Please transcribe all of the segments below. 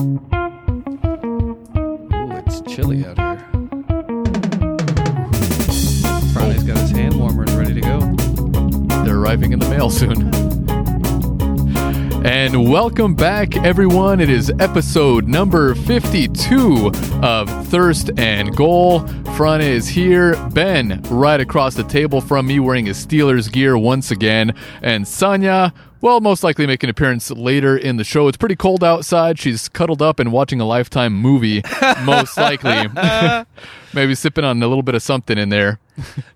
Ooh, it's chilly out here. Friday's got his hand warmers ready to go. They're arriving in the mail soon. And welcome back, everyone. It is episode number 52 of Thirst and Goal. Frane is here. Ben, right across the table from me, wearing his Steelers gear once again. And Sanya, well, most likely make an appearance later in the show. It's pretty cold outside. She's cuddled up and watching a Lifetime movie, most likely. Maybe sipping on a little bit of something in there.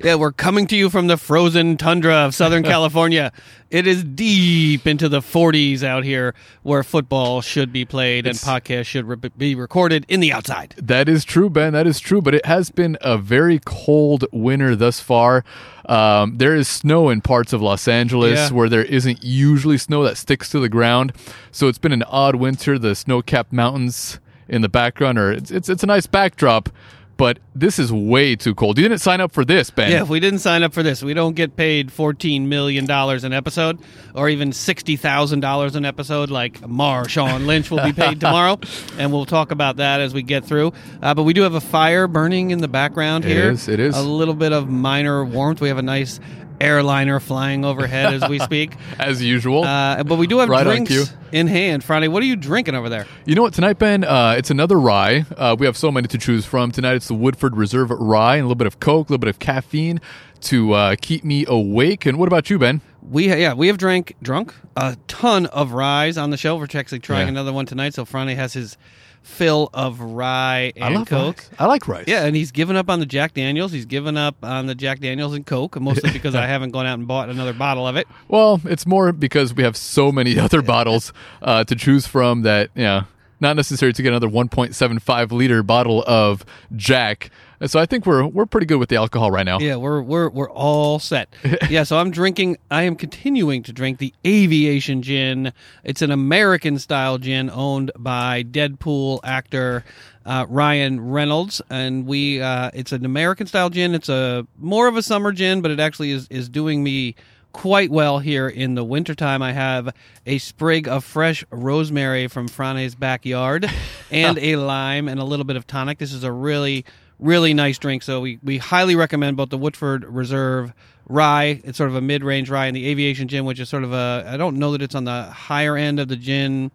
Yeah, we're coming to you from the frozen tundra of Southern California. It is deep into the 40s out here where football should be played It's- and podcasts should re- be recorded in the outside. That is true, Ben. That is true. But it has been a very cold winter thus far. Um, there is snow in parts of Los Angeles Yeah. where there isn't usually snow that sticks to the ground. So it's been an odd winter. The snow-capped mountains in the background are it's it's, it's a nice backdrop. But this is way too cold. You didn't sign up for this, Ben. Yeah, if we didn't sign up for this, we don't get paid $14 million an episode or even $60,000 an episode like Marshawn Lynch will be paid tomorrow. And we'll talk about that as we get through. Uh, but we do have a fire burning in the background It here. is, it is. A little bit of minor warmth. We have a nice airliner flying overhead as we speak. As usual. Uh, but we do have Right drinks in hand. Friday, what are you drinking over there? You know what, tonight, Ben? Uh, it's another rye. Uh, we have so many to choose from. Tonight, it's the Woodford Reserve rye and a little bit of Coke, a little bit of caffeine to uh, keep me awake. And what about you, Ben? We yeah we have drank drunk a ton of ryes on the show. We're actually trying Yeah. another one tonight. So Friday has his fill of rye and I love Coke. rice. I like rice. Yeah, and he's given up on the Jack Daniels. He's given up on the Jack Daniels and Coke, mostly because I haven't gone out and bought another bottle of it. Well, it's more because we have so many other bottles uh, to choose from that, yeah, not necessary to get another 1.75 liter bottle of Jack. And So I think we're we're pretty good with the alcohol right now. Yeah, we're we're we're all set. yeah, so I'm drinking. I am continuing to drink the Aviation Gin. It's an American style gin owned by Deadpool actor uh, Ryan Reynolds, and we. Uh, it's an American style gin. It's a more of a summer gin, but it actually is is doing me quite well here in the wintertime. I have a sprig of fresh rosemary from Frane's backyard and a lime and a little bit of tonic. This is a really, really nice drink. So we, we highly recommend both the Woodford Reserve rye. It's sort of a mid-range rye and the Aviation Gin, which is sort of a, I don't know that it's on the higher end of the gin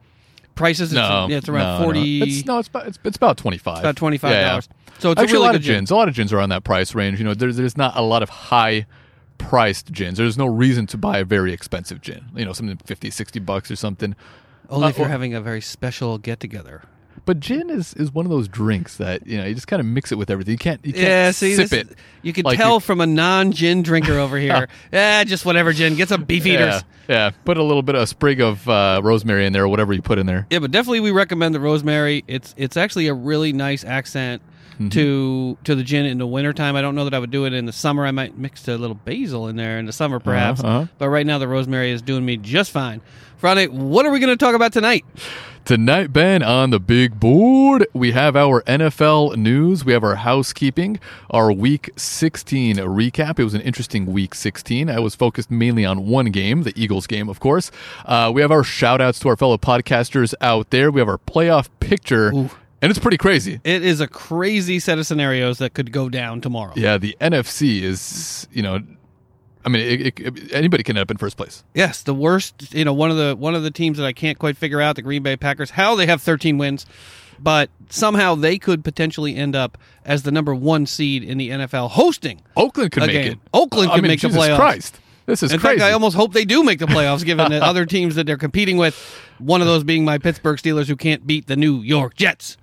prices. It's, No, yeah, it's around no, 40, No. It's, no, it's about it's, it's about 25. about $25. Yeah, yeah. So it's Actually, a really a lot good of gin. gins. A lot of gins are on that price range. You know, there's there's not a lot of high priced gins. There's no reason to buy a very expensive gin. You know, something 50, 60 bucks or something. Only Uh, if you're well- having a very special get-together. But gin is, is one of those drinks that you know you just kind of mix it with everything. You can't you can't Yeah, see, sip this, it. you can like tell you- from a non-gin drinker over here. yeah, just whatever gin. Get some beef eaters. Yeah, yeah. Put a little bit of a sprig of uh, rosemary in there, or whatever you put in there. Yeah, but definitely we recommend the rosemary. It's it's actually a really nice accent Mm-hmm. to to the gin in the wintertime. I don't know that I would do it in the summer. I might mix a little basil in there in the summer perhaps. uh-huh. But right now the rosemary is doing me just fine. Friday, what are we going to talk about tonight? Tonight, Ben, on the big board, we have our NFL news. We have our housekeeping, our Week 16 recap. It was an interesting Week 16. I was focused mainly on one game, the Eagles game, of course. Uh, we have our shout outs to our fellow podcasters out there. We have our playoff picture, and it's pretty crazy. It is a crazy set of scenarios that could go down tomorrow. Yeah, the NFC is, you know, I mean, it, it, anybody can end up in first place. Yes, the worst. You know, one of the one of the teams that I can't quite figure out, the Green Bay Packers, how they have 13 wins, but somehow they could potentially end up as the number one seed in the NFL, hosting. Oakland could make game. it. Oakland I mean, make the playoffs. Christ. This is In crazy. fact, I almost hope they do make the playoffs, given the other teams that they're competing with. One of those being my Pittsburgh Steelers, who can't beat the New York Jets.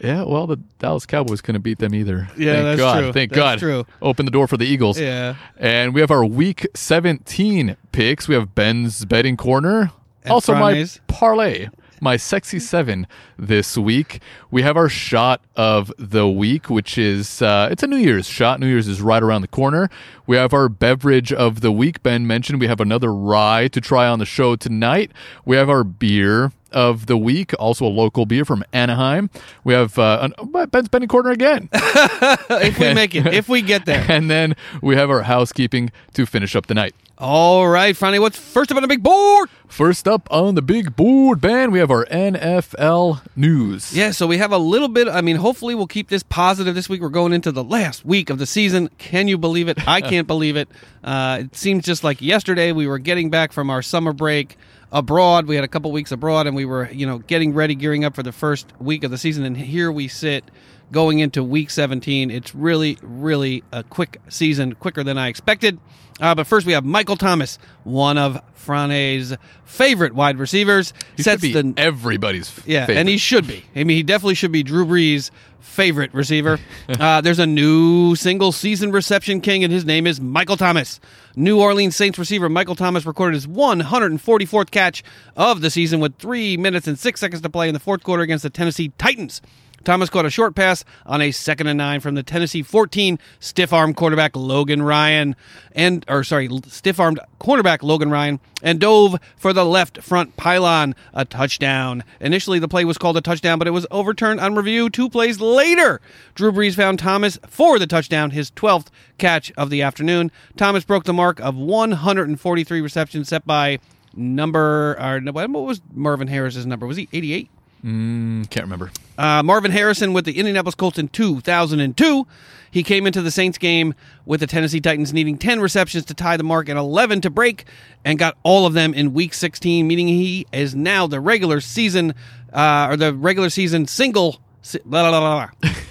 Yeah, well, the Dallas Cowboys couldn't beat them either. Yeah, Thank that's God. true. Thank That's God. true. Open the door for the Eagles. Yeah. And we have our Week 17 picks. We have Ben's betting corner. And also, Frane's. my parlay, my sexy seven this week. We have our shot of the week, which is uh, it's a New Year's shot. New Year's is right around the corner. We have our beverage of the week. Ben mentioned we have another rye to try on the show tonight. We have our beer of the week, also a local beer from Anaheim. We have uh, an, Ben's betting corner again. if we make it, if we get there. and then we have our housekeeping to finish up the night. All right, Franny, what's first up on the big board? First up on the big board, Ben, we have our NFL news. Yeah, so we have a little bit. I mean, hopefully we'll keep this positive this week. We're going into the last week of the season. Can you believe it? I can't believe it. Uh, it seems just like yesterday we were getting back from our summer break abroad. We had a couple weeks abroad, and we were, you know, getting ready, gearing up for the first week of the season. And here we sit going into week 17. It's really, really a quick season, quicker than I expected. Uh, but first, we have Michael Thomas, one of Frane's favorite wide receivers. He sets should be the everybody's yeah, favorite. and he should be. I mean, he definitely should be Drew Brees' favorite receiver. uh, there's a new single season reception king, and his name is Michael Thomas. New Orleans Saints receiver Michael Thomas recorded his 144th catch of the season with three minutes and six seconds to play in the fourth quarter against the Tennessee Titans. Thomas caught a short pass on a second and nine from the Tennessee 14 stiff arm quarterback Logan Ryan and or sorry stiff armed cornerback Logan Ryan and dove for the left front pylon a touchdown. Initially the play was called a touchdown but it was overturned on review two plays later. Drew Brees found Thomas for the touchdown, his 12th catch of the afternoon. Thomas broke the mark of 143 receptions set by number or what was Marvin Harris's number? Was he 88? Mm, can't remember. Uh, Marvin Harrison with the Indianapolis Colts in 2002. He came into the Saints game with the Tennessee Titans needing 10 receptions to tie the mark and 11 to break, and got all of them in Week 16, meaning he is now the regular season uh, or the regular season single. Blah, blah, blah,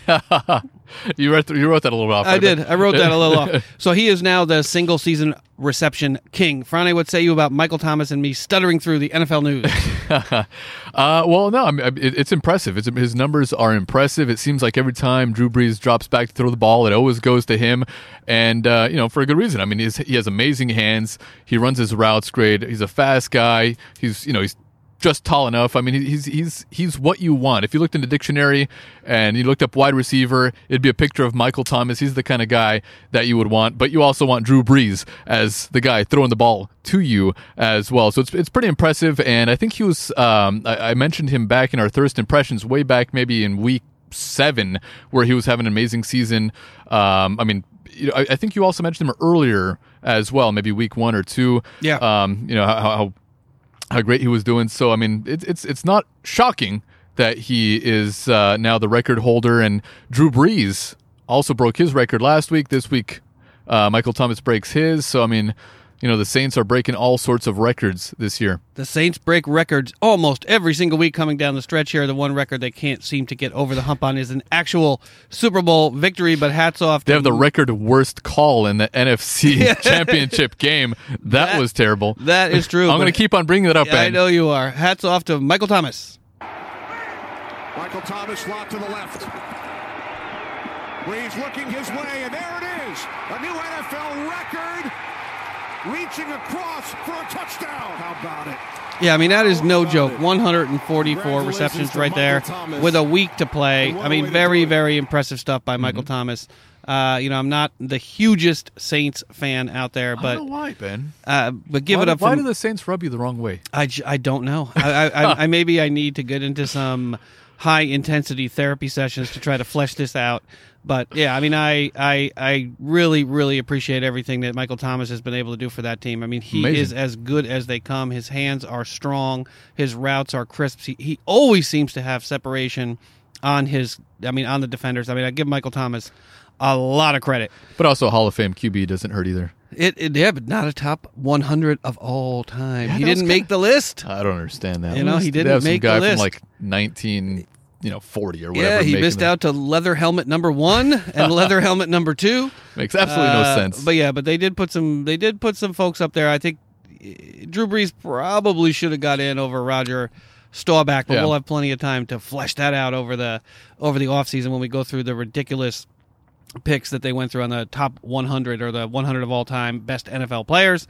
blah. you wrote you wrote that a little off. I did. I wrote that a little off. So he is now the single season reception king. Frane, what say you about Michael Thomas and me stuttering through the NFL news? uh, well, no, I mean, it, it's impressive. It's, his numbers are impressive. It seems like every time Drew Brees drops back to throw the ball, it always goes to him, and uh, you know for a good reason. I mean, he's, he has amazing hands. He runs his routes great. He's a fast guy. He's you know he's just tall enough. I mean, he's he's he's what you want. If you looked in the dictionary and you looked up wide receiver, it'd be a picture of Michael Thomas. He's the kind of guy that you would want. But you also want Drew Brees as the guy throwing the ball to you as well. So it's it's pretty impressive. And I think he was. Um, I, I mentioned him back in our Thirst impressions way back, maybe in week seven, where he was having an amazing season. Um, I mean. You know, I, I think you also mentioned him earlier as well, maybe week one or two. Yeah. Um, you know how, how how great he was doing. So I mean, it's it's it's not shocking that he is uh, now the record holder, and Drew Brees also broke his record last week. This week, uh, Michael Thomas breaks his. So I mean, you know, the Saints are breaking all sorts of records this year. The Saints break records almost every single week coming down the stretch here. The one record they can't seem to get over the hump on is an actual Super Bowl victory, but hats off. They to have the record worst call in the NFC Championship game. That, That- was terrible. That is true. I'm going to keep on bringing that up, Yeah, I know you are. Hats off to Michael Thomas. Michael Thomas slot to the left. Brees looking his way, and there it is. A new NFL record. Reaching across for a touchdown. How about it? Yeah, I mean that is no joke. 144 receptions right there with a week to play. I mean, very, very impressive stuff by Mm-hmm. Michael Thomas. Uh, you know, I'm not the hugest Saints fan out there, I but don't know why, Ben. uh, but give why, it up. Why for, do the Saints rub you the wrong way? I, I don't know. I, I, I, I maybe I need to get into some high intensity therapy sessions to try to flesh this out. But yeah, I mean, I, I I really really appreciate everything that Michael Thomas has been able to do for that team. I mean, he Amazing. is as good as they come. His hands are strong. His routes are crisp. He, he always seems to have separation on his. I mean, on the defenders. I mean, I give Michael Thomas a lot of credit. But also, Hall of Fame QB doesn't hurt either. It, it yeah, but not a top 100 of all time. Yeah, he didn't make kinda- the list. I don't understand that. You know, he didn't have some make the guy list. from like 19, you know, 40 or whatever. Yeah, he missed the- out to leather helmet number one and leather helmet number two. Makes absolutely Uh, no sense. But yeah, but they did put some. They did put some folks up there. I think eh, Drew Brees probably should have got in over Roger Staubach, but Yeah. we'll have plenty of time to flesh that out over the over the offseason when we go through the ridiculous picks that they went through on the top 100 or the 100 of all time best NFL players.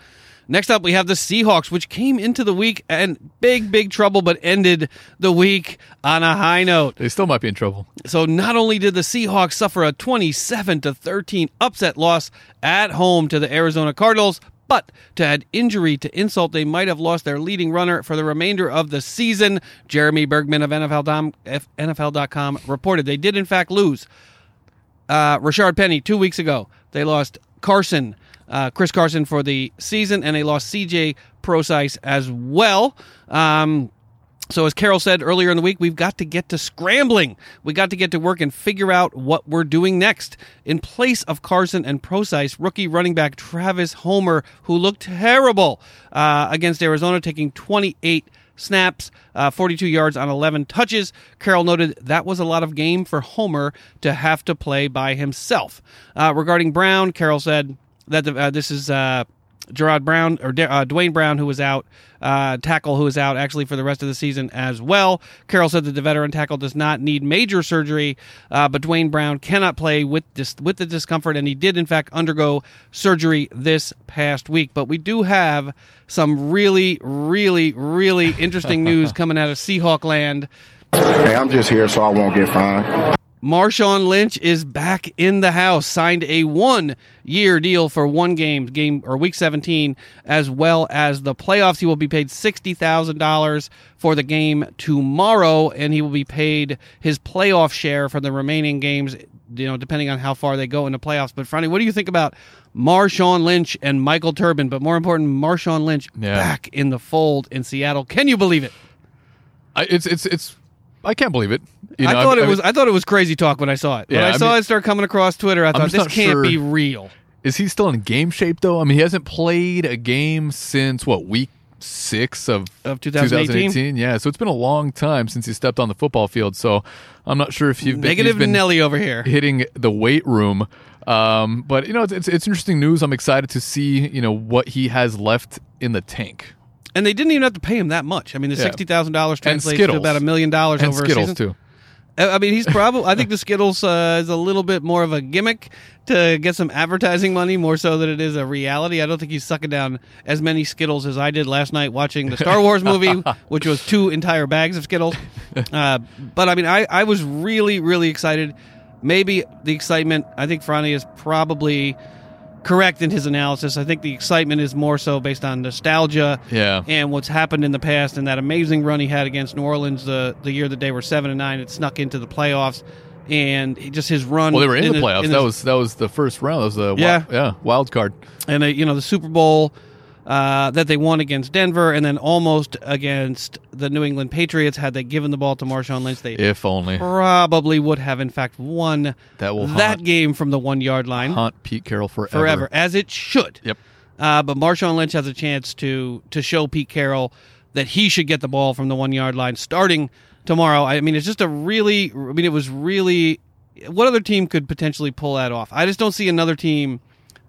Next up, we have the Seahawks, which came into the week and big, big trouble, but ended the week on a high note. they still might be in trouble. So not only did the Seahawks suffer a 27 to 13 upset loss at home to the Arizona Cardinals, but to add injury to insult, they might have lost their leading runner for the remainder of the season. Jeremy Bergman of NFL.com, NFL.com reported they did in fact lose uh, Rashaad Penny two weeks ago. They lost Carson uh, Chris Carson for the season, and they lost C.J. Procise as well. Um, so, as Carroll said earlier in the week, we've got to get to scrambling. We got to get to work and figure out what we're doing next. In place of Carson and Procise, rookie running back Travis Homer, who looked terrible uh, against Arizona, taking 28 snaps, uh, 42 yards on 11 touches. Carroll noted that was a lot of game for Homer to have to play by himself. Uh, regarding Brown, Carroll said that the, uh, this is. Uh, Gerard Brown or uh, Duane Brown, who was out, uh, tackle who was out actually for the rest of the season as well. Carroll said that the veteran tackle does not need major surgery, uh, but Duane Brown cannot play with this with the discomfort, and he did in fact undergo surgery this past week. But we do have some really, really, really interesting news coming out of Seahawk land. Hey, I'm just here so I won't get fined. Marshawn Lynch is back in the house, signed a one year deal for one game, game or week 17, as well as the playoffs. He will be paid $60,000 for the game tomorrow, and he will be paid his playoff share for the remaining games, you know, depending on how far they go in the playoffs. But, Franny, what do you think about Marshawn Lynch and Michael Turbin? But more important, Marshawn Lynch Yeah. back in the fold in Seattle. Can you believe it? I, it's it's it's. I can't believe it. You I thought I- it was. I thought it was crazy talk when I saw it. When Yeah, I I saw mean- it start coming across Twitter, I thought this can't sure- be real. Is he still in game shape though? I mean, he hasn't played a game since what week six of Of 2018? Yeah, so it's been a long time since he stepped on the football field. So I'm not sure if you've been, Negative been Nelly over here. hitting the weight room. Um, but you know, it's, it's it's interesting news. I'm excited to see you know what he has left in the tank And they didn't even have to pay him that much. I mean, the sixty thousand dollars translates to about a million dollars over a Skittles season. too. I mean, he's probably. I think the Skittles uh, is a little bit more of a gimmick to get some advertising money, more so than it is a reality. I don't think he's sucking down as many Skittles as I did last night watching the Star Wars movie, which was two entire bags of Skittles. Uh, but I mean, I, I was really, really excited. Maybe the excitement. I think Franny is probably correct in his analysis. I think the excitement is more so based on nostalgia Yeah. and what's happened in the past and that amazing run he had against New Orleans the the year that they were seven and nine. It snuck into the playoffs, and just his run. Well, they were in, the his- playoffs. in that was that was the first round. That was the Yeah. yeah wild card. and uh, you know the Super Bowl uh, that they won against Denver, and then almost against the New England Patriots. Had they given the ball to Marshawn Lynch, they If only probably would have in fact won That will that haunt- game from the one yard line haunt Pete Carroll forever. forever, as it should. Yep. Uh, but Marshawn Lynch has a chance to to show Pete Carroll that he should get the ball from the one yard line starting tomorrow. I mean, it's just a really. I mean, it was really. What other team could potentially pull that off? I just don't see another team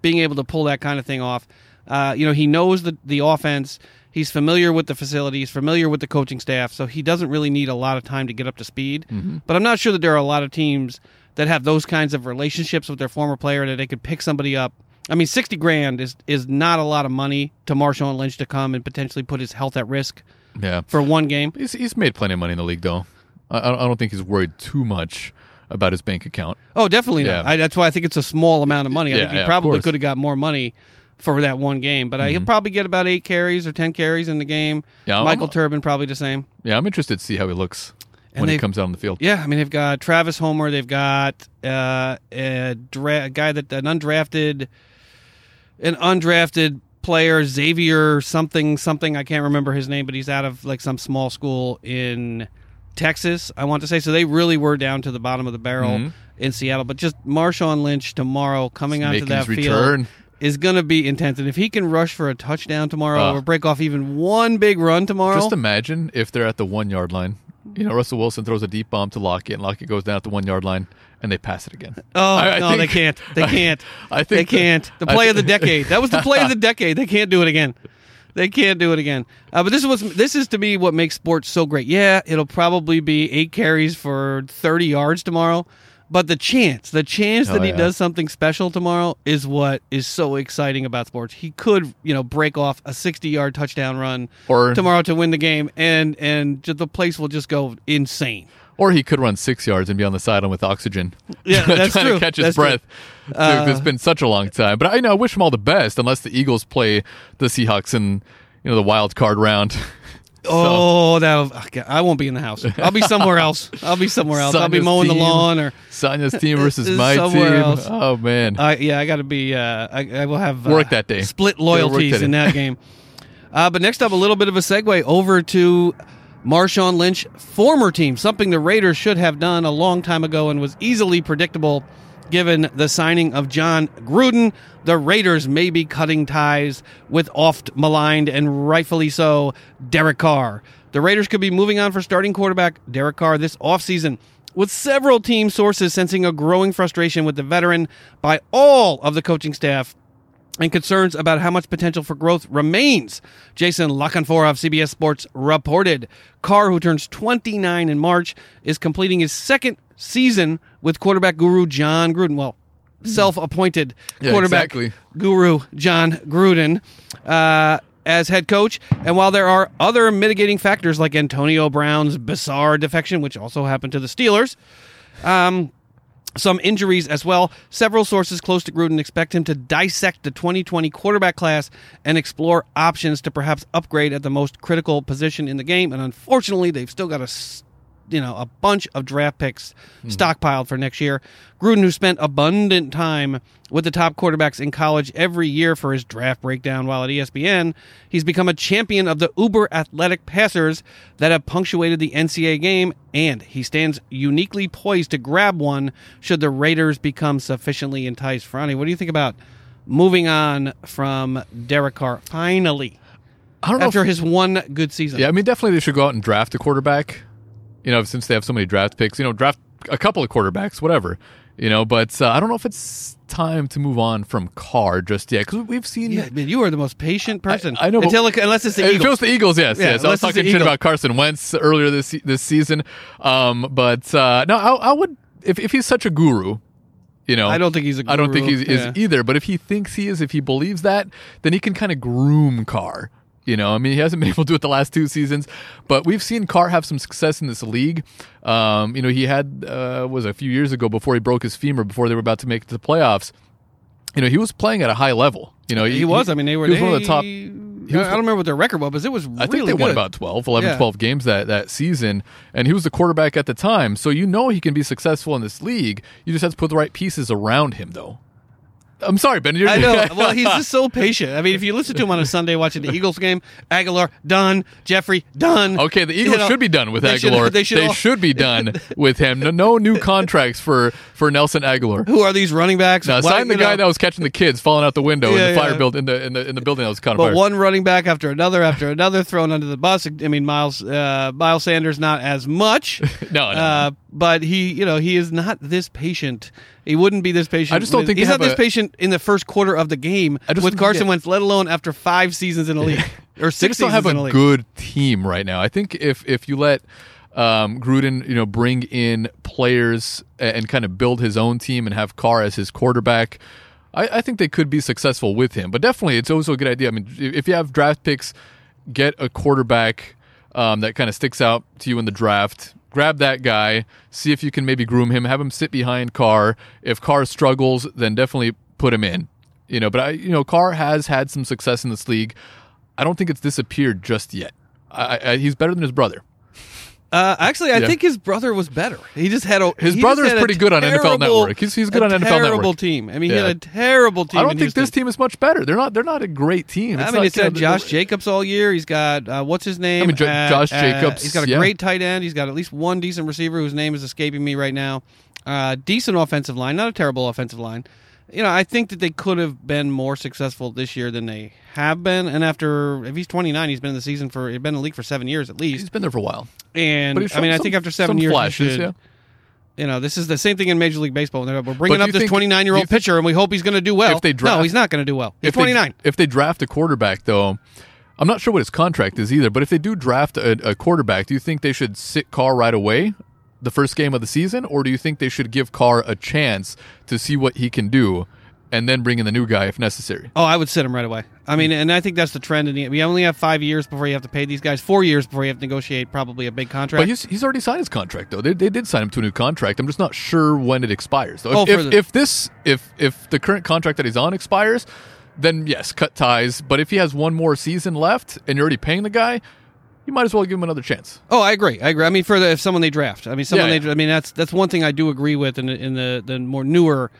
being able to pull that kind of thing off. Uh, you know, he knows the the offense. He's familiar with the facilities, familiar with the coaching staff, so he doesn't really need a lot of time to get up to speed. But I'm not sure that there are a lot of teams that have those kinds of relationships with their former player that they could pick somebody up. I mean, sixty grand is is not a lot of money to Marshawn Lynch to come and potentially put his health at risk Yeah. for one game. He's, he's made plenty of money in the league, though. I, I don't think he's worried too much about his bank account. Oh, definitely not. I, that's why I think it's a small amount of money. I Yeah, think he yeah, probably could have got more money for that one game, but uh, he'll probably get about eight carries or ten carries in the game. Yeah, I'm- Michael Turbin probably the same. Yeah, I'm interested to see how he looks And when he comes out on the field. Yeah, I mean they've got Travis Homer, they've got uh, a, dra- a guy that an undrafted, an undrafted player Xavier something something I can't remember his name, but he's out of like some small school in Texas. I want to say so they really were down to the bottom of the barrel Mhm. in Seattle, but just Marshawn Lynch tomorrow coming He's onto that field return. Is going to be intense, and if he can rush for a touchdown tomorrow Uh. or break off even one big run tomorrow, Just imagine if they're at the one yard line. You know, Russell Wilson throws a deep bomb to Lockett, and Lockett goes down at the one yard line, and they pass it again. Oh I- I no, think- they can't. They can't. I think they can't. The play thi- of the decade. That was the play of the decade. They can't do it again. They can't do it again. Uh, but this is what's this is to me what makes sports so great. Yeah, it'll probably be eight carries for thirty yards tomorrow, but the chance, the chance Oh, that he yeah. does something special tomorrow is what is so exciting about sports. He could, you know, break off a sixty-yard touchdown run Or- tomorrow to win the game, and and the place will just go insane. Or he could run six yards and be on the sideline with oxygen. Yeah, that's trying true. to catch his That's breath. Dude, uh, it's been such a long time. But I know I wish him all the best, unless the Eagles play the Seahawks in you know the wild card round. Oh, that'll. okay, I won't be in the house. I'll be somewhere else. I'll be somewhere else. I'll be mowing the lawn or. Sonya's team versus my team. else. Oh man. I yeah, I got to be. Uh, I, I will have uh, Work that day. Split loyalties that in that game. Uh, but next up, a little bit of a segue over to Marshawn Lynch, former team, something the Raiders should have done a long time ago and was easily predictable given the signing of Jon Gruden. The Raiders may be cutting ties with oft maligned and rightfully so Derek Carr. The Raiders could be moving on for starting quarterback Derek Carr this offseason with several team sources sensing a growing frustration with the veteran by all of the coaching staff and concerns about how much potential for growth remains. Jason La Canfora of CBS Sports reported Carr, who turns 29 in March, is completing his second season with quarterback guru Jon Gruden. Well, self-appointed Yeah, quarterback exactly. guru Jon Gruden uh, as head coach. And while there are other mitigating factors like Antonio Brown's bizarre defection, which also happened to the Steelers, um, some injuries as well. Several sources close to Gruden expect him to dissect the 2020 quarterback class and explore options to perhaps upgrade at the most critical position in the game. And unfortunately, they've still got a you know a bunch of draft picks hmm. stockpiled for next year. Gruden, who spent abundant time with the top quarterbacks in college every year for his draft breakdown while at ESPN, he's become a champion of the uber athletic passers that have punctuated the NCAA game, and he stands uniquely poised to grab one should the Raiders become sufficiently enticed. Franny, what do you think about moving on from Derek Carr finally I don't know. after if- his one good season? yeah, I mean, definitely they should go out and draft a quarterback. You know, since they have so many draft picks, you know, draft a couple of quarterbacks, whatever. You know, but uh, I don't know if it's time to move on from Carr just yet because we've seen. Yeah, man, you are the most patient person. I know, Until it, unless it's the Eagles. the Eagles, yes, Yeah, yes. I was talking shit Eagles. about Carson Wentz earlier this this season, um, but uh, no, I, I would if if he's such a guru, you know, I don't think he's I don't think he he's is either. But if he thinks he is, if he believes that, then he can kind of groom Carr. You know, I mean, he hasn't been able to do it the last two seasons, but we've seen Carr have some success in this league. Um, you know, he had uh, was a few years ago before he broke his femur, before they were about to make it to the playoffs. You know, he was playing at a high level. You know, he was. I mean, they were. He was one of the they- top. I don't remember what their record was, but it was. I think really they won about 12, 11, Yeah. 12 games that, that season, and he was the quarterback at the time. So you know he can be successful in this league. You just have to put the right pieces around him, though. I'm sorry, Ben. You're, I know. Well, he's just so patient. I mean, if you listen to him on a Sunday watching the Eagles game, Agholor done, Jeffery done. Okay, the Eagles You know, should be done with they should- Agholor. they should all- be done with him. No, no new contracts for, for Nelson Agholor. Who are these running backs? Now, Why- sign the guy know, that was catching the kids falling out the window Yeah, in the fire yeah. build in the in the in the building that was caught on But fire. one running back after another after another thrown under the bus. I mean, Miles uh, Miles Sanders not as much. No, no, Uh, but he, you know, he is not this patient. He wouldn't be this patient. I just don't with- think he's not this a- patient in the first quarter of the game with Carson Wentz, let alone after five seasons in the league or six just don't have a good team right now. I think if if you let um, Gruden, you know, bring in players a- and kind of build his own team and have Carr as his quarterback, I, I think they could be successful with him. But definitely, it's also a good idea. I mean, if if you have draft picks, get a quarterback um, that kind of sticks out to you in the draft. Grab that guy, see if you can maybe groom him, have him sit behind Carr. If Carr struggles, then definitely put him in. You know, but I, you know, Carr has had some success in this league. I don't think it's disappeared just yet. I, I, he's better than his brother. Uh, actually, I Yeah. think his brother was better. He just had a His he brother just is had a pretty good on NFL terrible- Network. He's- he's good a on NFL Terrible Network. team. I mean, he Yeah. had a terrible team. I don't in think this team is much better. They're not. They're not a great team. I mean, not, it's you know, had Josh Jacobs all year. He's got uh, what's his name? I mean, Jo- Uh, Josh uh, Jacobs, he's got a yeah. great tight end. He's got at least one decent receiver whose name is escaping me right now. Uh, decent offensive line, not a terrible offensive line. You know, I think that they could have been more successful this year than they have been. And after, if he's 29, he's been in the season for, he's been in the league for seven years at least. He's been there for a while. And I mean, I some- think after seven years, you flashes, should- yeah. You know, this is the same thing in Major League Baseball. We're bringing up this 29 year old pitcher, and we hope he's going to do well. If they no, he's not going to do well. He's If they- 29. if they draft a quarterback, though, I'm not sure what his contract is either. But if they do draft a, a quarterback, do you think they should sit Carr right away, the first game of the season, or do you think they should give Carr a chance to see what he can do, and then bring in the new guy if necessary? Oh, I would sit him right away. I mean, and I think that's the trend. In the, we only have five years before you have to pay these guys. Four years before you have to negotiate probably a big contract. But he's, he's already signed his contract though. They, they did sign him to a new contract. I'm just not sure when it expires though. If, Oh, if, the- if this if if the current contract that he's on expires, then yes, cut ties. But if he has one more season left and you're already paying the guy, you might as well give him another chance. Oh, I agree. I agree. I mean, for the, if someone they draft, I mean, someone Yeah, they. yeah. I mean, that's that's one thing I do agree with in the, in the the more newer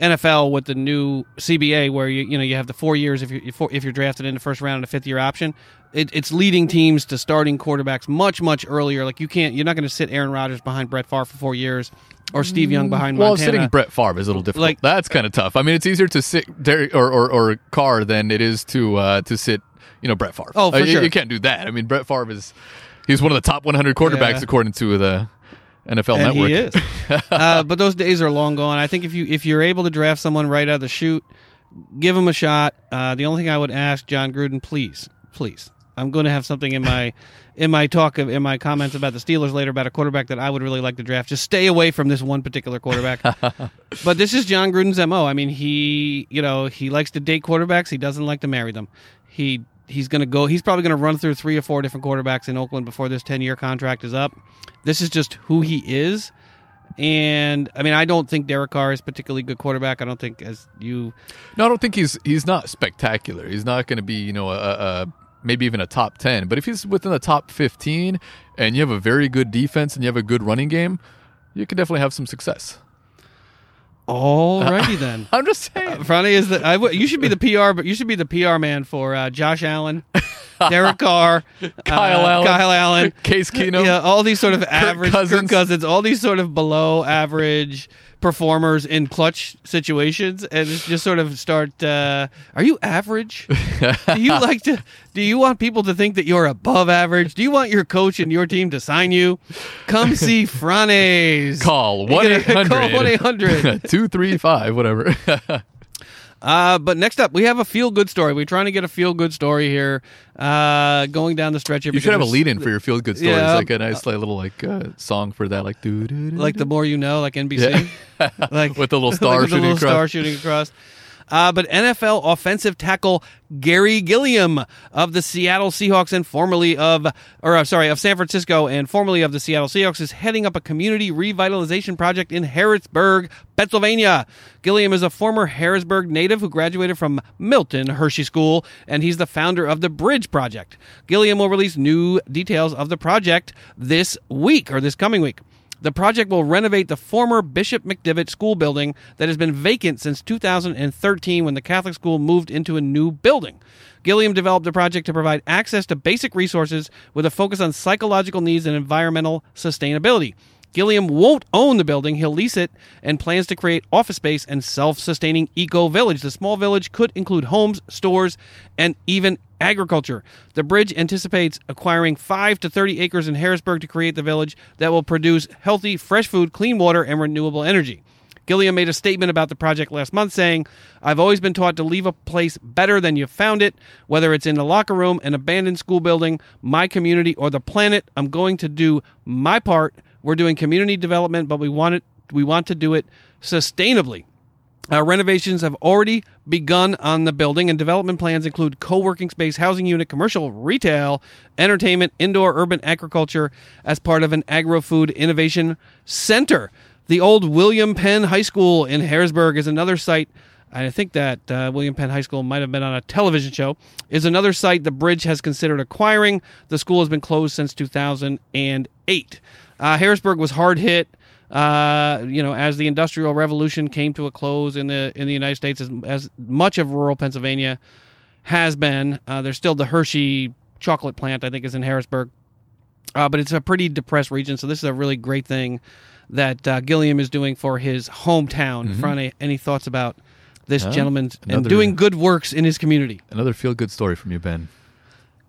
NFL with the new CBA, where you you know you have the four years if you if you're drafted in the first round and a fifth year option. It, it's leading teams to starting quarterbacks much much earlier. Like you can't, you're not going to sit Aaron Rodgers behind Brett Favre for four years, or Steve Young behind Well, Montana. sitting Brett Favre is a little difficult. Like- That's kind of tough. I mean, it's easier to sit Derek or, or, or Carr than it is to uh, to sit, you know, Brett Favre. Oh, for Uh, you- sure. You can't do that. I mean, Brett Favre is he's one of the top 100 quarterbacks Yeah. according to the NFL and Network. he is. uh, but those days are long gone. I think if you if you're able to draft someone right out of the chute, give him a shot. Uh, the only thing I would ask Jon Gruden, please, please, I'm going to have something in my in my talk of, in my comments about the Steelers later about a quarterback that I would really like to draft. Just stay away from this one particular quarterback. but this is Jon Gruden's mo. I mean, he you know he likes to date quarterbacks. He doesn't like to marry them. He he's going to go. He's probably going to run through three or four different quarterbacks in Oakland before this ten year contract is up. This is just who he is. And I mean, I don't think Derek Carr is particularly good quarterback. I don't think, as you, No, I don't think he's he's not spectacular. He's not going to be you know a, a maybe even a top ten. But if he's within the top fifteen and you have a very good defense and you have a good running game, you could definitely have some success. Alrighty then. I'm just saying. Funny is that I w- you should be the PR, but you should be the PR man for uh, Josh Allen, Derek Carr, Kyle uh, Allen. Kyle Allen, Case Keenum. yeah, all these sort of average Cousins. Kirk Cousins, all these sort of below average performers in clutch situations, and just sort of start. Uh, are you average? do you like to? Do you want people to think that you're above average? Do you want your coach and your team to sign you? Come see Franes. Call 1 800 call 1-800. 235, whatever. Uh, but next up, we have a feel good story. We're trying to get a feel good story here, uh, going down the stretch here. you should have a lead in for your feel good stories. Yeah. like a nice like, little like uh, song for that, like doo doo doo. like the more you know, like NBC, like With the little star like shooting little across. star shooting across. Uh, but NFL offensive tackle Gary Gilliam of the Seattle Seahawks and formerly of, or uh, sorry, of San Francisco and formerly of the Seattle Seahawks is heading up a community revitalization project in Harrisburg, Pennsylvania. Gilliam is a former Harrisburg native who graduated from Milton Hershey School, and he's the founder of the Bridge Project. Gilliam will release new details of the project this week or this coming week. The project will renovate the former Bishop McDevitt school building that has been vacant since 2013 when the Catholic school moved into a new building. Gilliam developed the project to provide access to basic resources with a focus on psychological needs and environmental sustainability. Gilliam won't own the building, he'll lease it and plans to create office space and self sustaining eco village. The small village could include homes, stores, and even agriculture. The bridge anticipates acquiring 5 to 30 acres in Harrisburg to create the village that will produce healthy, fresh food, clean water, and renewable energy. Gilliam made a statement about the project last month saying, I've always been taught to leave a place better than you found it, whether it's in the locker room, an abandoned school building, my community, or the planet. I'm going to do my part. We're doing community development, but we want it we want to do it sustainably. Uh, renovations have already begun on the building, and development plans include co working space, housing unit, commercial, retail, entertainment, indoor urban agriculture as part of an agro food innovation center. The old William Penn High School in Harrisburg is another site. I think that uh, William Penn High School might have been on a television show. Is another site the bridge has considered acquiring. The school has been closed since 2008. Uh, Harrisburg was hard hit uh, you know, as the Industrial Revolution came to a close in the in the United States, as, as much of rural Pennsylvania has been, uh, there's still the Hershey chocolate plant, I think, is in Harrisburg, uh, but it's a pretty depressed region. So this is a really great thing that uh, Gilliam is doing for his hometown. Franny, any thoughts about this gentleman and doing good works in his community? Another feel good story from you, Ben.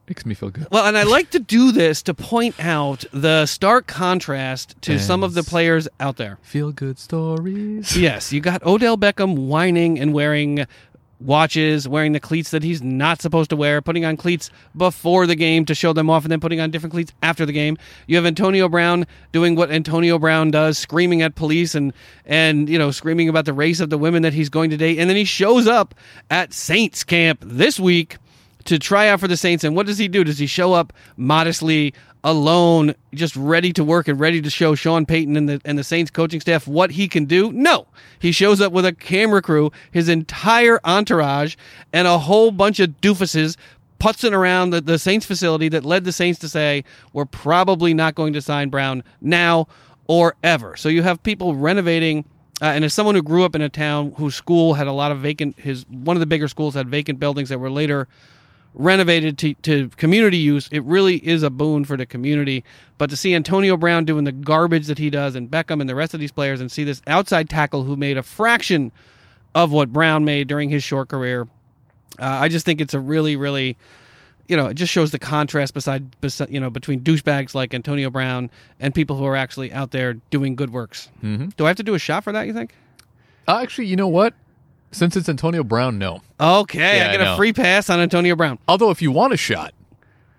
Makes me feel good. Well, and I like to do this to point out the stark contrast to some of the players out there. Feel good stories. Yes, you got Odell Beckham whining and wearing watches, wearing the cleats that he's not supposed to wear, putting on cleats before the game to show them off, and then putting on different cleats after the game. You have Antonio Brown doing what Antonio Brown does, screaming at police and and you know screaming about the race of the women that he's going to date, and then he shows up at Saints camp this week to try out for the Saints. And what does he do? Does he show up modestly, alone, just ready to work and ready to show Sean Payton and the and the Saints coaching staff what he can do? No, he shows up with a camera crew, his entire entourage, and a whole bunch of doofuses putzing around the, the Saints facility that led the Saints to say we're probably not going to sign Brown now or ever. So you have people renovating. Uh, and as someone who grew up in a town whose school had a lot of vacant, his one of the bigger schools had vacant buildings that were later renovated to, to community use, it really is a boon for the community. But to see Antonio Brown doing the garbage that he does, and Beckham and the rest of these players, and see this outside tackle who made a fraction of what Brown made during his short career, uh, I just think it's a really, really, you know, it just shows the contrast beside, beside you know, between douchebags like Antonio Brown and people who are actually out there doing good works. Mm-hmm. Do I have to do a shot for that? You think? Uh, actually, you know what? Since it's Antonio Brown, no. Okay, Yeah, I I get a know. free pass on Antonio Brown. Although, if you want a shot,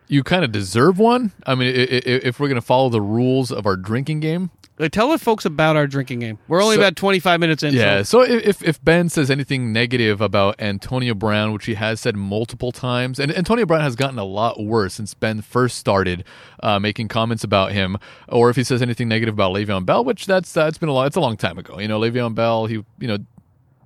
you kind of deserve one. I mean, i- i- if we're going to follow the rules of our drinking game, Uh, Tell the folks about our drinking game. We're only So- about 25 minutes in. Yeah. So if if Ben says anything negative about Antonio Brown, which he has said multiple times, and Antonio Brown has gotten a lot worse since Ben first started uh, making comments about him, or if he says anything negative about Le'Veon Bell, which that's that's been a lot. It's a long time ago. You know, Le'Veon Bell, he you know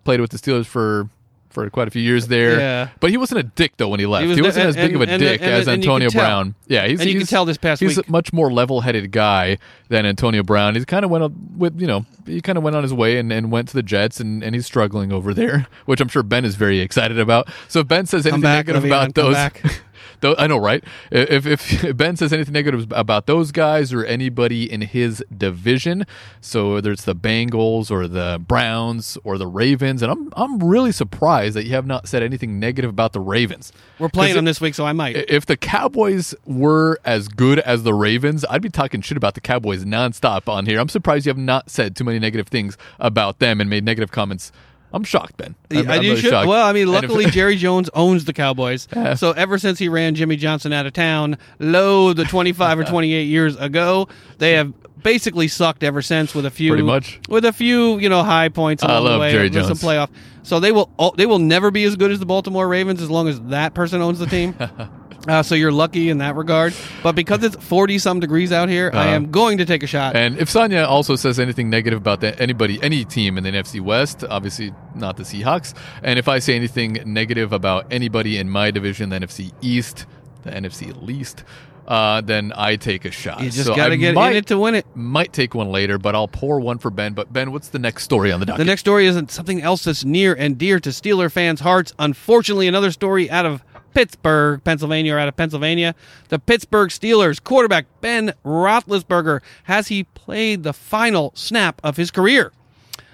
played with the Steelers for. For quite a few years there, Yeah. but he wasn't a dick though when he left. He was- not as big and- of a dick and- as and you Antonio. Brown. Yeah, he's And you he's, could tell this past he's week. a much more level-headed guy than Antonio Brown. He kind of went on with you know he kind of went on his way and, and went to the Jets and, and he's struggling over there, which I'm sure Ben is very excited about. So if Ben says anything back, negative Le'Veon, about those. I know, right? If, if Ben says anything negative about those guys or anybody in his division, so whether it's the Bengals or the Browns or the Ravens, and I'm I'm really surprised that you have not said anything negative about the Ravens. we're playing them this week, so I might. if the Cowboys were as good as the Ravens, I'd be talking shit about the Cowboys nonstop on here. I'm surprised you have not said too many negative things about them and made negative comments. I'm shocked, Ben. I'm, I'm really should- shocked. well, I mean, luckily Jerry Jones owns the Cowboys. So ever since he ran Jimmy Johnson out of town, low the 25 or 28 years ago, they have basically sucked ever since with a few Pretty much. with a few, you know, high points I along the way. Jerry with some playoff. So they will they will never be as good as the Baltimore Ravens as long as that person owns the team. Uh, so you're lucky in that regard, but because it's 40 some degrees out here, I Uh-huh. am going to take a shot. And if Sonya also says anything negative about that, anybody, any team in the NFC West, obviously not the Seahawks. And if I say anything negative about anybody in my division, the NFC East, the NFC least, uh, then I take a shot. you just So got to I get might, in it to win it. Might take one later, but I'll pour one for Ben. But Ben, what's the next story on the docket? The next story isn't something else that's near and dear to Steeler fans' hearts. Unfortunately, another story out of Pittsburgh, Pennsylvania, or out of Pennsylvania. The Pittsburgh Steelers quarterback Ben Roethlisberger has he played the final snap of his career.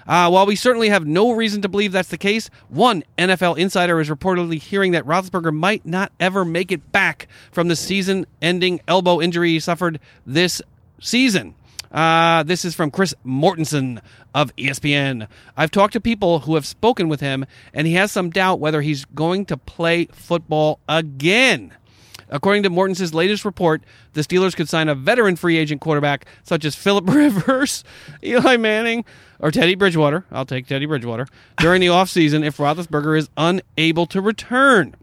Uh, while we certainly have no reason to believe that's the case, one NFL insider is reportedly hearing that Roethlisberger might not ever make it back from the season-ending elbow injury he suffered this season. Uh, this is from Chris Mortensen of ESPN. I've talked to people who have spoken with him, and he has some doubt whether he's going to play football again. According to Mortensen's latest report, the Steelers could sign a veteran free agent quarterback such as Philip Rivers, Eli Manning, or Teddy Bridgewater. I'll take Teddy Bridgewater during the offseason if Roethlisberger is unable to return.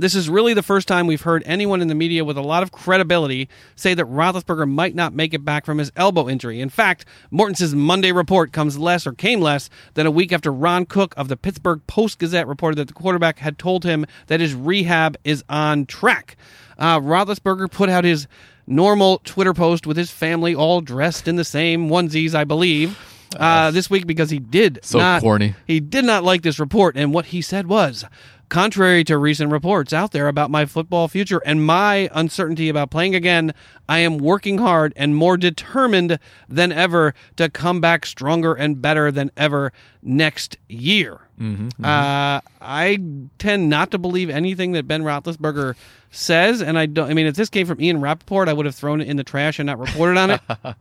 This is really the first time we've heard anyone in the media with a lot of credibility say that Roethlisberger might not make it back from his elbow injury. In fact, Mortensen's Monday report comes less or came less than a week after Ron Cook of the Pittsburgh Post Gazette reported that the quarterback had told him that his rehab is on track. Uh, Roethlisberger put out his normal Twitter post with his family all dressed in the same onesies, I believe. Uh, this week because he did So not corny. he did not like this report, and what he said was contrary to recent reports out there about my football future and my uncertainty about playing again, I am working hard and more determined than ever to come back stronger and better than ever next year. Uh, I tend not to believe anything that Ben Roethlisberger says, and I don't. I mean, if this came from Ian Rapoport, I would have thrown it in the trash and not reported on it.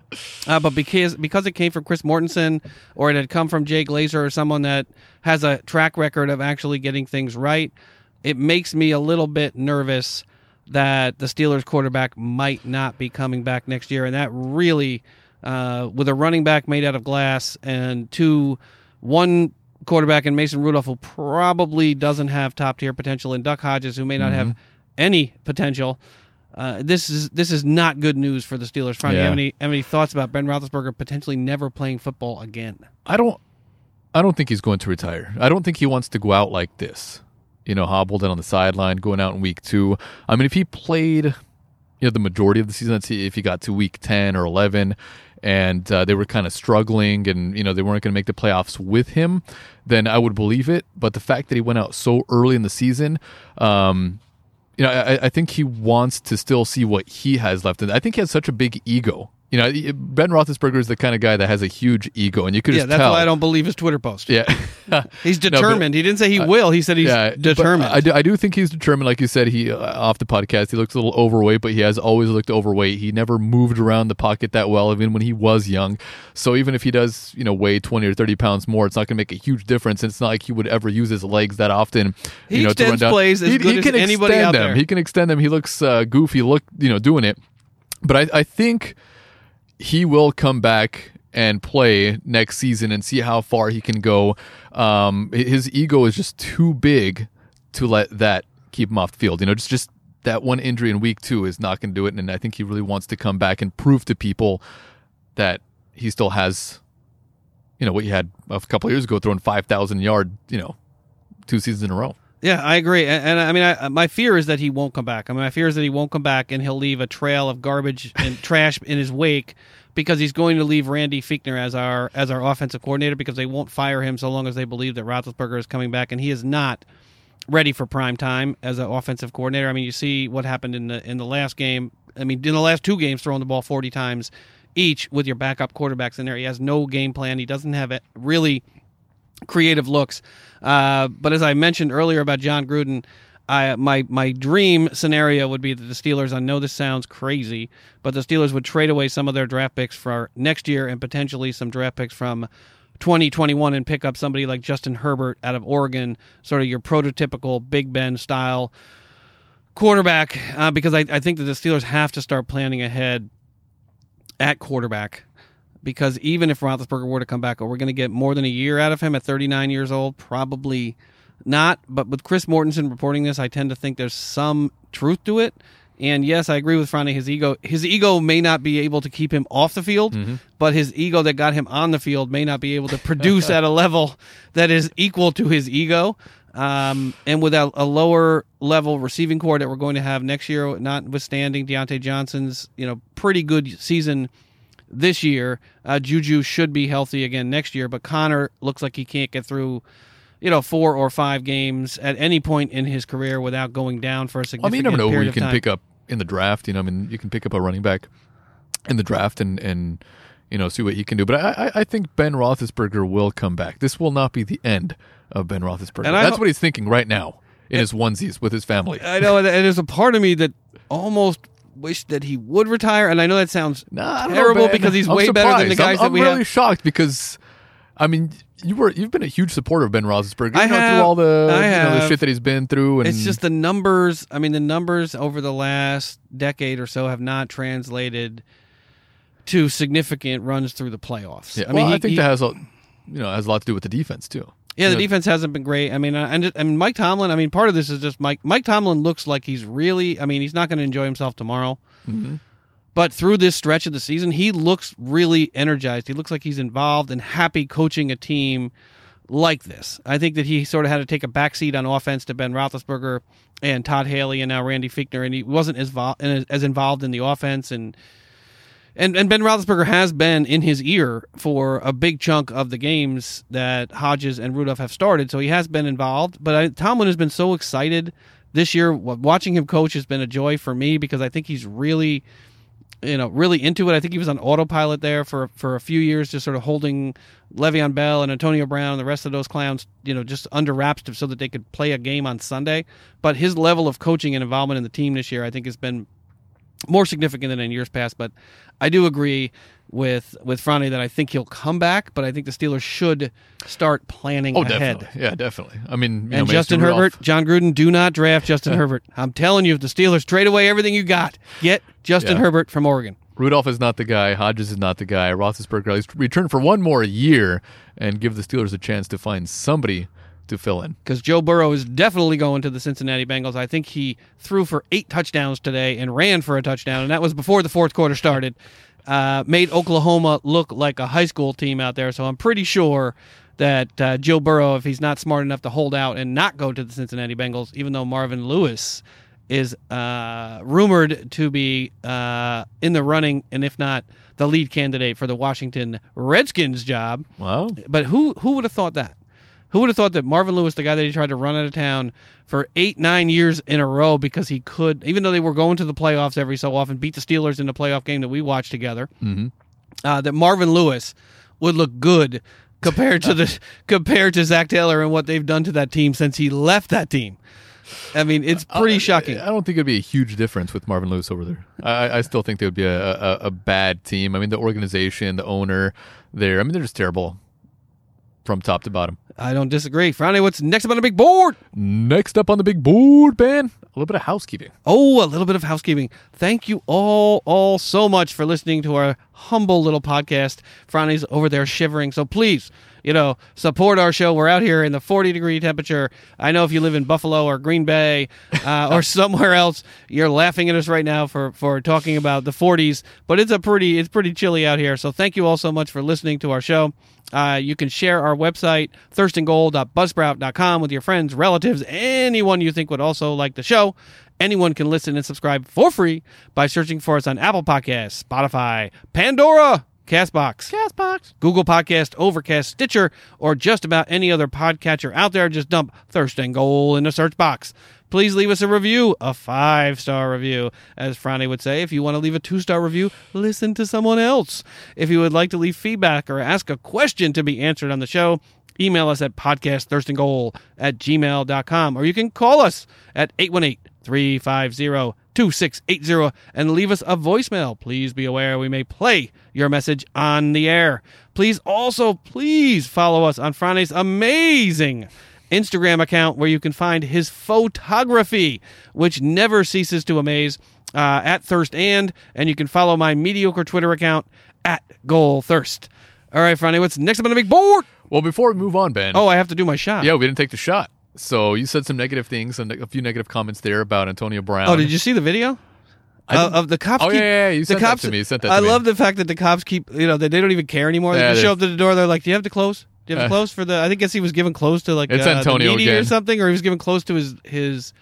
Uh, but because because it came from Chris Mortensen or it had come from Jay Glazer or someone that has a track record of actually getting things right, it makes me a little bit nervous that the Steelers quarterback might not be coming back next year, and that really, uh, with a running back made out of glass and two, one quarterback in Mason Rudolph who probably doesn't have top tier potential, and Duck Hodges who may not have any potential. Uh, this is this is not good news for the Steelers. You Yeah. have any have any thoughts about Ben Roethlisberger potentially never playing football again? I don't I don't think he's going to retire. I don't think he wants to go out like this. you know, hobbled and on the sideline going out in week two. I mean, if he played, you know, the majority of the season, if he got to week 10 or 11 and uh, they were kind of struggling and, you know, they weren't going to make the playoffs with him, then I would believe it. But the fact that he went out so early in the season, um, you know, I, I think he wants to still see what he has left. And I think he has such a big ego. You know, Ben Roethlisberger is the kind of guy that has a huge ego, and you could Yeah, just that's tell. why I don't believe his Twitter post. Yeah, He's No, but- determined. he didn't say he will. He said he's yeah, determined. I do, I do think he's determined. Like you said, he uh, off the podcast, he looks a little overweight, but he has always looked overweight. He never moved around the pocket that well, even when he was young. So even if he does, you know, weigh twenty or thirty pounds more, it's not going to make a huge difference. It's not like he would ever use his legs that often. He you know, to run extends down. plays as he, good he as can anybody extend out them. there. He can extend them. He looks uh, goofy. Look, you know, doing it. But I, I think he will come back and play next season and see how far he can go. Um, his ego is just too big to let that keep him off the field. You know, just just that one injury in week two is not going to do it. And I think he really wants to come back and prove to people that he still has, you know, what he had a couple years ago, throwing five thousand yard, you know, two seasons in a row. Yeah, I agree, and, and I mean, I, my fear is that he won't come back. I mean, my fear is that he won't come back, and he'll leave a trail of garbage and trash in his wake because he's going to leave Randy Fichtner as our as our offensive coordinator because they won't fire him so long as they believe that Roethlisberger is coming back, and he is not ready for prime time as an offensive coordinator. I mean, you see what happened in the in the last game. I mean, in the last two games, throwing the ball forty times each with your backup quarterbacks in there. He has no game plan. He doesn't have it really creative looks. Uh, but as I mentioned earlier about Jon Gruden, I, my my dream scenario would be that the Steelers. I know this sounds crazy, but the Steelers would trade away some of their draft picks for next year and potentially some draft picks from 2021 and pick up somebody like Justin Herbert out of Oregon, sort of your prototypical Big Ben style quarterback. Uh, because I, I think that the Steelers have to start planning ahead at quarterback because even if Roethlisberger were to come back, are we going to get more than a year out of him at 39 years old? Probably not. But with Chris Mortensen reporting this, I tend to think there's some truth to it. And yes, I agree with Franny. His ego, his ego may not be able to keep him off the field, but his ego that got him on the field may not be able to produce at a level that is equal to his ego. Um, and with a, a lower level receiving corps that we're going to have next year, notwithstanding Diontae Johnson's you know pretty good season this year. Uh, Juju should be healthy again next year, but Conner looks like he can't get through, you know, four or five games at any point in his career without going down for a significant I mean, you never know who you can time. pick up in the draft. You know, I mean, you can pick up a running back in the draft and and you know see what he can do. But I I, I think Ben Roethlisberger will come back. This will not be the end of Ben Roethlisberger. And That's ho- what he's thinking right now in his onesies with his family. I know, and there's a part of me that almost wish that he would retire, and I know that sounds Nah, don't know, terrible because he's I'm way better than the surprised. guys I'm, that I'm we really have. shocked because, I mean, you were you've been a huge supporter of Ben Roethlisberger. I know, have. through all the I you know, the shit that he's been through, and It's just the numbers. I mean, the numbers over the last decade or so have not translated to significant runs through the playoffs. Yeah, I mean, well, he- I think he- that has a you know has a lot to do with the defense too. Yeah, the You know, defense hasn't been great. I mean, and and Mike Tomlin. I mean, part of this is just Mike. Mike Tomlin looks like he's really. I mean, he's not going to enjoy himself tomorrow. Mm-hmm. But through this stretch of the season, he looks really energized. He looks like he's involved and happy coaching a team like this. I think that he sort of had to take a backseat on offense to Ben Roethlisberger and Todd Haley and now Randy Fichtner, and he wasn't as vol- as involved in the offense and and and Ben Roethlisberger has been in his ear for a big chunk of the games that Hodges and Rudolph have started, so he has been involved. But I, Tomlin has been so excited this year. Watching him coach has been a joy for me because I think he's really, you know, really into it. I think he was on autopilot there for for a few years, just sort of holding Le'Veon Bell and Antonio Brown and the rest of those clowns, you know, just under wraps so that they could play a game on Sunday. But his level of coaching and involvement in the team this year, I think, has been more significant than in years past. But I do agree with with Franny that I think he'll come back, but I think the Steelers should start planning Oh, ahead. definitely. Yeah, definitely. I mean, you know, And Mason Justin Rudolph- Herbert, Jon Gruden, do not draft Justin Herbert. I'm telling you, if the Steelers trade away everything you got, get Justin Yeah. Herbert from Oregon. Rudolph is not the guy. Hodges is not the guy. Roethlisberger at least return for one more year and give the Steelers a chance to find somebody to fill in. because Joe Burrow is definitely going to the Cincinnati Bengals. I think he threw for eight touchdowns today and ran for a touchdown, and that was before the fourth quarter started. uh, made Oklahoma look like a high school team out there. So I'm pretty sure that uh, Joe Burrow, if he's not smart enough to hold out and not go to the Cincinnati Bengals, even though Marvin Lewis is uh, rumored to be uh, in the running, and if not the lead candidate for the Washington Redskins job. Wow. But who who would have thought that? Who would have thought that Marvin Lewis, the guy that he tried to run out of town for eight, nine years in a row because he could, even though they were going to the playoffs every so often, beat the Steelers in the playoff game that we watched together, uh, that Marvin Lewis would look good compared to the compared to Zac Taylor and what they've done to that team since he left that team. I mean, it's pretty shocking. I don't think it'd be a huge difference with Marvin Lewis over there. I, I still think they would be a, a, a bad team. I mean, the organization, the owner, there. I mean, they're just terrible from top to bottom. I don't disagree. Friday, what's next up on the big board? Next up on the big board, Ben, a little bit of housekeeping. Oh, a little bit of housekeeping. Thank you all, all so much for listening to our humble little podcast. Franny's over there shivering. So please, you know, support our show. We're out here in the 40 degree temperature. I know if you live in Buffalo or Green Bay uh, or somewhere else, you're laughing at us right now for, for talking about the 40s, but it's a pretty, it's pretty chilly out here. So thank you all so much for listening to our show. Uh, you can share our website, thirstandgoal.buzzsprout.com, with your friends, relatives, anyone you think would also like the show. Anyone can listen and subscribe for free by searching for us on Apple Podcasts, Spotify, Pandora, Castbox, Castbox, Google Podcast, Overcast, Stitcher, or just about any other podcatcher out there. Just dump Thirst and Goal in the search box. Please leave us a review, a five star review, as Franny would say. If you want to leave a two star review, listen to someone else. If you would like to leave feedback or ask a question to be answered on the show, email us at podcastthirstandgoal at gmail.com or you can call us at 818 350 2680 and leave us a voicemail. Please be aware we may play your message on the air. Please also, please follow us on Friday's amazing Instagram account where you can find his photography, which never ceases to amaze, uh, at Thirst and, and you can follow my mediocre Twitter account at Goal Thirst. All right, Friday, what's next up on the big board? Well, before we move on, Ben. Oh, I have to do my shot. yeah, we didn't take the shot. So you said some negative things and a few negative comments there about Antonio Brown. Oh, did you see the video? Uh, of the cops. Oh, keep, yeah, yeah, you the sent that cops, to me. You sent that I me. love the fact that the cops keep, you know, they, they don't even care anymore. They just show up to the door. They're like, "Do you have to close? Do you have to Uh, close for the?" I think guess he was giving close to like It's uh, Antonio the or something, or he was giving close to his his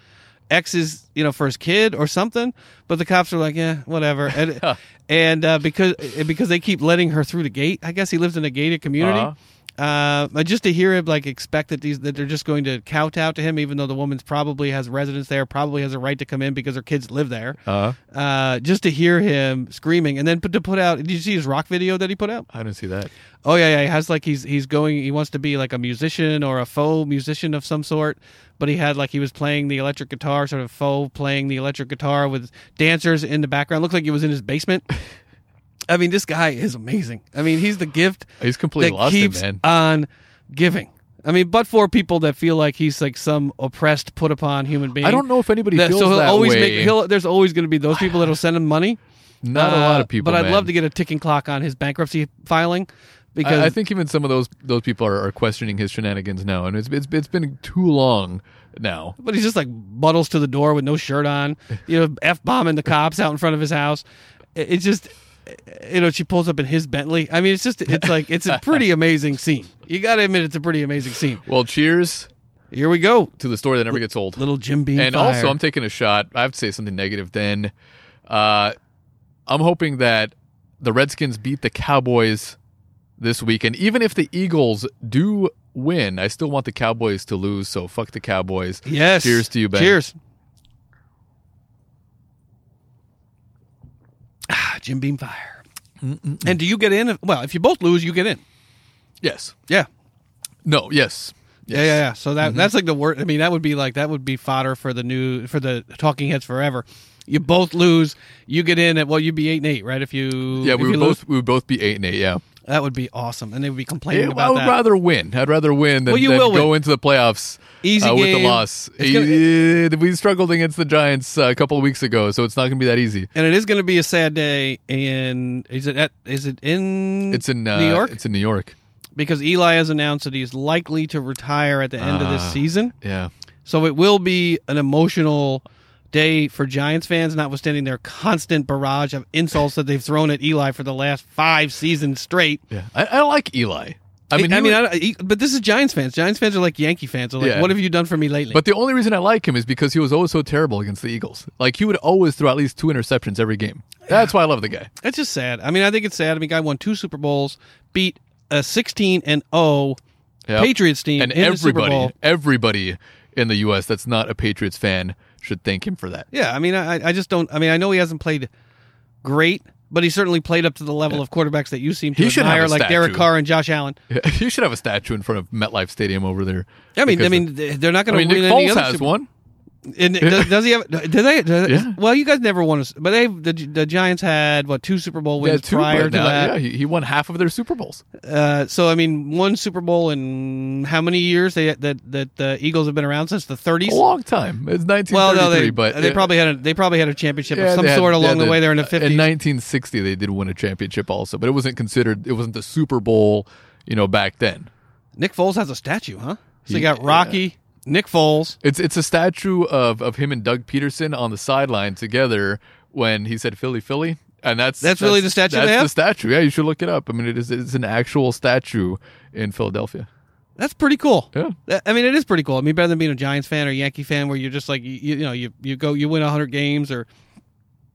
ex's, you know, for his kid or something. But the cops are like, "Yeah, whatever," and and uh, because because they keep letting her through the gate. I guess he lives in a gated community. Uh-huh. Uh, just to hear him like expect that these that they're just going to kowtow to him, even though the woman's probably has residence there, probably has a right to come in because her kids live there. Uh, Uh, just to hear him screaming, and then put, to put out. Did you see his rock video that he put out? I didn't see that. Oh yeah, yeah. He has like he's he's going. He wants to be like a musician or a faux musician of some sort. But he had like he was playing the electric guitar, sort of faux playing the electric guitar with dancers in the background. Looked like he was in his basement. I mean, this guy is amazing. I mean, he's the gift He's completely that it, keeps man. on giving. I mean, but for people that feel like he's like some oppressed, put upon human being. I don't know if anybody that, feels so he'll that always way. make. He'll, there's always going to be those people that'll send him money. Not a Uh, lot of people, But I'd man. love to get a ticking clock on his bankruptcy filing because I, I think even some of those those people are, are questioning his shenanigans now, and it's it's, it's been too long now. But he's just like buttles to the door with no shirt on, you know, f bombing the cops out in front of his house. It- It's just, you know, she pulls up in his Bentley. I mean, it's just, it's like, it's a pretty amazing scene. You got to admit, it's a pretty amazing scene. Well, cheers Here we go, to the story that never gets old. little Jim Beam. and fire. also, I'm taking a shot. I have to say something negative. Then, uh, I'm hoping that the Redskins beat the Cowboys this week, and Even if the Eagles do win, I still want the Cowboys to lose. So fuck the Cowboys. yes. Cheers to you, Ben. Cheers. Ah, Jim Beam fire. And do you get in? Well, if you both lose, you get in. Yes. Yeah. No. Yes. Yeah, yeah, yeah. So that that's like the word. I mean, that would be like that would be fodder for the new for the Talking Heads forever. You both lose, you get in at well, you'd be eight and eight, right? If you Yeah, if we would lose, both we would both be eight and eight. Yeah. That would be awesome, and they would be complaining Yeah, I would that. rather win. I'd rather win than, Well, you than will go win. into the playoffs Easy uh, with the loss. It's gonna- we struggled against the Giants uh, a couple of weeks ago, so it's not going to be that easy. and it is going to be a sad day. And is it at is it in It's in uh, New York? It's in New York. because Eli has announced that he's likely to retire at the end of this Ah. season. Yeah. So it will be an emotional day for Giants fans, notwithstanding their constant barrage of insults that they've thrown at Eli for the last five seasons straight. Yeah, I, I like Eli. I mean, I he mean, was- I, he- but this is Giants fans. Giants fans are like Yankee fans. They're like, Yeah. what have you done for me lately? but the only reason I like him is because he was always so terrible against the Eagles. Like he would always throw at least two interceptions every game. That's why I love the guy. It's just sad. I mean, I think it's sad. I mean, guy won two Super Bowls, beat a 16 and 0 Yep. Patriots team and in the Super everybody, everybody in the U.S. that's not a Patriots fan should thank him for that. Yeah, I mean, I, I just don't. I mean, I know he hasn't played great, but he certainly played up to the level of quarterbacks that you seem to He admire, like Derek. Carr and Josh Allen. you should have a statue in front of MetLife Stadium over there. I mean, I mean, they're not going to mean, Nick win any Foles other has Super- one. And does, does he have? Do they? do- Yeah. Well, you guys never won, a, but they the the Giants had what two Super Bowl wins two, prior to now- that. Yeah, he, he won half of their Super Bowls. Uh, so I mean, one Super Bowl in how many years? They that that the Eagles have been around since the 30s. A long time. It's 1933, Well, no, they but they probably had a they probably had a championship yeah, of some had- sort along had the way there in the 50s. In 1960, they did win a championship also, but it wasn't considered. It wasn't the Super Bowl, you know, back then. Nick Foles has a statue, huh? So you got Rocky, Nick Foles. It's it's a statue of of him and Doug Pederson on the sideline together when he said Philly, Philly, and that's That's really the statue That's they have? the statue. Yeah, you should look it up. I mean, it is it's an actual statue in Philadelphia. That's pretty cool. Yeah. I mean, it is pretty cool. I mean, better than being a Giants fan or Yankee fan, where you're just like, you, you know, you you go, you win hundred games, or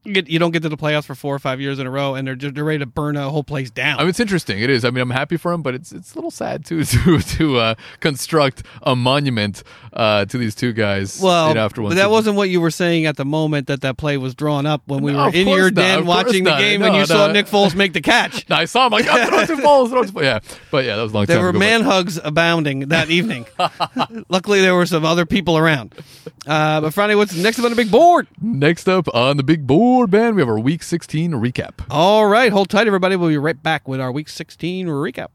you, get, you don't get to the playoffs for four or five years in a row, and they're just, they're ready to burn a whole place down. I mean, it's interesting. It is. I mean, I'm happy for him, but it's it's a little sad too to to uh, construct a monument uh, to these two guys. well, you know, after one but that Super- wasn't what you were saying at the moment that that play was drawn up when we No, were in your den watching the game, No, and you saw. Nick Foles make the catch. I saw him. Like, oh, throw it to balls, throw it to Yeah, but yeah, that was a long There time There were ago, man hugs abounding that evening. Luckily, there were some other people around. Uh, but Friday, what's next up on the big board? Next up on the big board, man, we have our Week 16 recap. All right, hold tight, everybody. We'll be right back with our Week 16 recap.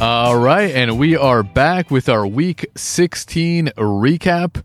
All right, and we are back with our Week 16 recap.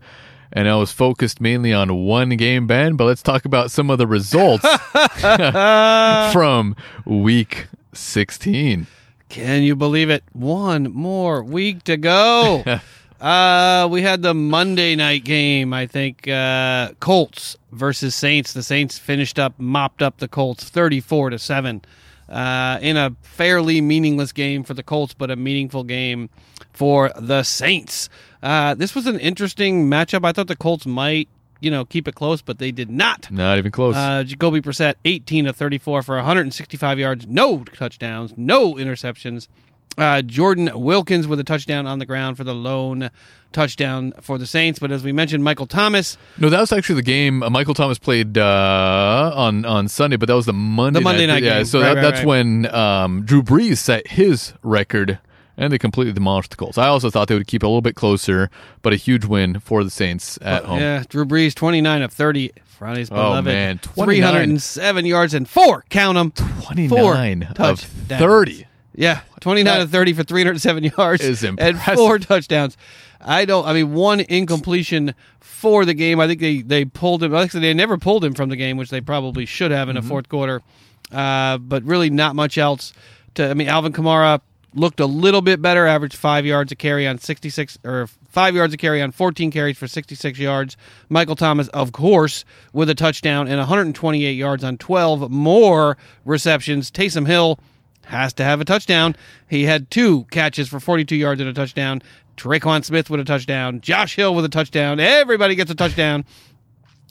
And I was focused mainly on one game, Ben, but let's talk about some of the results from Week 16. Can you believe it? One more week to go. uh, we had the Monday night game. I think uh, Colts versus Saints. The Saints finished up, mopped up the Colts, thirty-four to seven, uh, in a fairly meaningless game for the Colts, but a meaningful game for the Saints. Uh, this was an interesting matchup. I thought the Colts might, you know, keep it close, but they did not. Not even close. Uh, Jacoby Brissett, 18 to 34 for 165 yards, no touchdowns, no interceptions. Uh, Jordan Wilkins with a touchdown on the ground for the lone touchdown for the Saints. But as we mentioned, Michael Thomas, no, that was actually the game uh, Michael Thomas played uh, on on Sunday, but that was the Monday The Monday night Yeah, game. Yeah, so Right, that, right, that's right. when um, Drew Brees set his record, and they completely demolished the Colts. I also thought they would keep a little bit closer, but a huge win for the Saints at home. yeah, Drew Brees, 29 of 30. Friday's beloved. Oh, man, 29. 307 yards and four, count them. 29 of 30. Yeah, 29 That of 30 for 307 yards is and four touchdowns. I don't. I mean, one incompletion for the game. I think they they pulled him. Actually, they never pulled him from the game, which they probably should have in Mm-hmm. a fourth quarter. Uh, but really, not much else. To I mean, Alvin Kamara looked a little bit better. Averaged five yards a carry on 66 or five yards a carry on 14 carries for 66 yards. Michael Thomas, of course, with a touchdown and 128 yards on 12 more receptions. Taysom Hill has to have a touchdown. He had two catches for 42 yards and a touchdown. Tre'Quan Smith with a touchdown. Josh Hill with a touchdown. Everybody gets a touchdown.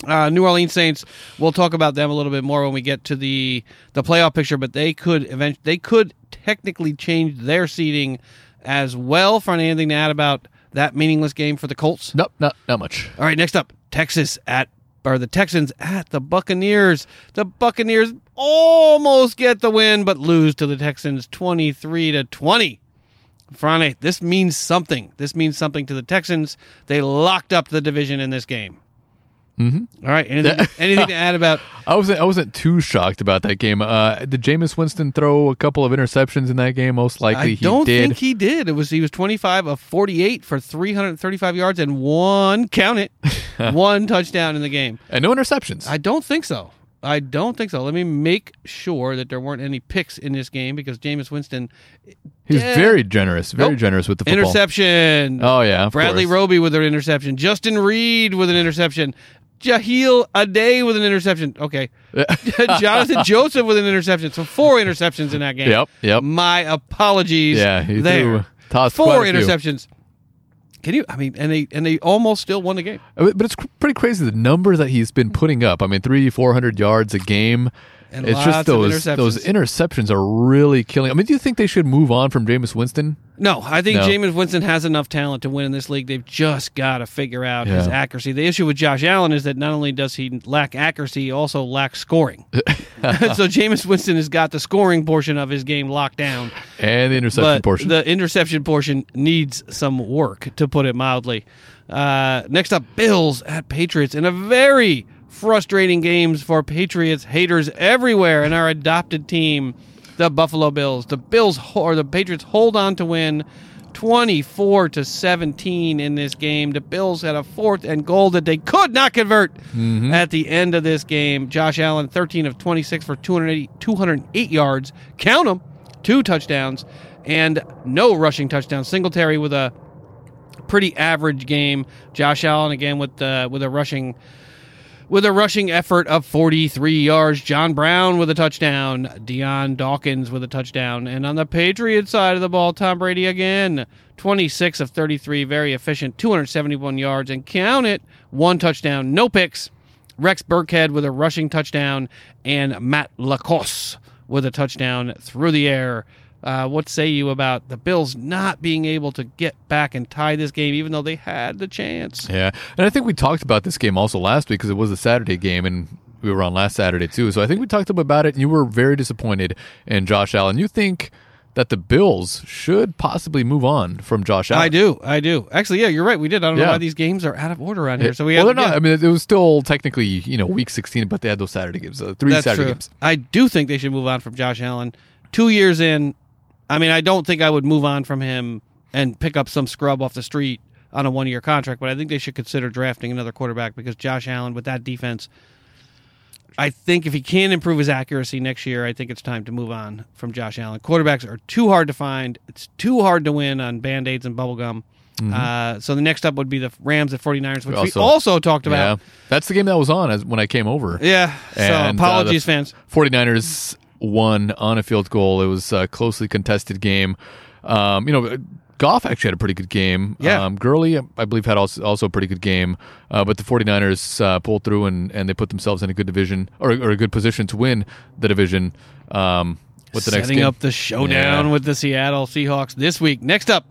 Uh, New Orleans Saints. We'll talk about them a little bit more when we get to the the playoff picture, but they could event they could technically changed their seeding as well. For anything to add about that meaningless game for the Colts? Nope, not, not much. All right, next up, Texas at or the Texans at the Buccaneers. The Buccaneers almost get the win, but lose to the Texans twenty three to twenty. Friday, this means something. This means something to the Texans. They locked up the division in this game. Mm-hmm. right. Anything, anything to add about? I wasn't I wasn't too shocked about that game. Uh, did Jameis Winston throw a couple of interceptions in that game? Most likely, I he don't did. think he did. It was he was twenty five of forty eight for three hundred thirty five yards and one count it, one touchdown in the game. and no interceptions. I don't think so. I don't think so. Let me make sure that there weren't any picks in this game because Jameis Winston He's very generous, very Nope. generous with the football. interception. Oh yeah, Bradley course. Roby with an interception. Justin Reid with an interception. Jahleel Addae with an interception. Okay. Jonathan Joseph with an interception. So four interceptions in that game. Yep, yep. My apologies. Yeah, he there. tossed four a few. interceptions. Can you? I mean, and they and they almost still won the game. Uh, But it's pretty crazy the number that he's been putting up. I mean, three, four hundred yards a game. And it's lots just of those interceptions. those interceptions are really killing. I mean, do you think they should move on from Jameis Winston? No, I think No. Jameis Winston has enough talent to win in this league. They've just got to figure out his accuracy. The issue with Josh Allen is that not only does he lack accuracy, he also lacks scoring. so Jameis Winston has got the scoring portion of his game locked down. And the interception portion. the interception portion needs some work, to put it mildly. Uh, next up, Bills at Patriots in a very frustrating games for Patriots haters everywhere and our adopted team, the Buffalo Bills. The Bills or the Patriots hold on to win. 24 to 17 in this game. The Bills had a fourth and goal that they could not convert mm-hmm. at the end of this game. Josh Allen 13 of 26 for 280, 208 yards. Count them two touchdowns and no rushing touchdowns. Singletary with a pretty average game. Josh Allen again with the with a rushing with a rushing effort of 43 yards. John Brown with a touchdown. Dion Dawkins with a touchdown. And on the Patriots side of the ball, Tom Brady again, 26 of 33, very efficient, 271 yards, and count it, one touchdown, no picks. Rex Burkhead with a rushing touchdown, and Matt LaCosse with a touchdown through the air. Uh, what say you about the Bills not being able to get back and tie this game, even though they had the chance? yeah, and I think we talked about this game also last week because it was a Saturday game, and we were on last Saturday too. So I think we talked about it, and you were very disappointed in Josh Allen. You think that the Bills should possibly move on from Josh Allen? I do, I do. Actually, yeah, you're right. We did. I don't know why these games are out of order around here. So we well, have, they're not. yeah, I mean, it was still technically you know week 16, but they had those Saturday games, uh, three that's Saturday true. games. I do think they should move on from Josh Allen. Two years in, I mean, I don't think I would move on from him and pick up some scrub off the street on a one year contract, but I think they should consider drafting another quarterback because Josh Allen with that defense. I think if he can improve his accuracy next year, I think it's time to move on from Josh Allen. Quarterbacks are too hard to find. It's too hard to win on band aids and bubblegum. Uh, so the next up would be the Rams at 49ers, which Also- we also talked Yeah, about. that's the game that was on as when I came over. Yeah. So And, uh, apologies, the fans. 49ers won on a field goal. It was a closely contested game. Um, you know, Goff actually had a pretty good game. Yeah. Um, Gurley, I believe, had also, also a pretty good game. Uh, but the 49ers uh, pulled through and, and they put themselves in a good division or, or a good position to win the division. Um, with the next setting game. up the showdown Yeah. with the Seattle Seahawks this week. Next up,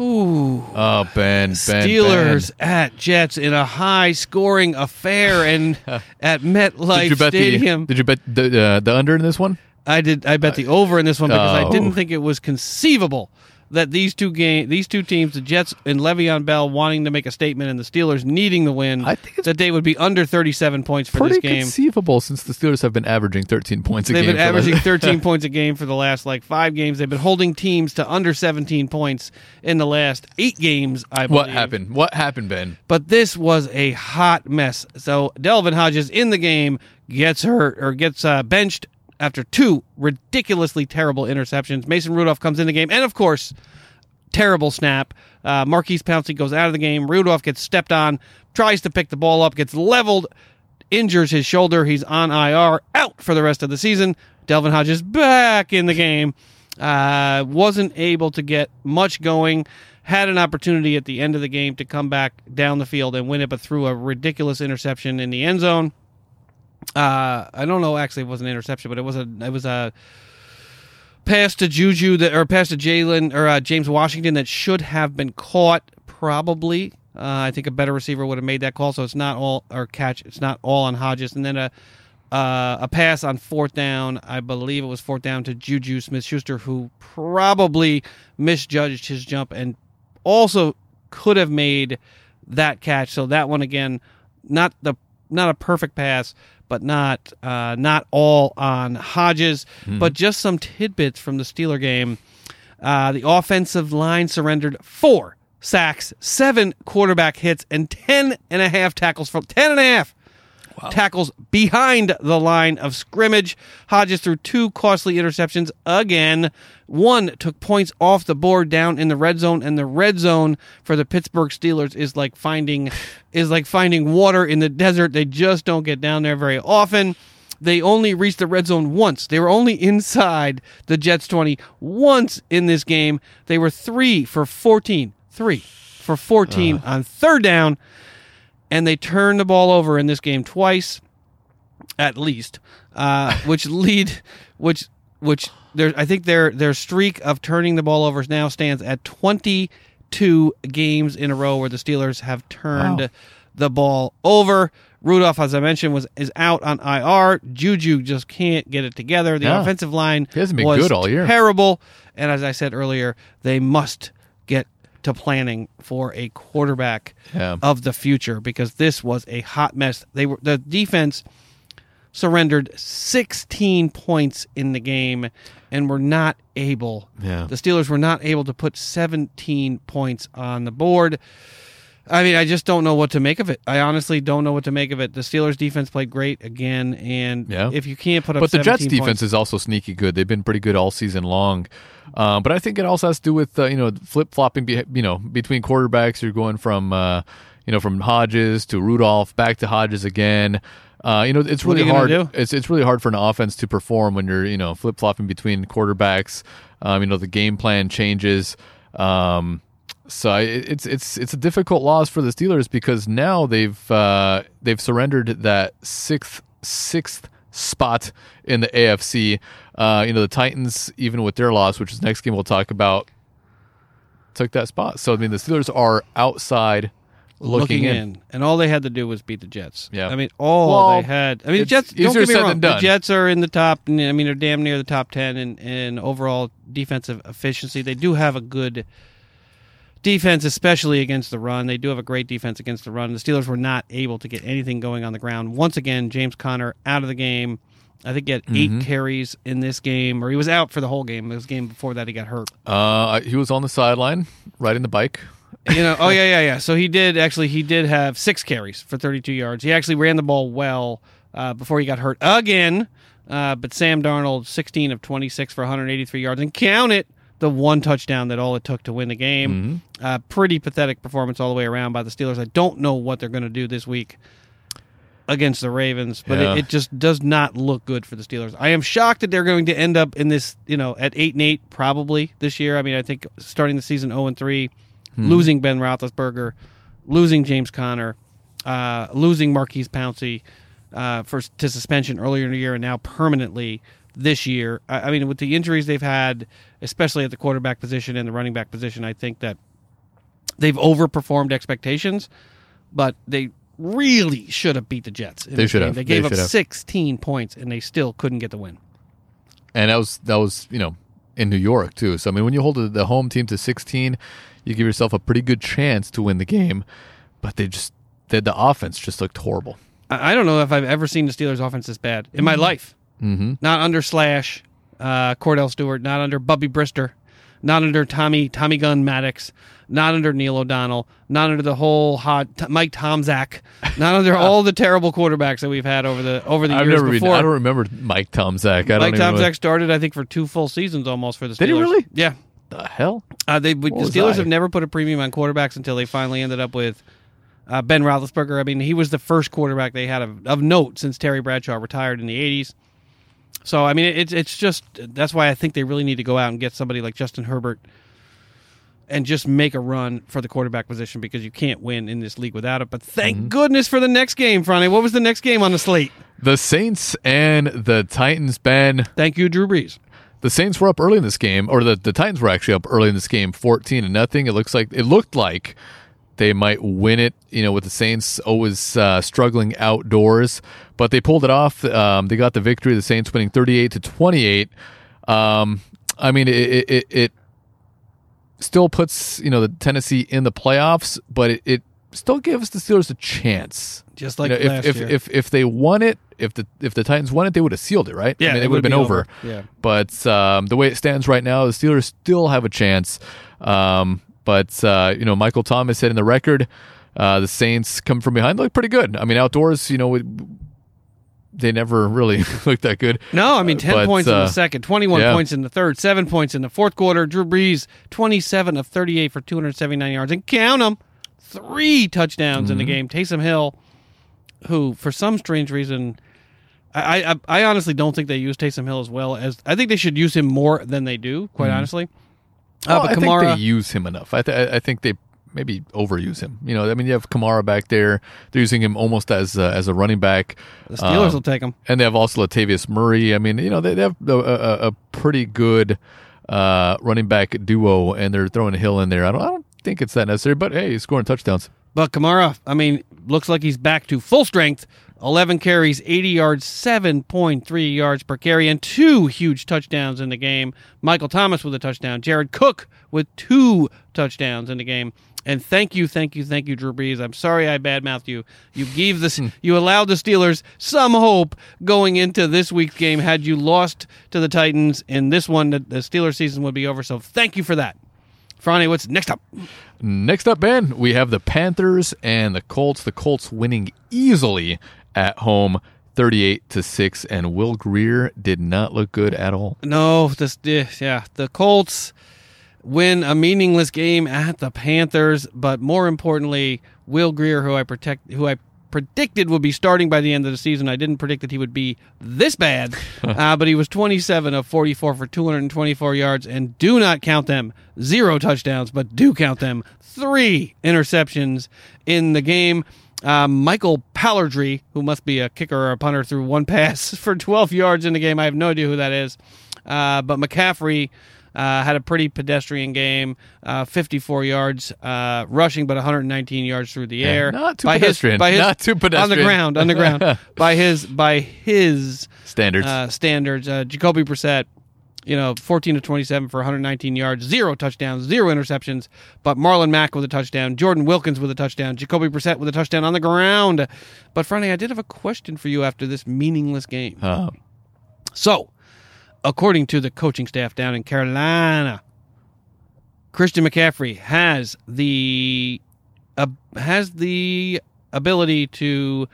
Ooh, Oh, Ben, Ben, Steelers Ben. at Jets in a high-scoring affair and at MetLife Did you bet Stadium. the? Did you bet the uh, the under in this one? I did. I bet the over in this one because I Oh. didn't think it was conceivable that these two game, these two teams, the Jets and Le'Veon Bell, wanting to make a statement, and the Steelers needing the win, I think that they would be under 37 points for this game. Pretty conceivable since the Steelers have been averaging 13 points a They've game. been averaging 13 points a game for the last like five games. They've been holding teams to under 17 points in the last eight games. I believe. What happened? What happened, Ben? But this was a hot mess. So Delvin Hodges in the game gets hurt or gets uh, benched after two ridiculously terrible interceptions. Mason Rudolph comes in the game, and of course, terrible snap. Uh, Maurkice Pouncey goes out of the game. Rudolph gets stepped on, tries to pick the ball up, gets leveled, injures his shoulder. He's on IR, out for the rest of the season. Delvin Hodges back in the game. Uh, wasn't able to get much going. Had an opportunity at the end of the game to come back down the field and win it, but threw a ridiculous interception in the end zone. Uh, I don't know. Actually, it was an interception, but it was a it was a pass to Juju that or pass to Jalen or uh, James Washington that should have been caught. Probably, uh, I think a better receiver would have made that call. So it's not all or catch. It's not all on Hodges, and then a uh, a pass on fourth down. I believe it was fourth down to Juju Smith Schuster, who probably misjudged his jump and also could have made that catch. So that one again not the not a perfect pass, but not uh, not all on Hodges, but just some tidbits from the Steeler game. Uh, the offensive line surrendered four sacks, seven quarterback hits, and ten and a half tackles for ten and a half tackles behind the line of scrimmage. Hodges threw two costly interceptions again. One took points off the board down in the red zone, and the red zone for the Pittsburgh Steelers is like finding is like finding water in the desert. They just don't get down there very often. They only reached the red zone once. They were only inside the Jets 20 once in this game. They were 3 for 14. 3 for 14 on third down and they turned the ball over in this game twice, at least, uh, which lead, which which there I think their their streak of turning the ball over now stands at twenty two games in a row where the Steelers have turned Wow. the ball over. Rudolph, as I mentioned, was is out on IR. Juju just can't get it together. The Yeah. offensive line hasn't been was good all year. Terrible, and as I said earlier, they must get to planning for a quarterback Yeah. of the future because this was a hot mess. They were the defense surrendered 16 points in the game and were not able Yeah. the Steelers were not able to put 17 points on the board. I mean, I just don't know what to make of it. I honestly don't know what to make of it. The Steelers defense played great again and Yeah. if you can't put up But the Jets defense points, is also sneaky good. They've been pretty good all season long. Um, but I think it also has to do with uh, you know flip flopping. Be- you know between quarterbacks, you're going from uh, you know from Hodges to Rudolph back to Hodges again. Uh, you know it's really hard. It's it's really hard for an offense to perform when you're you know flip flopping between quarterbacks. Um, you know the game plan changes. Um, so it's it's it's a difficult loss for the Steelers because now they've uh, they've surrendered that sixth sixth spot in the AFC. Uh, you know the Titans, even with their loss, which is next game we'll talk about, took that spot. So I mean the Steelers are outside looking, in. and all they had to do was beat the Jets. Yeah. I mean, all Well, they had. I mean, the Jets. Don't get me wrong. The. Jets are in the top. I mean, they're damn near the top ten in, in overall defensive efficiency. They do have a good defense, especially against the run. They do have a great defense against the run. The Steelers were not able to get anything going on the ground. Once again, James Conner out of the game. I think he had 8 Mm-hmm. carries in this game, or he was out for the whole game. This game before that, he got hurt. Uh, he was on the sideline riding the bike. You know, oh yeah, yeah, yeah. So he did actually. He did have six carries for 32 yards. He actually ran the ball well uh, before he got hurt again. Uh, but Sam Darnold, 16 of 26 for 183 yards, and count it, the one touchdown that all it took to win the game. Uh, pretty pathetic performance all the way around by the Steelers. I don't know what they're going to do this week against the Ravens, but Yeah. it, it just does not look good for the Steelers. I am shocked that they're going to end up in this, you know, at eight and eight probably this year. I mean, I think starting the season zero and three, losing Ben Roethlisberger, losing James Conner, uh, losing Maurkice Pouncey uh, for to suspension earlier in the year, and now permanently this year. I, I mean, with the injuries they've had, especially at the quarterback position and the running back position, I think that they've overperformed expectations, but they really should have beat the Jets. They should game. have. They They gave up should have. 16 points and they still couldn't get the win. and that was that was you know in New York too. So I mean, when you hold the- home team to 16, you give yourself a pretty good chance to win the game. But they just the, the offense just looked horrible. I I don't know if I've ever seen the Steelers offense this bad in my life. Mm-hmm. Not under Slash, uh, Kordell Stewart, not under Bubby Brister, not under Tommy Tommy Gunn Maddox, not under Neil O'Donnell, not under the whole hot t- Mike Tomczak, not under all the terrible quarterbacks that we've had over the over the I've years never been, before. I don't remember Mike Tomczak. I don't Mike Tomczak started, I think, for two full seasons almost for the Steelers. Did he really? Yeah. the hell. Uh, they the Steelers I? have never put a premium on quarterbacks until they finally ended up with uh, Ben Roethlisberger. I mean, he was the first quarterback they had of, of note since Terry Bradshaw retired in the '80s. So I mean, it's it's just that's why I think they really need to go out and get somebody like Justin Herbert and just make a run for the quarterback position because you can't win in this league without it. But thank Mm-hmm. goodness for the next game, Friday. What was the next game on the slate? The Saints and the Titans, Ben. Thank you, Drew Brees. The Saints were up early in this game, or the, the Titans were actually up early in this game, fourteen and nothing. It looks like it looked like they might win it. You know, with the Saints always uh, struggling outdoors, but they pulled it off. Um, they got the victory. The Saints winning thirty-eight to twenty-eight. Um, I mean, it, it, it, still puts you know the Tennessee in the playoffs, but it, it still gives the Steelers a chance. Just like You know, if, if, if if they won it, if the if the Titans won it, they would have sealed it, right? Yeah, I mean, it it would have been be over. over. Yeah. But um, the way it stands right now, the Steelers still have a chance. Um, but uh, you know, Michael Thomas said in the record, uh, the Saints come from behind look pretty good. I mean, outdoors, you know, it, they never really looked that good. No, I mean, 10 But, points in uh, the second, 21 yeah. points in the third, 7 points in the fourth quarter. Drew Brees, 27 of 38 for 279 yards. And count them, three touchdowns Mm-hmm. in the game. Taysom Hill, who, for some strange reason, I, I, I honestly don't think they use Taysom Hill as well as I think they should use him more than they do, quite honestly. Uh, Mm-hmm. Well, but I Kamara, think they use him enough. I, th- I think they maybe overuse him. You know, I mean, you have Kamara back there. They're using him almost as uh, as a running back. the Steelers Um, will take him. and they have also Latavius Murray. I mean, you know, they, they have a, a, a pretty good uh, running back duo, and they're throwing a Hill in there. I don't, I don't think it's that necessary, but hey, he's scoring touchdowns. But Kamara, I mean, looks like he's back to full strength. 11 carries, 80 yards, 7.3 yards per carry, and two huge touchdowns in the game. Michael Thomas with a touchdown. Jared Cook with two touchdowns in the game. And thank you, thank you, thank you, Drew Brees. I'm sorry I badmouthed you. You gave this, hmm. you allowed the Steelers some hope going into this week's game. Had you lost to the Titans in this one, the, the Steelers season would be over. So thank you for that. Franny, what's next up? Next up, Ben, we have the Panthers and the Colts. The Colts winning easily at home, thirty-eight to six, and Will Grier did not look good at all. No, this yeah, the Colts win a meaningless game at the Panthers, but more importantly, Will Grier, who I protect, who I predicted would be starting by the end of the season. I didn't predict that he would be this bad, uh, but he was 27 of 44 for 224 yards, and do not count them zero touchdowns, but do count them three interceptions in the game. Um, Michael Palardy, who must be a kicker or a punter, threw one pass for 12 yards in the game. I have no idea who that is. Uh, but McCaffrey uh, had a pretty pedestrian game, uh, 54 yards uh, rushing, but 119 yards through the air. not too By his- pedestrian. by his- Not too pedestrian. On the ground, on the ground. by his by his Standards. uh, standards. Uh, Jacoby Brissett, you know, 14 to 27 for 119 yards, zero touchdowns, zero interceptions. But Marlon Mack with a touchdown, Jordan Wilkins with a touchdown, Jacoby Brissett with a touchdown on the ground. But Friday, I did have a question for you after this meaningless game. Uh, So, according to the coaching staff down in Carolina, Christian McCaffrey has the uh, has the ability to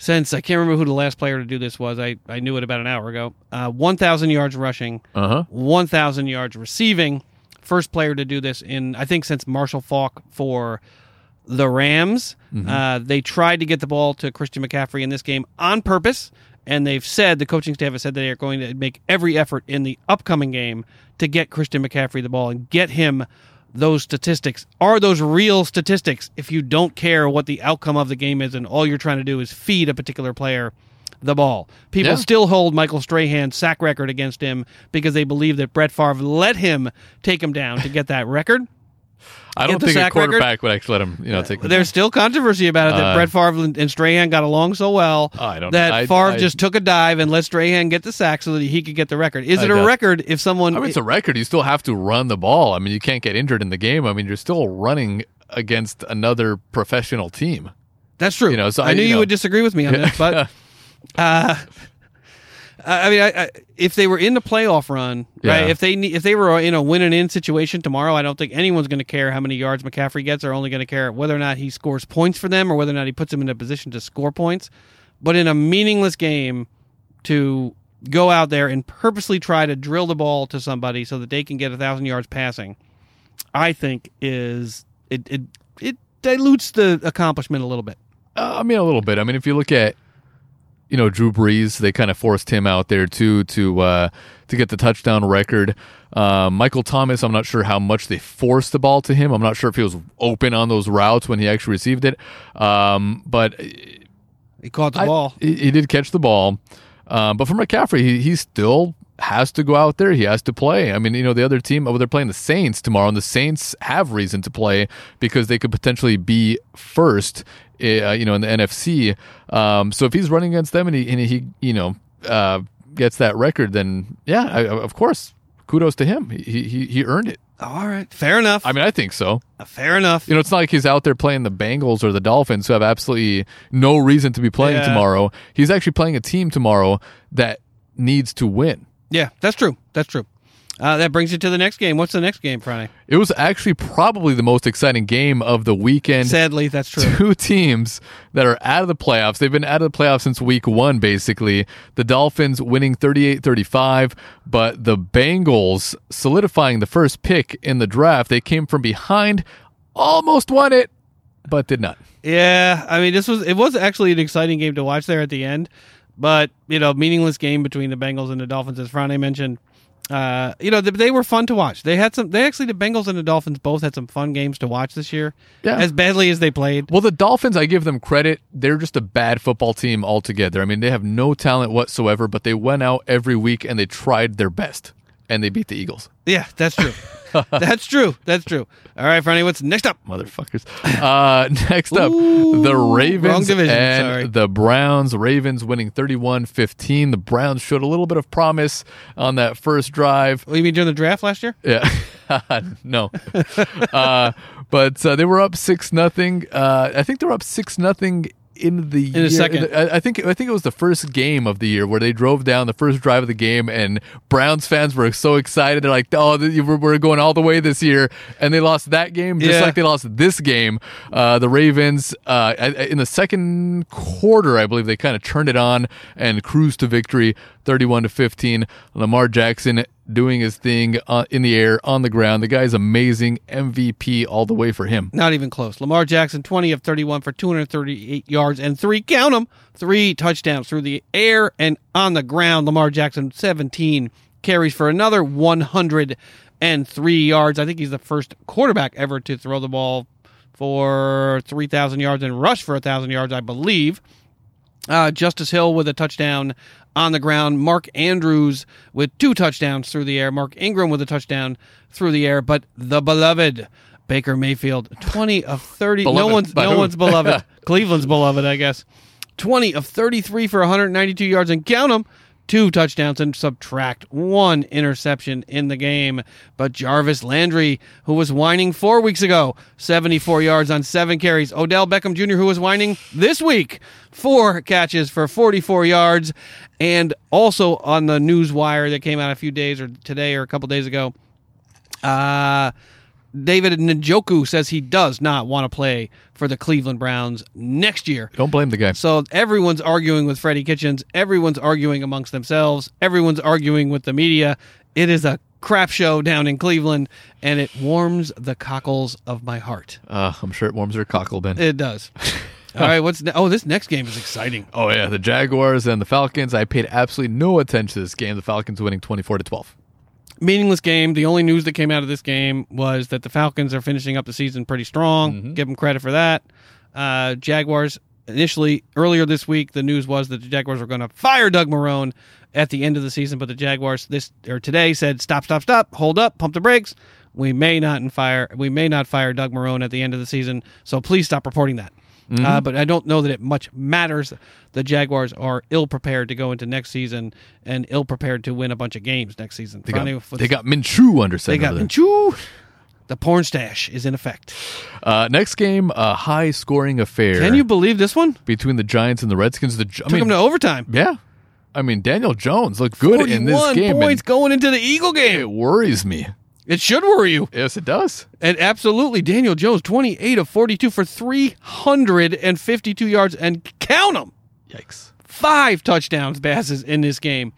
since I can't remember who the last player to do this was. I, I knew it about an hour ago. Uh, 1,000 yards rushing, uh huh. 1,000 yards receiving. First player to do this in, I think, since Marshall Faulk for the Rams. Uh, they tried to get the ball to Christian McCaffrey in this game on purpose, and they've said, the coaching staff has said they are going to make every effort in the upcoming game to get Christian McCaffrey the ball and get him those statistics. Are those real statistics if you don't care what the outcome of the game is and all you're trying to do is feed a particular player the ball? People Yeah. still hold Michael Strahan's sack record against him because they believe that Brett Favre let him take him down to get that record. I don't think a sack record? quarterback would actually let him, you know, take. the- There's still controversy about it that Uh, Brett Favre and Strahan got along so well I don't- that I- Favre I- just took a dive and let Strahan get the sack so that he could get the record. Is I it a record if someone? I mean, it's a record. You still have to run the ball. I mean, you can't get injured in the game. I mean, you're still running against another professional team. that's true. you know, so I knew you you, would disagree with me on this, but uh, I mean, I, I, if they were in the playoff run, right? Yeah. If they if they were in a win and in situation tomorrow, I don't think anyone's going to care how many yards McCaffrey gets. They're only going to care whether or not he scores points for them or whether or not he puts them in a position to score points. But in a meaningless game, to go out there and purposely try to drill the ball to somebody so that they can get a thousand yards passing, I think is it it it dilutes the accomplishment a little bit. Uh, I mean, a little bit. I mean, if you look at, you know, Drew Brees, they kind of forced him out there too to uh, to get the touchdown record. Um, Michael Thomas, I'm not sure how much they forced the ball to him. I'm not sure if he was open on those routes when he actually received it. Um, but He caught the I- ball. He, he did catch the ball, um, but for McCaffrey, he, he still has to go out there. He has to play. I mean, you know, the other team, oh, they're playing the Saints tomorrow, and the Saints have reason to play because they could potentially be first, uh, you know, in the NFC. Um, so if he's running against them and he, and he you know, uh, gets that record, then yeah, I, of course, kudos to him. He he he earned it. All right, fair enough. I mean, I think so. fair enough. You know, it's not like he's out there playing the Bengals or the Dolphins who have absolutely no reason to be playing Yeah. tomorrow. He's actually playing a team tomorrow that needs to win. yeah, that's true. That's true. Uh, that brings you to the next game. What's the next game, Friday? It was actually probably the most exciting game of the weekend. Sadly, that's true. Two teams that are out of the playoffs. They've been out of the playoffs since week one, basically. The Dolphins winning 38 35, but the Bengals solidifying the first pick in the draft. They came from behind, almost won it, but did not. Yeah, I mean, this was it was actually an exciting game to watch there at the end, but you know, meaningless game between the Bengals and the Dolphins, as Friday mentioned. Uh, you know, they, they were fun to watch. They had some. They actually, the Bengals and the Dolphins both had some fun games to watch this year. Yeah. as badly as they played. Well, the Dolphins, I give them credit. They're just a bad football team altogether. I mean, they have no talent whatsoever, but they went out every week and they tried their best, and they beat the Eagles. Yeah, that's true. that's true. That's true. All right, Friday, what's next up? Motherfuckers. Uh, next up, Ooh, the Ravens division, and sorry. the Browns. Ravens winning 31 15. The Browns showed a little bit of promise on that first drive. What, you mean during the draft last year? Yeah. no. uh, but uh, they were up 6 nothing. Uh, I think they were up 6 nothing in the the year- second. I I think I think it was the first game of the year where they drove down the first drive of the game, and Browns fans were so excited. They're like, "Oh, we're, going all the way this year," and they lost that game just Yeah. like they lost this game. Uh, the Ravens uh, in the second quarter, I believe they kind of turned it on and cruised to victory, thirty-one to fifteen. Lamar Jackson doing his thing uh, in the air, on the ground. The guy's amazing, MVP all the way for him. Not even close. Lamar Jackson, 20 of 31 for 238 yards and three, count them, three touchdowns through the air and on the ground. Lamar Jackson, 17 carries for another 103 yards. I think he's the first quarterback ever to throw the ball for 3,000 yards and rush for 1,000 yards, I believe. Uh, Justice Hill with a touchdown on the ground. Mark Andrews with two touchdowns through the air. Mark Ingram with a touchdown through the air. But the beloved Baker Mayfield, twenty of thirty. no one's no who? one's beloved. Cleveland's beloved, I guess. Twenty of thirty-three for 192 yards and count them. Two touchdowns and subtract one interception in the game. But Jarvis Landry, who was whining four weeks ago, 74 yards on seven carries. Odell Beckham Jr., who was whining this week, four catches for 44 yards. And also on the news wire that came out a few days or today or a couple days ago, uh, David Njoku says he does not want to play for the Cleveland Browns next year. Don't blame the guy. So everyone's arguing with Freddie Kitchens. Everyone's arguing amongst themselves. Everyone's arguing with the media. It is a crap show down in Cleveland, and it warms the cockles of my heart. Uh, I'm sure it warms your cockle, Ben. It does. All right, what's ne- oh? This next game is exciting. Oh yeah, the Jaguars and the Falcons. I paid absolutely no attention to this game. The Falcons winning twenty four to twelve. Meaningless game. The only news that came out of this game was that the Falcons are finishing up the season pretty strong. Give them credit for that. Uh, Jaguars initially earlier this week, the news was that the Jaguars were going to fire Doug Marrone at the end of the season, but the Jaguars this or today said stop, stop, stop, hold up, pump the brakes. We may not fire we may not fire Doug Marrone at the end of the season, so please stop reporting that. Uh, but I don't know that it much matters. The Jaguars are ill prepared to go into next season and ill prepared to win a bunch of games next season. They got, if- they got Minshew under center. they got. Minshew. The porn stash is in effect. Uh, next game, a high scoring affair. Can you believe this one? between the Giants and the Redskins? The I Took mean, him to overtime. yeah. I mean, Daniel Jones looked good in this 41 game. points going into the Eagle game. it worries me. It should worry you. Yes, it does. And absolutely, Daniel Jones, 28 of 42 for 352 yards and count them. Yikes. Five touchdowns passes in this game.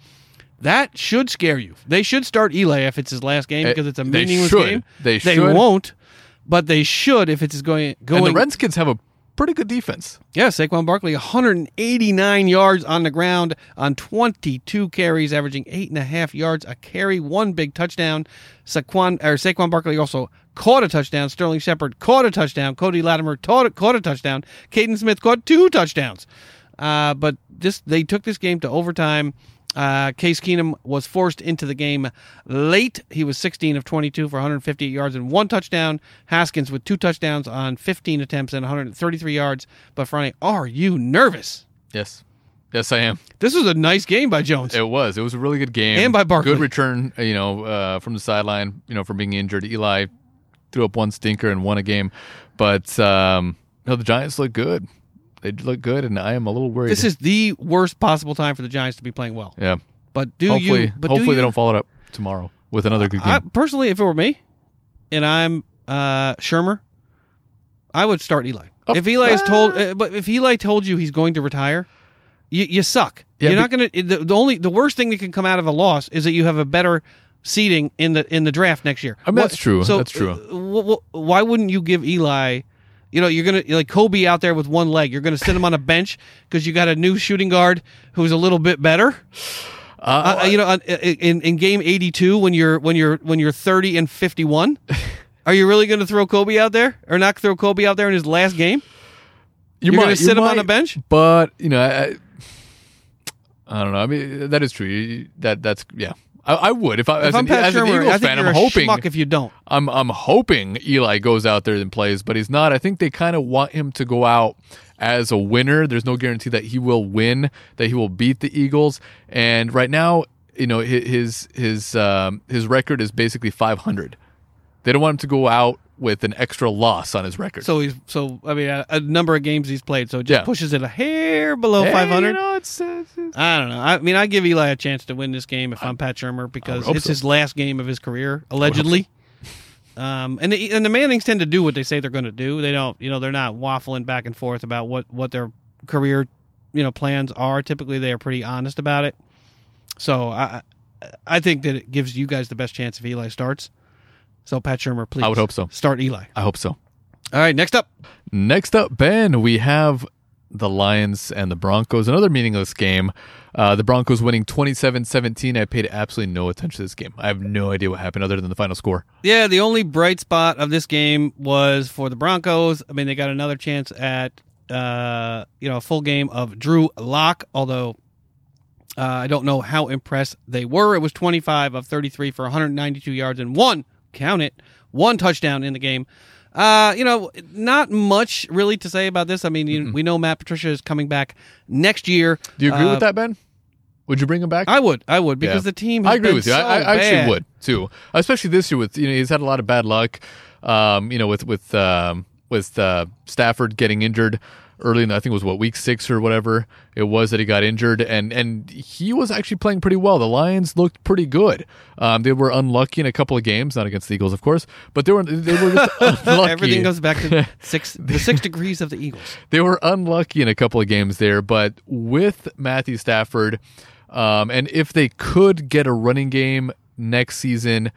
That should scare you. They should start Eli if it's his last game Eh, because it's a they meaningless should. game. They should They should. won't, but they should if it's going going. and the Redskins have a pretty good defense. Yeah, Saquon Barkley, 189 yards on the ground on 22 carries, averaging eight and a half yards a carry, one big touchdown. Saquon or Saquon Barkley also caught a touchdown. Sterling Shepard caught a touchdown. Cody Latimer caught, caught a touchdown. Kaden Smith caught two touchdowns. Uh, but this they took this game to overtime. Uh, Case Keenum was forced into the game late. He was 16 of 22 for 158 yards and one touchdown. Haskins with two touchdowns on 15 attempts and 133 yards. But Friday, are you nervous? Yes. Yes, I am. This was a nice game by Jones. It was. It was a really good game. And by Barkley. Good return, uh, you know, uh, from the sideline, you know, from being injured. Eli threw up one stinker and won a game. But, um, no, the Giants look good. They look good, and I am a little worried. This is the worst possible time for the Giants to be playing well. yeah. But do hopefully, you? But do hopefully you, they don't follow it up tomorrow with another good game. I, personally, if it were me, and I'm uh, Shurmur, I would start Eli. Oh, if Eli is ah. told, uh, but if Eli told you he's going to retire, you, you suck. Yeah, You're not going to. The, the only the worst thing that can come out of a loss is that you have a better seating in the in the draft next year. I mean, that's true. So That's true. uh, wh- wh- why wouldn't you give Eli? You know, you're gonna like Kobe out there with one leg. You're gonna sit him on a bench because you got a new shooting guard who's a little bit better. Uh, Uh, you know, in in game 82 when you're when you're when you're 30 and 51, are you really going to throw Kobe out there or not throw Kobe out there in his last game? you you're might gonna sit him on a bench? but you know, I, I don't know. I mean, that is true. That that's yeah. I, I would if I If as, I'm an, as an Eagles fan. I'm a hoping if you don't. I'm I'm hoping Eli goes out there and plays, but he's not. I think they kind of want him to go out as a winner. There's no guarantee that he will win, that he will beat the Eagles. And right now, you know, hi- his his um, his record is basically 500. They don't want him to go out with an extra loss on his record. So he's so I mean a, a number of games he's played, so it just Yeah. pushes it a hair below Hey, 500. You know, it's, it's- I don't know. I mean, I give Eli a chance to win this game if I'm Pat Shurmur because it's so. his last game of his career, allegedly. Um, and the, and the Mannings tend to do what they say they're going to do. They don't, you know, they're not waffling back and forth about what what their career, you know, plans are. Typically, they are pretty honest about it. So I I think that it gives you guys the best chance if Eli starts. So Pat Shurmur, please, I would hope so. Start Eli. I hope so. All right, next up. Next up, Ben, we have the Lions and the Broncos. Another meaningless game. Uh, the Broncos winning 27 17. I paid absolutely no attention to this game. I have no idea what happened other than the final score. Yeah, the only bright spot of this game was for the Broncos. I mean, they got another chance at uh, you know a full game of Drew Lock, although uh, I don't know how impressed they were. It was 25 of 33 for 192 yards and one count it one touchdown in the game. Uh, you know, not much really to say about this. I mean, you, we know Matt Patricia is coming back next year. Do you agree Uh, with that, Ben? Would you bring him back? I would, I would, because Yeah. the team. I agree with you. so I, I actually would too, especially this year with you know he's had a lot of bad luck. Um, you know with with um, with uh, Stafford getting injured early in I think it was what week six or whatever it was that he got injured, and and he was actually playing pretty well. The Lions looked pretty good. Um, they were unlucky in a couple of games, not against the Eagles, of course, but they were they were just unlucky. Everything goes back to six the six degrees of the Eagles. they were unlucky in a couple of games there, but with Matthew Stafford, um, and if they could get a running game next season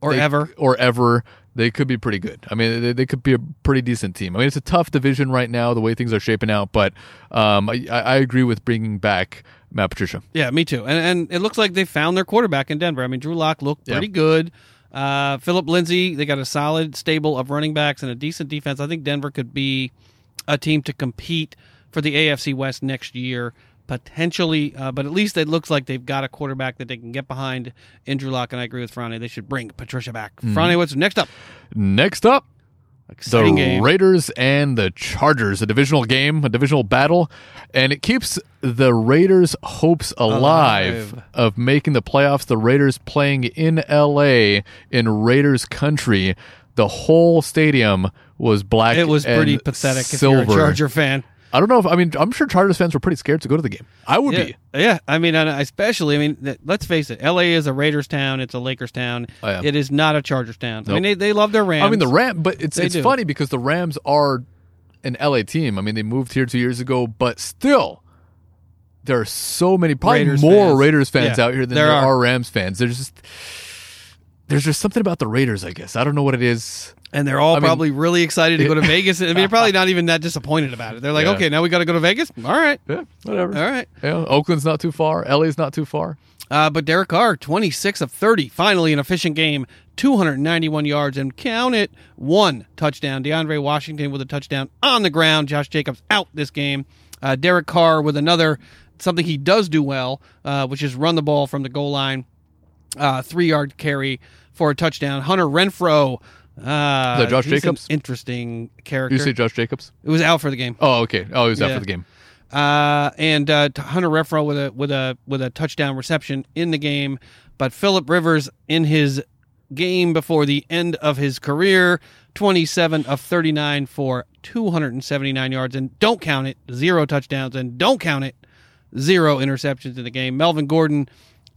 Or they- ever. or ever, they could be pretty good. I mean, they, they could be a pretty decent team. I mean, it's a tough division right now, the way things are shaping out, but um, I, I agree with bringing back Matt Patricia. Yeah, me too. And and it looks like they found their quarterback in Denver. I mean, Drew Lock looked Yeah. pretty good. Uh, Philip Lindsay, they got a solid stable of running backs and a decent defense. I think Denver could be a team to compete for the AFC West next year, potentially. Uh, but at least it looks like they've got a quarterback that they can get behind in Drew Lock. And I agree with Frane. They should bring Patricia back. Frane, what's next up? Next up, the game. Raiders and the Chargers, a divisional game, a divisional battle, and it keeps the Raiders' hopes alive, Alive. of making the playoffs. The Raiders playing in LA in Raiders country. The whole stadium was black. It was pretty pathetic Silver. if you're a Charger fan. I don't know if I mean I'm sure Chargers fans were pretty scared to go to the game. I would Yeah, be. yeah. I mean, especially, I mean, let's face it. L.A. is a Raiders town. It's a Lakers town. Oh, yeah. It is not a Chargers town. I mean, they, they love their Rams. I mean the Ram, but it's They it's do. funny because the Rams are an LA team. I mean they moved here two years ago, but still. There are so many, probably Raiders more fans. Raiders fans Yeah, out here than there there, are. are. Rams fans. There's just, there's just something about the Raiders. I guess I don't know what it is. And they're all I mean- probably really excited to go to Vegas. I mean, they're probably not even that disappointed about it. They're like, Yeah. okay, now we got to go to Vegas. All right, Yeah, whatever. all right. Yeah, Oakland's not too far. LA's not too far. Uh, but Derek Carr, 26 of 30, finally an efficient game, 291 yards, and count it, one touchdown. DeAndre Washington with a touchdown on the ground. Josh Jacobs out this game. Uh, Derek Carr with another, something he does do well, uh, which is run the ball from the goal line, uh, three yard carry for a touchdown. Hunter Renfrow. Uh, that Josh he's an Jacobs? interesting character. You say Josh Jacobs? it was out for the game. Oh, okay. Oh, he was out Yeah. for the game. uh, and uh, Hunter Renfrow with a with a with a touchdown reception in the game. But Philip Rivers in his game before the end of his career, 27 of 39 for 279 yards, and don't count it, zero touchdowns, and don't count it, zero interceptions in the game. Melvin Gordon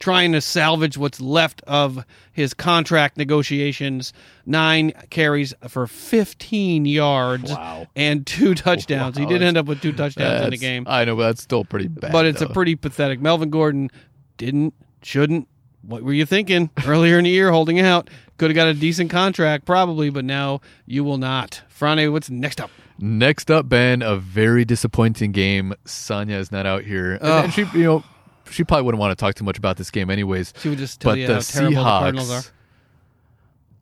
trying to salvage what's left of his contract negotiations. Nine carries for 15 yards Wow. and two touchdowns. he did end up with two touchdowns in the game, I know, but that's still pretty bad. but it's a pretty pathetic. Melvin Gordon didn't, shouldn't. What were you thinking earlier in the year holding out? Could have got a decent contract, probably, but now you will not. Frane, what's next up? Next up, Ben, a very disappointing game. Sonya is not out here, and, and she, you know, she probably wouldn't want to talk too much about this game, anyways. She would just tell but you the how terrible the Cardinals are.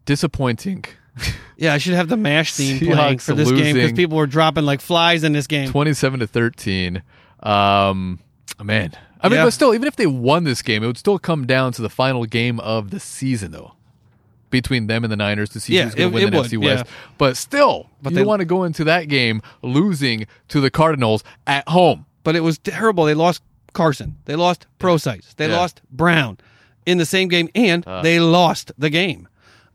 Disappointing. Yeah, I should have the MASH theme playing Seahawks for this game because losing. people were dropping like flies in this game. Twenty-seven to thirteen. Um, man, I mean, Yeah. but still, even if they won this game, it would still come down to the final game of the season, though, between them and the Niners to see Yeah, who's going it- to win it the would, NFC West. yeah. But still, But you they- want to go into that game losing to the Cardinals at home. but it was terrible. They lost Carson. They lost Prosise. They Yeah. lost Brown in the same game, and they lost the game.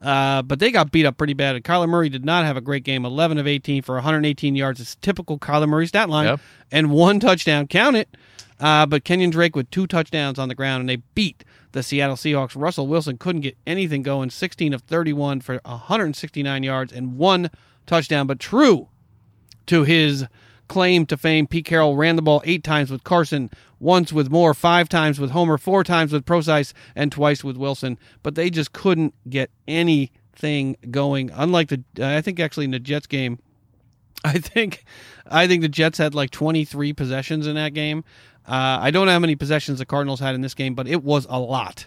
Uh, but they got beat up pretty bad. And Kyler Murray did not have a great game. 11 of 18 for 118 yards. It's typical Kyler Murray stat line. Yep. And one touchdown. Count it. Uh, but Kenyan Drake with two touchdowns on the ground, and they beat the Seattle Seahawks. Russell Wilson couldn't get anything going. 16 of 31 for 169 yards and one touchdown. But true to his claim to fame. Pete Carroll ran the ball eight times with Carson, once with Moore, five times with Homer, four times with Prosise, and twice with Wilson. But they just couldn't get anything going. Unlike the, I think actually in the Jets game, I think, I think the Jets had like 23 possessions in that game. Uh, I don't know how many possessions the Cardinals had in this game, but it was a lot.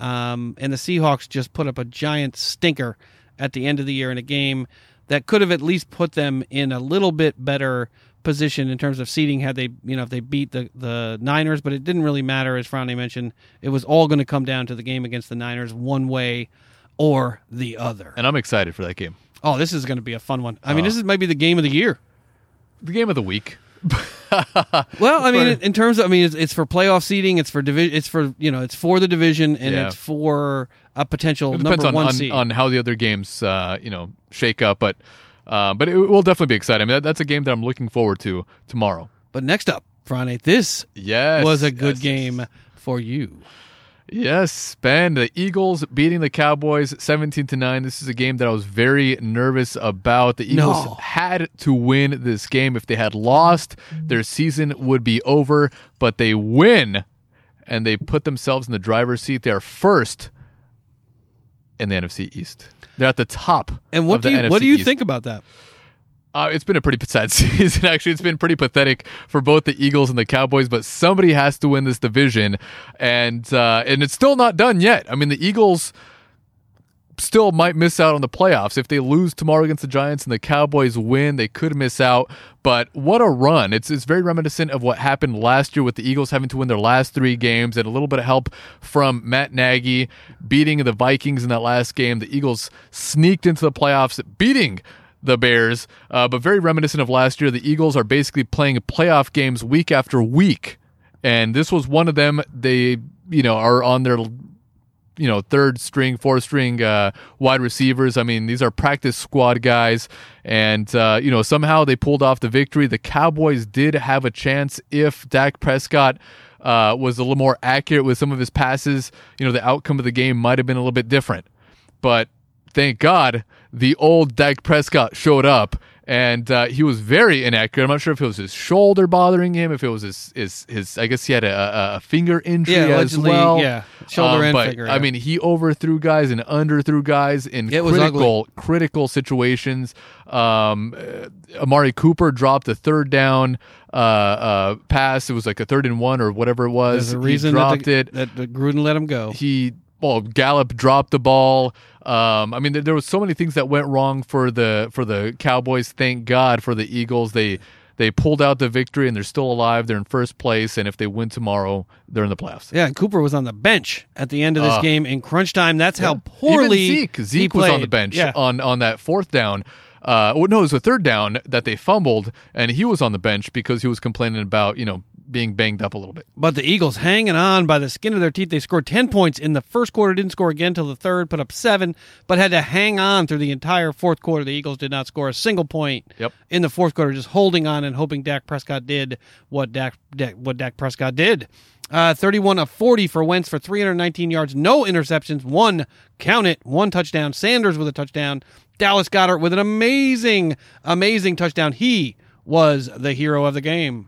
Um, and the Seahawks just put up a giant stinker at the end of the year in a game that could have at least put them in a little bit better position in terms of seeding had they you know if they beat the the Niners but it didn't really matter as Franny mentioned it was all going to come down to the game against the Niners one way or the other And I'm excited for that game. oh this is going to be a fun one I mean this is maybe the game of the year The game of the week. Well, I mean, in terms of, I mean, it's, it's for playoff seeding. It's for division. It's for you know, it's for the division, and Yeah. it's for a potential It depends number on, one on, seed. on how the other games, uh, you know, shake up. But uh, but it will definitely be exciting. I mean, that, that's a game that I'm looking forward to tomorrow. but next up, Friday, this Yes, was a good yes, game for you. Yes, Ben. The Eagles beating the Cowboys 17 to 9. This is a game that I was very nervous about. The Eagles No. had to win this game. If they had lost, their season would be over, but they win and they put themselves in the driver's seat. They are first in the NFC East. They're at the top. And what do you what do you East. think about that? Uh, it's been a pretty sad season. Actually, it's been pretty pathetic for both the Eagles and the Cowboys. But somebody has to win this division, and uh, and it's still not done yet. I mean, the Eagles still might miss out on the playoffs if they lose tomorrow against the Giants and the Cowboys win. They could miss out. But what a run! It's it's very reminiscent of what happened last year with the Eagles having to win their last three games and a little bit of help from Matt Nagy beating the Vikings in that last game. The Eagles sneaked into the playoffs, beating the Bears, uh, but very reminiscent of last year. The Eagles are basically playing playoff games week after week, and this was one of them. They, you know, are on their, you know, third string, fourth string uh, wide receivers. I mean, these are practice squad guys, and uh, you know, somehow they pulled off the victory. The Cowboys did have a chance if Dak Prescott. Uh, was a little more accurate with some of his passes. You know, the outcome of the game might have been a little bit different but thank God the old Dak Prescott showed up. And uh, he was very inaccurate. I'm not sure if it was his shoulder bothering him, if it was his his, his I guess he had a, a, a finger injury Yeah, as well. yeah. Shoulder Um, and but, finger, I yeah. mean, he overthrew guys and underthrew guys in It critical critical situations. Um, uh, Amari Cooper dropped a third down uh, uh, pass. It was like a third and one or whatever it was. There's a reason He dropped that, the, it that the Gruden let him go. he well Gallup dropped the ball. Um, I mean, there, there was so many things that went wrong for the for the Cowboys. Thank God for the Eagles. They they pulled out the victory and they're still alive. They're in first place, and if they win tomorrow, they're in the playoffs. Yeah, and Cooper was on the bench at the end of this Uh, game in crunch time. That's how poorly Even Zeke Zeke was on the bench Yeah. on on that fourth down. Uh, well, no, it was a third down that they fumbled, and he was on the bench because he was complaining about you know being banged up a little bit. But the Eagles hanging on by the skin of their teeth. They scored 10 points in the first quarter, didn't score again till the third, put up seven, but had to hang on through the entire fourth quarter. The Eagles did not score a single point Yep. in the fourth quarter, just holding on and hoping Dak Prescott did what Dak, Dak what Dak Prescott did. Uh, 31 of 40 for Wentz for 319 yards, no interceptions, one, count it, one touchdown. Sanders with a touchdown. Dallas Goedert with an amazing, amazing touchdown. He was the hero of the game.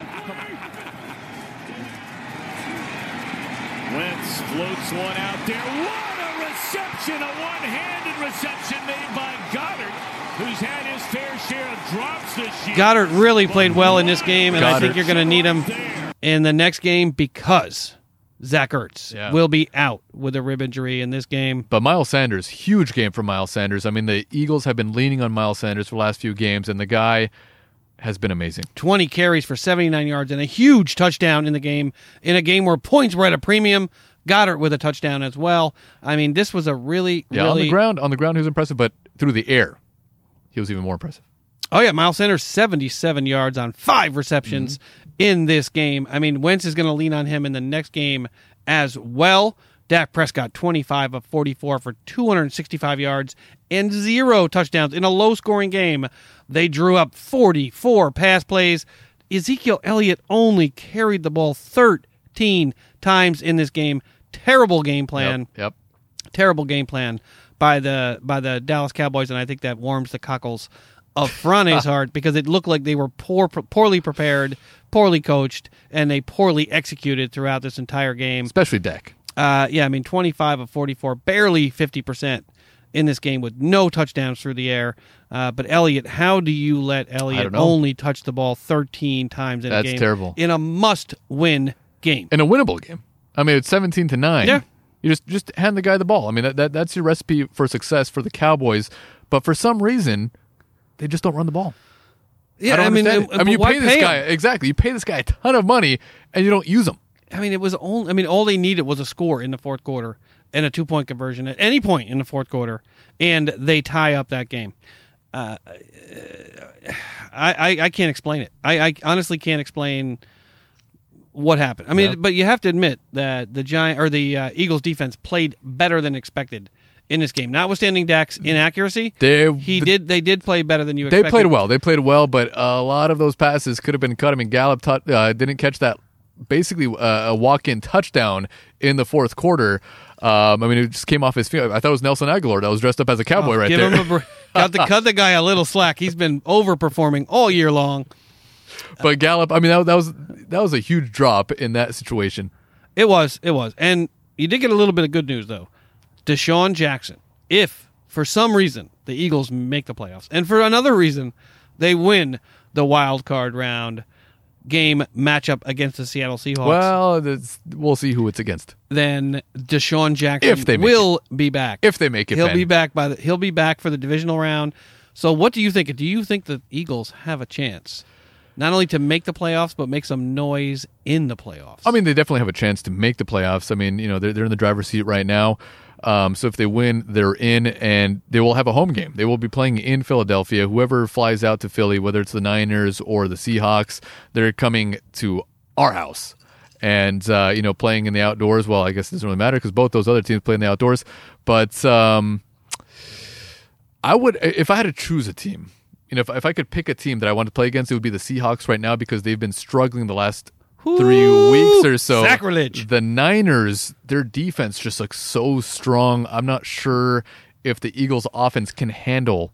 Floats one out there. What a reception! A one-handed reception made by Goedert, who's had his fair share of drops this year. Goedert really played well in this game, and I think you're going to need him in the next game because Zach Ertz Yeah. will be out with a rib injury in this game. But Miles Sanders, huge game for Miles Sanders. I mean, the Eagles have been leaning on Miles Sanders for the last few games, and the guy has been amazing. 20 carries for 79 yards and a huge touchdown in the game, in a game where points were at a premium. Goedert with a touchdown as well. I mean, this was a really, Yeah, really. on the ground, on the ground, he was impressive, but through the air, he was even more impressive. Oh yeah, Miles Sanders 77 yards on five receptions mm-hmm. in this game. I mean, Wentz is going to lean on him in the next game as well. Dak Prescott 25 of 44 for 265 yards and zero touchdowns in a low-scoring game. They drew up 44 pass plays. Ezekiel Elliott only carried the ball 13 times in this game. Terrible game plan Yep. yep. terrible game plan by the by the Dallas Cowboys, and I think that warms the cockles of Frane's heart because it looked like they were poor, poorly prepared, poorly coached, and they poorly executed throughout this entire game. Especially Dak. Uh, yeah, I mean, twenty five of forty four, barely fifty percent in this game with no touchdowns through the air. Uh, but Elliott, how do you let Elliott only touch the ball thirteen times in a game? That's game? terrible. in a must win game. in a winnable game. I mean, it's seventeen to nine. Yeah. you just just hand the guy the ball. I mean, that, that that's your recipe for success for the Cowboys. But for some reason, they just don't run the ball. Yeah, I don't mean, it. I mean, you pay this guy exactly. You pay this guy a ton of money, and you don't use him. I mean, it was only. I mean, all they needed was a score in the fourth quarter and a two point conversion at any point in the fourth quarter, and they tie up that game. Uh, I, I I can't explain it. I, I honestly can't explain what happened. I mean, Yeah. but you have to admit that the giant or the uh, Eagles defense played better than expected in this game. Notwithstanding Dak's inaccuracy, They he the- did. They did play better than you. They expected. played well. They played well, but a lot of those passes could have been cut. I mean, Gallup tut uh, didn't catch that basically uh, a walk-in touchdown in the fourth quarter. Um, I mean, it just came off his field. I thought it was Nelson Agholor that was dressed up as a cowboy right Oh, Give there. him a break. Got to cut the guy a little slack. He's been overperforming all year long. but Gallup, I mean, that, that was that was a huge drop in that situation. It was, it was, and you did get a little bit of good news though. DeSean Jackson, if for some reason the Eagles make the playoffs, and for another reason they win the wild card round game matchup against the Seattle Seahawks, Well, we'll see who it's against then DeSean Jackson If they will be back. if they make it. he'll Ben. be back by the he'll be back for the divisional round. So what do you think? Do you think the Eagles have a chance? Not only to make the playoffs, but make some noise in the playoffs. I mean, they definitely have a chance to make the playoffs. I mean, you know, they're, they're in the driver's seat right now. Um, so if they win, they're in, and they will have a home game. They will be playing in Philadelphia. Whoever flies out to Philly, whether it's the Niners or the Seahawks, they're coming to our house. And uh, you know, playing in the outdoors. Well, I guess it doesn't really matter because both those other teams play in the outdoors. But um, I would, if I had to choose a team, you know, if, if I could pick a team that I want to play against, it would be the Seahawks right now because they've been struggling the last three weeks or so. sacrilege. The Niners, their defense just looks so strong. I'm not sure if the Eagles' offense can handle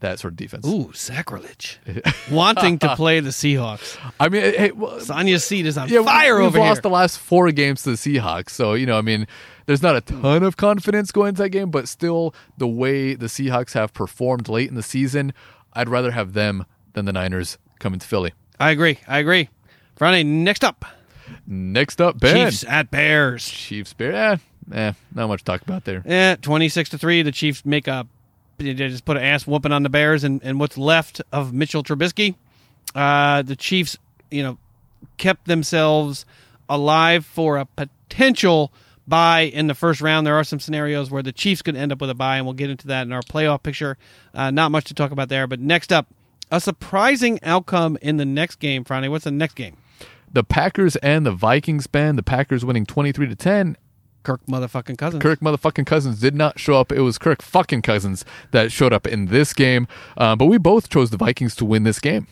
that sort of defense. Ooh, sacrilege! Wanting to play the Seahawks. I mean, hey, well, Sonya's seat is on yeah, we- fire we've over lost the last four games to the Seahawks, so you know, I mean, there's not a ton of confidence going into that game, but still, the way the Seahawks have performed late in the season, I'd rather have them than the Niners coming to Philly. I agree. I agree. Friday. Next up, Next up, Ben Chiefs at Bears. Chiefs, Bear. Eh, eh, not much to talk about there. Yeah, twenty six to three. The Chiefs make a they just put an ass whooping on the Bears, and, and what's left of Mitchell Trubisky. Uh, the Chiefs, you know, kept themselves alive for a potential bye in the first round. There are some scenarios where the Chiefs could end up with a bye, and we'll get into that in our playoff picture. Uh, not much to talk about there. But next up, a surprising outcome in the next game, Friday. What's the next game? The Packers and the Vikings, Ben. The Packers winning 23 to 10. Kirk motherfucking Cousins. Kirk motherfucking Cousins did not show up. It was Kirk fucking Cousins that showed up in this game. Uh, but we both chose the Vikings to win this game.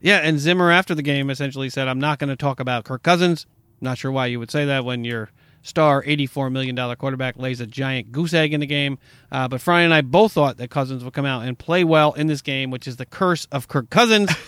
Yeah, and Zimmer after the game essentially said, "I'm not going to talk about Kirk Cousins." Not sure why you would say that when your star, $84 million quarterback lays a giant goose egg in the game. Uh, but Friday and I both thought that Cousins would come out and play well in this game, which is the curse of Kirk Cousins.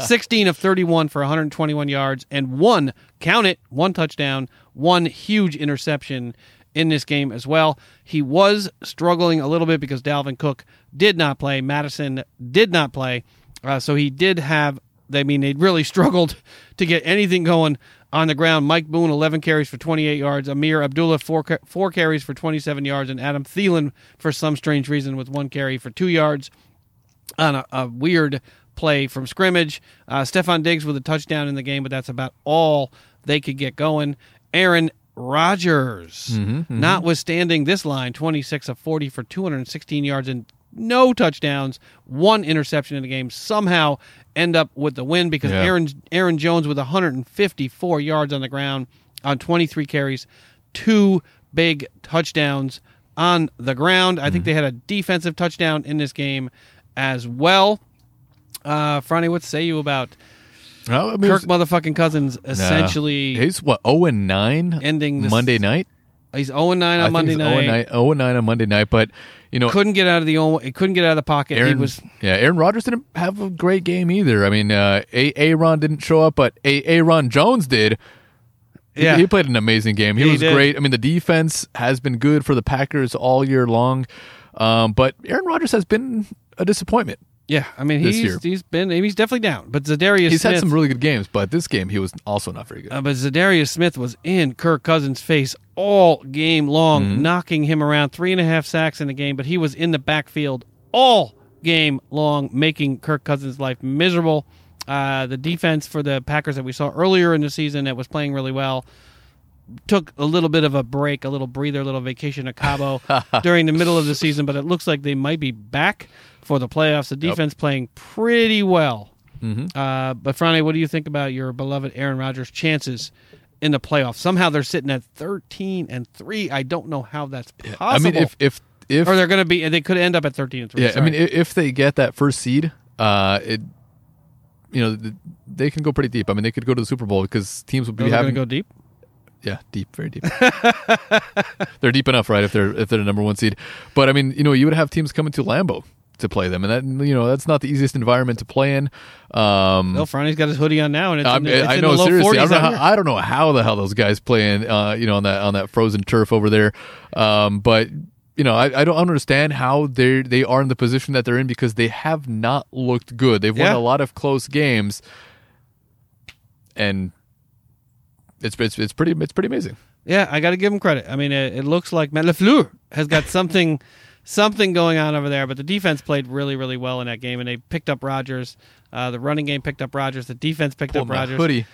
16 of 31 for 121 yards and one, count it, one touchdown, one huge interception in this game as well. He was struggling a little bit because Dalvin Cook did not play. Mattison did not play. Uh, so he did have, I mean, they really struggled to get anything going on the ground. Mike Boone, 11 carries for 28 yards. Ameer Abdullah, four, four carries for 27 yards. And Adam Thielen, for some strange reason, with one carry for two yards on a, a weird play from scrimmage. Uh, Stefon Diggs with a touchdown in the game, but that's about all they could get going. Aaron Rodgers, notwithstanding this line, 26 of 40 for 216 yards and no touchdowns, one interception in the game, somehow end up with the win because Yeah. Aaron Aaron Jones with 154 yards on the ground on 23 carries, two big touchdowns on the ground. I think they had a defensive touchdown in this game as well. Uh, Franny, what say you about Well, I mean, Kirk motherfucking Cousins nah. essentially? he's what 0 and 9 Ending this- Monday night. He's 0 9 I on Monday he's night. 0 and 9, 0 and 9 on Monday night, but you know, Couldn't get out of the own. He couldn't get out of the pocket. Aaron he was yeah, Aaron Rodgers didn't have a great game either. I mean, uh, A Aaron didn't show up, but A Aaron Jones did. He- Yeah. he, played an amazing game. He He was did. great. I mean, the defense has been good for the Packers all year long, um, but Aaron Rodgers has been a disappointment. Yeah. I mean, This he's year. he's been he's definitely down. But Za'Darius He's Smith, had some really good games, but this game he was also not very good. Uh, but Za'Darius Smith was in Kirk Cousins' face all game long, Mm-hmm. knocking him around. Three and a half sacks in the game, but he was in the backfield all game long, making Kirk Cousins' life miserable. Uh, the defense for the Packers that we saw earlier in the season that was playing really well took a little bit of a break, a little breather, a little vacation at Cabo during the middle of the season, but it looks like they might be back for the playoffs. The defense playing pretty well. Mm-hmm. Uh, but Franny, what do you think about your beloved Aaron Rodgers' chances in the playoffs? Somehow they're sitting at thirteen and three. I don't know how that's possible. I mean, if if if or they're going to be, they could end up at thirteen and three. yeah, I mean, if they get that first seed, uh, it you know they can go pretty deep. I mean, they could go to the Super Bowl because teams will be Oh, having go deep. Yeah, deep, very deep. they're deep enough, right? If they're if they're the number one seed, but I mean, you know, you would have teams coming to Lambeau to play them, and that you know that's not the easiest environment to play in. Um, Franny's got his hoodie on now, and it's, I, in, it's I in know seriously. I don't, know how. I don't know how the hell those guys playing, uh, you know, on that on that frozen turf over there. Um, but you know, I, I don't understand how they they are in the position that they're in because they have not looked good. They've won Yeah. a lot of close games, and it's it's it's pretty it's pretty amazing. Yeah, I got to give him credit. I mean, it, it looks like Matt LaFleur has got something, something going on over there. But the defense played really, really well in that game, and they picked up Rodgers. Uh, the running game picked up Rodgers. The defense picked Pull up Rodgers. hoodie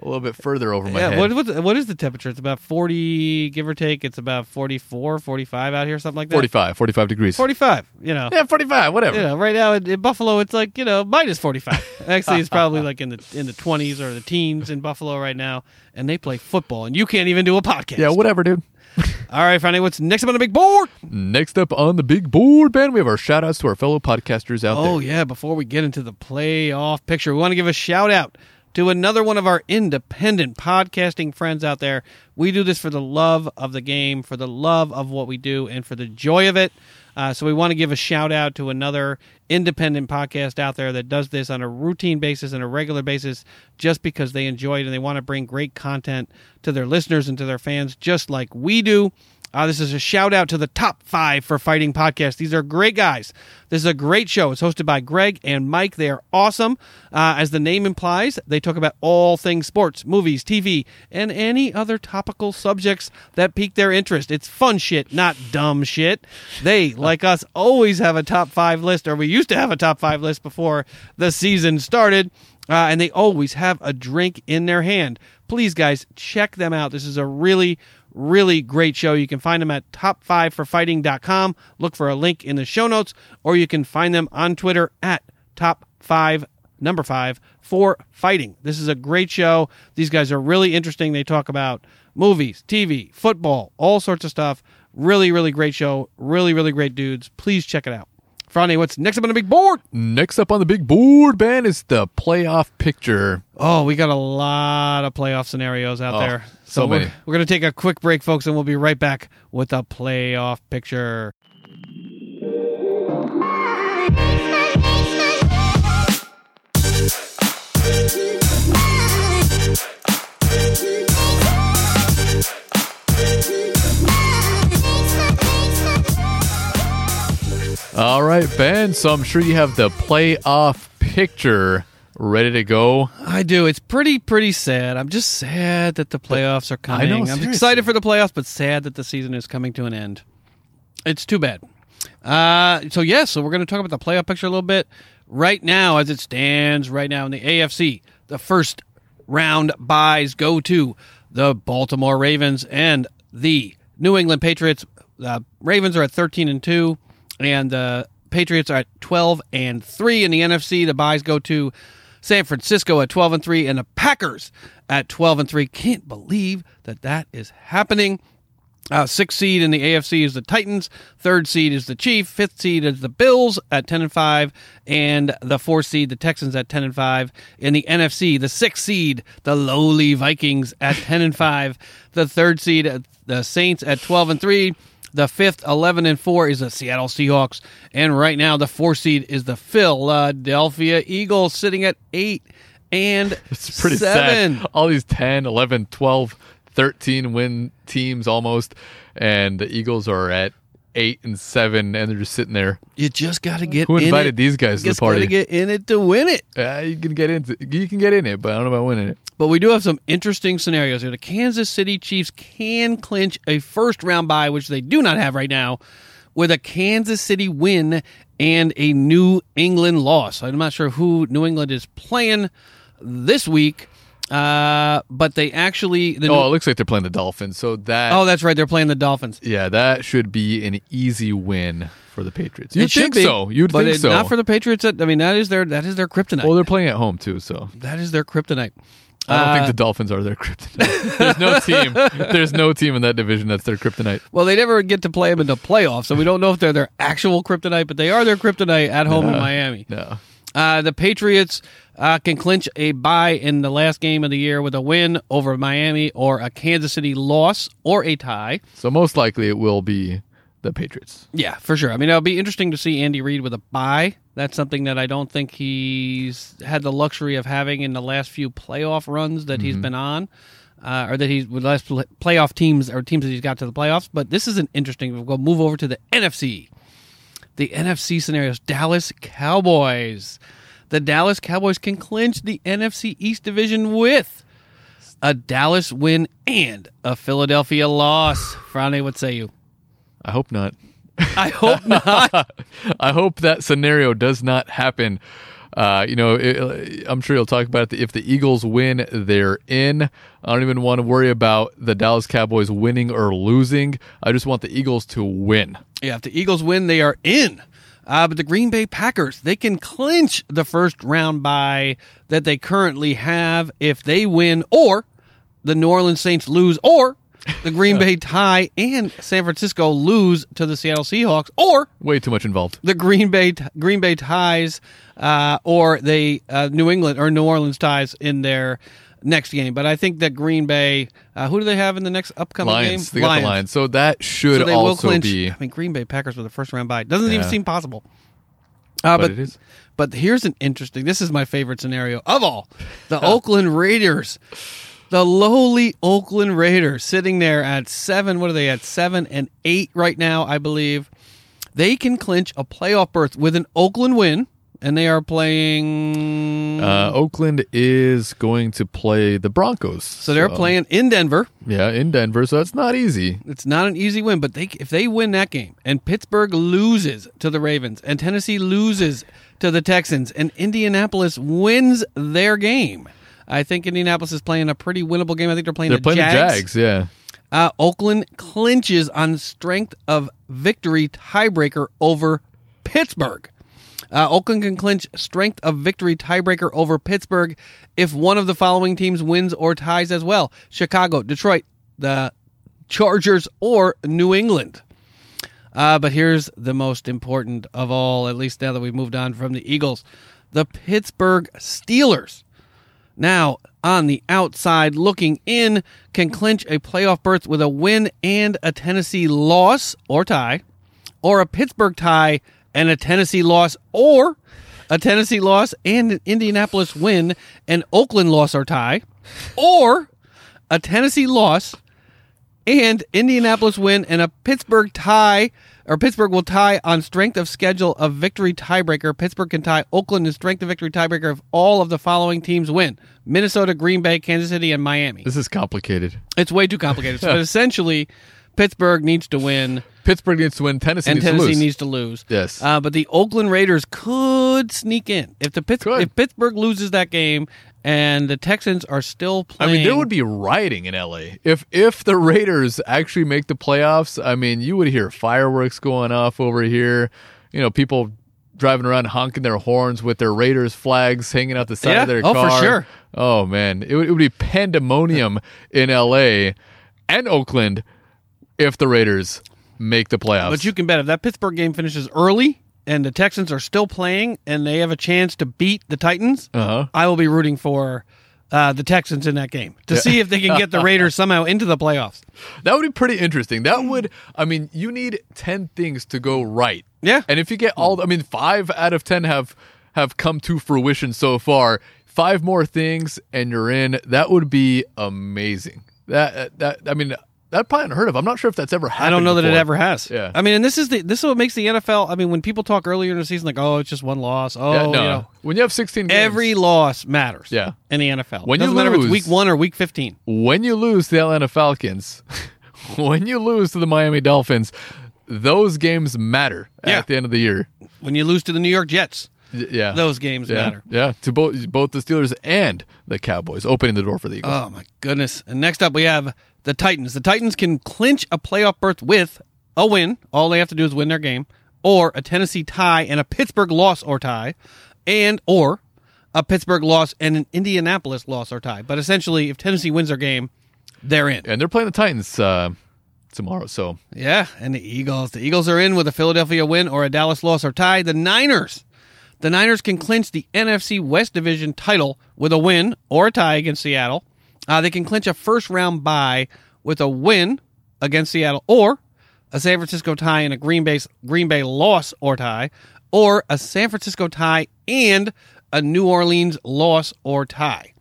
a little bit further over my yeah, head. what, what, what is the temperature? It's about 40, give or take. It's about 44, 45 out here, something like that. 45, 45 degrees. 45, you know. Yeah, 45, whatever. You know, right now in, in Buffalo, it's like, you know, minus 45. Actually, it's probably like in the in the 20s or the teens in Buffalo right now, and they play football, and you can't even do a podcast. Yeah, whatever, dude. All right, Franny, what's next up on the big board? Next up on the big board, Ben, we have our shout outs to our fellow podcasters out Oh there. Oh, yeah, before we get into the playoff picture, we want to give a shout out to another one of our independent podcasting friends out there. We do this for the love of the game, for the love of what we do, and for the joy of it. Uh, so we want to give a shout out to another independent podcast out there that does this on a routine basis and a regular basis just because they enjoy it and they want to bring great content to their listeners and to their fans just like we do. Uh, this is a shout out to the top five for fighting podcast. These are great guys. This is a great show. It's hosted by Greg and Mike. They are awesome. Uh, as the name implies, they talk about all things sports, movies, TV, and any other topical subjects that pique their interest. It's fun shit, not dumb shit. They, like us, always have a top five list, or we used to have a top five list before the season started. Uh, and they always have a drink in their hand. Please, guys, check them out. This is a really, Really great show. You can find them at top5forfighting.com. Look for a link in the show notes, or you can find them on Twitter at top5 number five for fighting. This is a great show. These guys are really interesting. They talk about movies, TV, football, all sorts of stuff. Really, really great show. Really, really great dudes. Please check it out. Friday, what's next up on the big board? Next up on the big board, Ben, is the playoff picture. Oh, we got a lot of playoff scenarios out Oh, there. So we're, we're going to take a quick break, folks, and we'll be right back with the playoff picture. All right, Ben. So I'm sure you have the playoff picture ready to go. I do. It's pretty, pretty sad. I'm just sad that the playoffs are coming. I know, I'm seriously. excited for the playoffs, but sad that the season is coming to an end. It's too bad. Uh, so yes, so we're going to talk about the playoff picture a little bit right now, as it stands right now in the AFC. The first round byes go to the Baltimore Ravens and the New England Patriots. The Ravens are at 13 and two, and the Patriots are at 12 and three. In the NFC, the byes go to San Francisco at 12 and 3 and the Packers at 12 and 3. Can't believe that that is happening. Uh, sixth seed in the AFC is the Titans. Third seed is the Chief. Fifth seed is the Bills at ten and five, and the fourth seed the Texans at ten and five. In the NFC, the sixth seed the lowly Vikings at ten and five. The third seed uh, the Saints at twelve and three. The fifth, eleven and four, is the Seattle Seahawks, and right now the four seed is the Philadelphia Eagles, sitting at eight and It's pretty seven. sad. All these 10, 11, 12, 13 win teams almost, and the Eagles are at eight and seven, and they're just sitting there. You just got to get. Who in invited it. these guys to the party? get in it to win it. Uh, you can get into, you can get in it, but I don't know about winning it. But we do have some interesting scenarios here. The Kansas City Chiefs can clinch a first round bye, which they do not have right now, with a Kansas City win and a New England loss. I'm not sure who New England is playing this week, uh, but they actually. The Oh, it looks like they're playing the Dolphins, so that oh, that's right. They're playing the Dolphins. yeah, that should be an easy win for the Patriots. You'd think be, so. You'd think it- so. Not for the Patriots. I mean, that is their that is their kryptonite. well, they're playing at home too, so that is their kryptonite. I don't Uh, think the Dolphins are their kryptonite. There's no team. There's no team in that division that's their kryptonite. Well, they never get to play them in the playoffs, so we don't know if they're their actual kryptonite, but they are their kryptonite at home in Miami. No. Uh, the Patriots uh, can clinch a bye in the last game of the year with a win over Miami or a Kansas City loss or a tie. So most likely it will be the Patriots. Yeah, for sure. I mean, it'll be interesting to see Andy Reid with a bye. That's something that I don't think he's had the luxury of having in the last few playoff runs that he's been on. Uh, or that he's with last playoff teams or teams that he's got to the playoffs. But this is an interesting. We'll move over to the NFC. The NFC scenarios: Dallas Cowboys. The Dallas Cowboys can clinch the NFC East division with a Dallas win and a Philadelphia loss. Friday, what say you? I hope not. I hope not. I hope that scenario does not happen. Uh, you know, it, I'm sure you'll talk about it. If the Eagles win, they're in. I don't even want to worry about the Dallas Cowboys winning or losing. I just want the Eagles to win. Yeah, if the Eagles win, they are in. Uh, but the Green Bay Packers, they can clinch the first round bye that they currently have if they win, or the New Orleans Saints lose, or the Green Bay tie and San Francisco lose to the Seattle Seahawks, or Way too much involved. the Green Bay Green Bay ties, uh, or they uh, New England or New Orleans ties in their next game. But I think that Green Bay, uh, who do they have in the next upcoming Lions. game? They got the Lions. So that should so they will also clinch. be. I mean, Green Bay Packers with the first round bye doesn't even seem possible. Uh, But but it is. But here's an interesting. This is my favorite scenario of all: the Oakland Raiders, the lowly Oakland Raiders, sitting there at seven. What are they at? Seven and eight right now, I believe. They can clinch a playoff berth with an Oakland win, and they are playing. Uh, Oakland is going to play the Broncos. so they're playing in Denver. Yeah, in Denver. So that's not easy. It's not an easy win, but they if they win that game and Pittsburgh loses to the Ravens and Tennessee loses to the Texans and Indianapolis wins their game, I think Indianapolis is playing a pretty winnable game. I think they're playing They're the playing Jags. the Jags. Yeah. Uh, Oakland clinches on strength of victory tiebreaker over Pittsburgh. Uh, Oakland can clinch strength of victory tiebreaker over Pittsburgh if one of the following teams wins or ties as well Chicago, Detroit, the Chargers, or New England. Uh, but here's the most important of all, at least now that we've moved on from the Eagles the Pittsburgh Steelers. Now, on the outside looking in, can clinch a playoff berth with a win and a Tennessee loss or tie, or a Pittsburgh tie and a Tennessee loss, or a Tennessee loss and an Indianapolis win, and Oakland loss or tie, or a Tennessee loss and Indianapolis win and a Pittsburgh tie or Pittsburgh will tie on strength of schedule of victory tiebreaker. Pittsburgh can tie Oakland in strength of victory tiebreaker if all of the following teams win. Minnesota, Green Bay, Kansas City, and Miami. This is complicated. It's way too complicated. So essentially, Pittsburgh needs to win Pittsburgh needs to win. Tennessee and needs Tennessee to lose. needs to lose. Yes. Uh, but the Oakland Raiders could sneak in if the Pitts- if Pittsburgh loses that game and the Texans are still playing. I mean, there would be rioting in LA if if the Raiders actually make the playoffs. I mean, you would hear fireworks going off over here. You know, people driving around honking their horns with their Raiders flags hanging out the side Yeah. of their Oh, for sure. Oh man, it would, it would be pandemonium in LA and Oakland if the Raiders make the playoffs. But you can bet if that Pittsburgh game finishes early and the Texans are still playing and they have a chance to beat the Titans, Uh-huh. I will be rooting for uh, the Texans in that game to see if they can get the Raiders somehow into the playoffs. That would be pretty interesting. That would, I mean, you need 10 things to go right. Yeah. And if you get all, I mean, five out of 10 have, have come to fruition so far. Five more things and you're in. That would be amazing. That, that, I mean, that probably unheard of. I'm not sure if that's ever happened. I don't know that it ever has. Yeah. I mean, and this is the this is what makes the NFL. I mean, when people talk earlier in the season, like, oh, it's just one loss. Oh, Yeah, no. you know, when you have 16 games, every loss matters. Yeah. in the NFL, When doesn't you matter if lose- it's week one or week fifteen. when you lose to the Atlanta Falcons, when you lose to the Miami Dolphins, those games matter Yeah. at the end of the year. When you lose to the New York Jets, Yeah. those games yeah, matter. Yeah, to both both the Steelers and the Cowboys, opening the door for the Eagles. Oh my goodness! And next up, we have the Titans. The Titans can clinch a playoff berth with a win. All they have to do is win their game, or a Tennessee tie and a Pittsburgh loss or tie, and or a Pittsburgh loss and an Indianapolis loss or tie. But essentially, if Tennessee wins their game, they're in. and they're playing the Titans uh, tomorrow. So Yeah, and the Eagles. The Eagles are in with a Philadelphia win or a Dallas loss or tie. The Niners. The Niners can clinch the NFC West Division title with a win or a tie against Seattle. Uh, they can clinch a first round bye with a win against Seattle or a San Francisco tie and a Green Bay Green Bay loss or tie, or a San Francisco tie and a New Orleans loss or tie.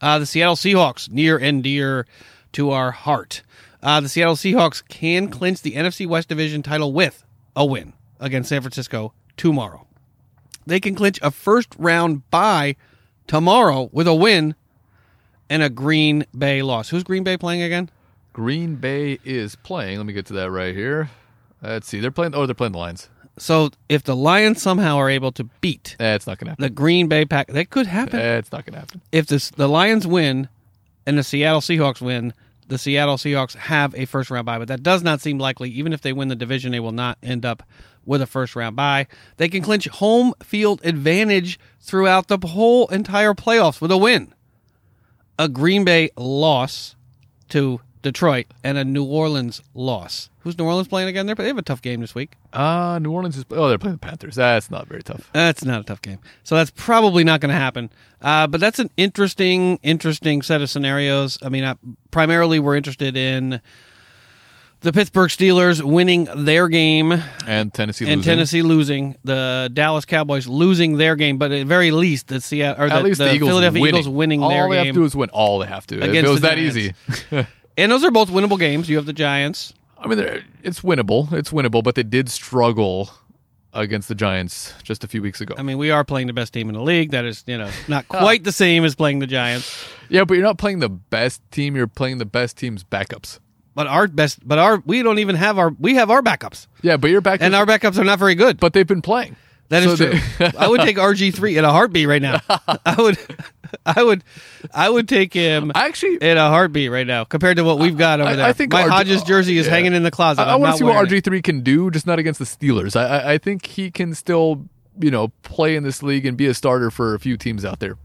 Uh, the Seattle Seahawks, near and dear to our heart. Uh, the Seattle Seahawks can clinch the NFC West Division title with a win against San Francisco tomorrow. They can clinch a first round bye tomorrow with a win and a Green Bay loss. Who's Green Bay playing again? Green Bay is playing. Let me get to that right here. Let's see. They're playing. Oh, they're playing the Lions. So if the Lions somehow are able to beat Eh, it's not gonna happen. the Green Bay Pack, that could happen. Eh, it's not gonna happen. if this, the Lions win and the Seattle Seahawks win, the Seattle Seahawks have a first round bye, but that does not seem likely. Even if they win the division, they will not end up with a first round bye. They can clinch home field advantage throughout the whole entire playoffs with a win. A Green Bay loss to Detroit and a New Orleans loss. Who's New Orleans playing again? They're- They have a tough game this week. Uh New Orleans is. Oh, they're playing the Panthers. That's not very tough. That's not a tough game. So that's probably not going to happen. Uh, but that's an interesting, interesting set of scenarios. I mean, uh, primarily we're interested in the Pittsburgh Steelers winning their game And Tennessee losing. and losing. Tennessee losing, the Dallas Cowboys losing their game, but at very least the Seattle or the, the, the Eagles Philadelphia winning. Eagles winning All their game. All they have to do is win. All they have to. If it was that easy. and those are both winnable games. You have the Giants. I mean, it's winnable. It's winnable, but they did struggle against the Giants just a few weeks ago. I mean, we are playing the best team in the league. That is, you know, not quite the same as playing the Giants. yeah, but you're not playing the best team. You're playing the best team's backups. But our best, but our we don't even have our we have our backups. Yeah, but your backups. and our backups are not very good. but they've been playing. That is So true. they- I would take RG three in a heartbeat right now. I would. I would, I would take him I actually, in a heartbeat right now compared to what we've got over I- there. I think my RG Hodges jersey is yeah. hanging in the closet. I, I want to see what. RG three can do, just not against the Steelers. I, I, I think he can still, you know, play in this league and be a starter for a few teams out there.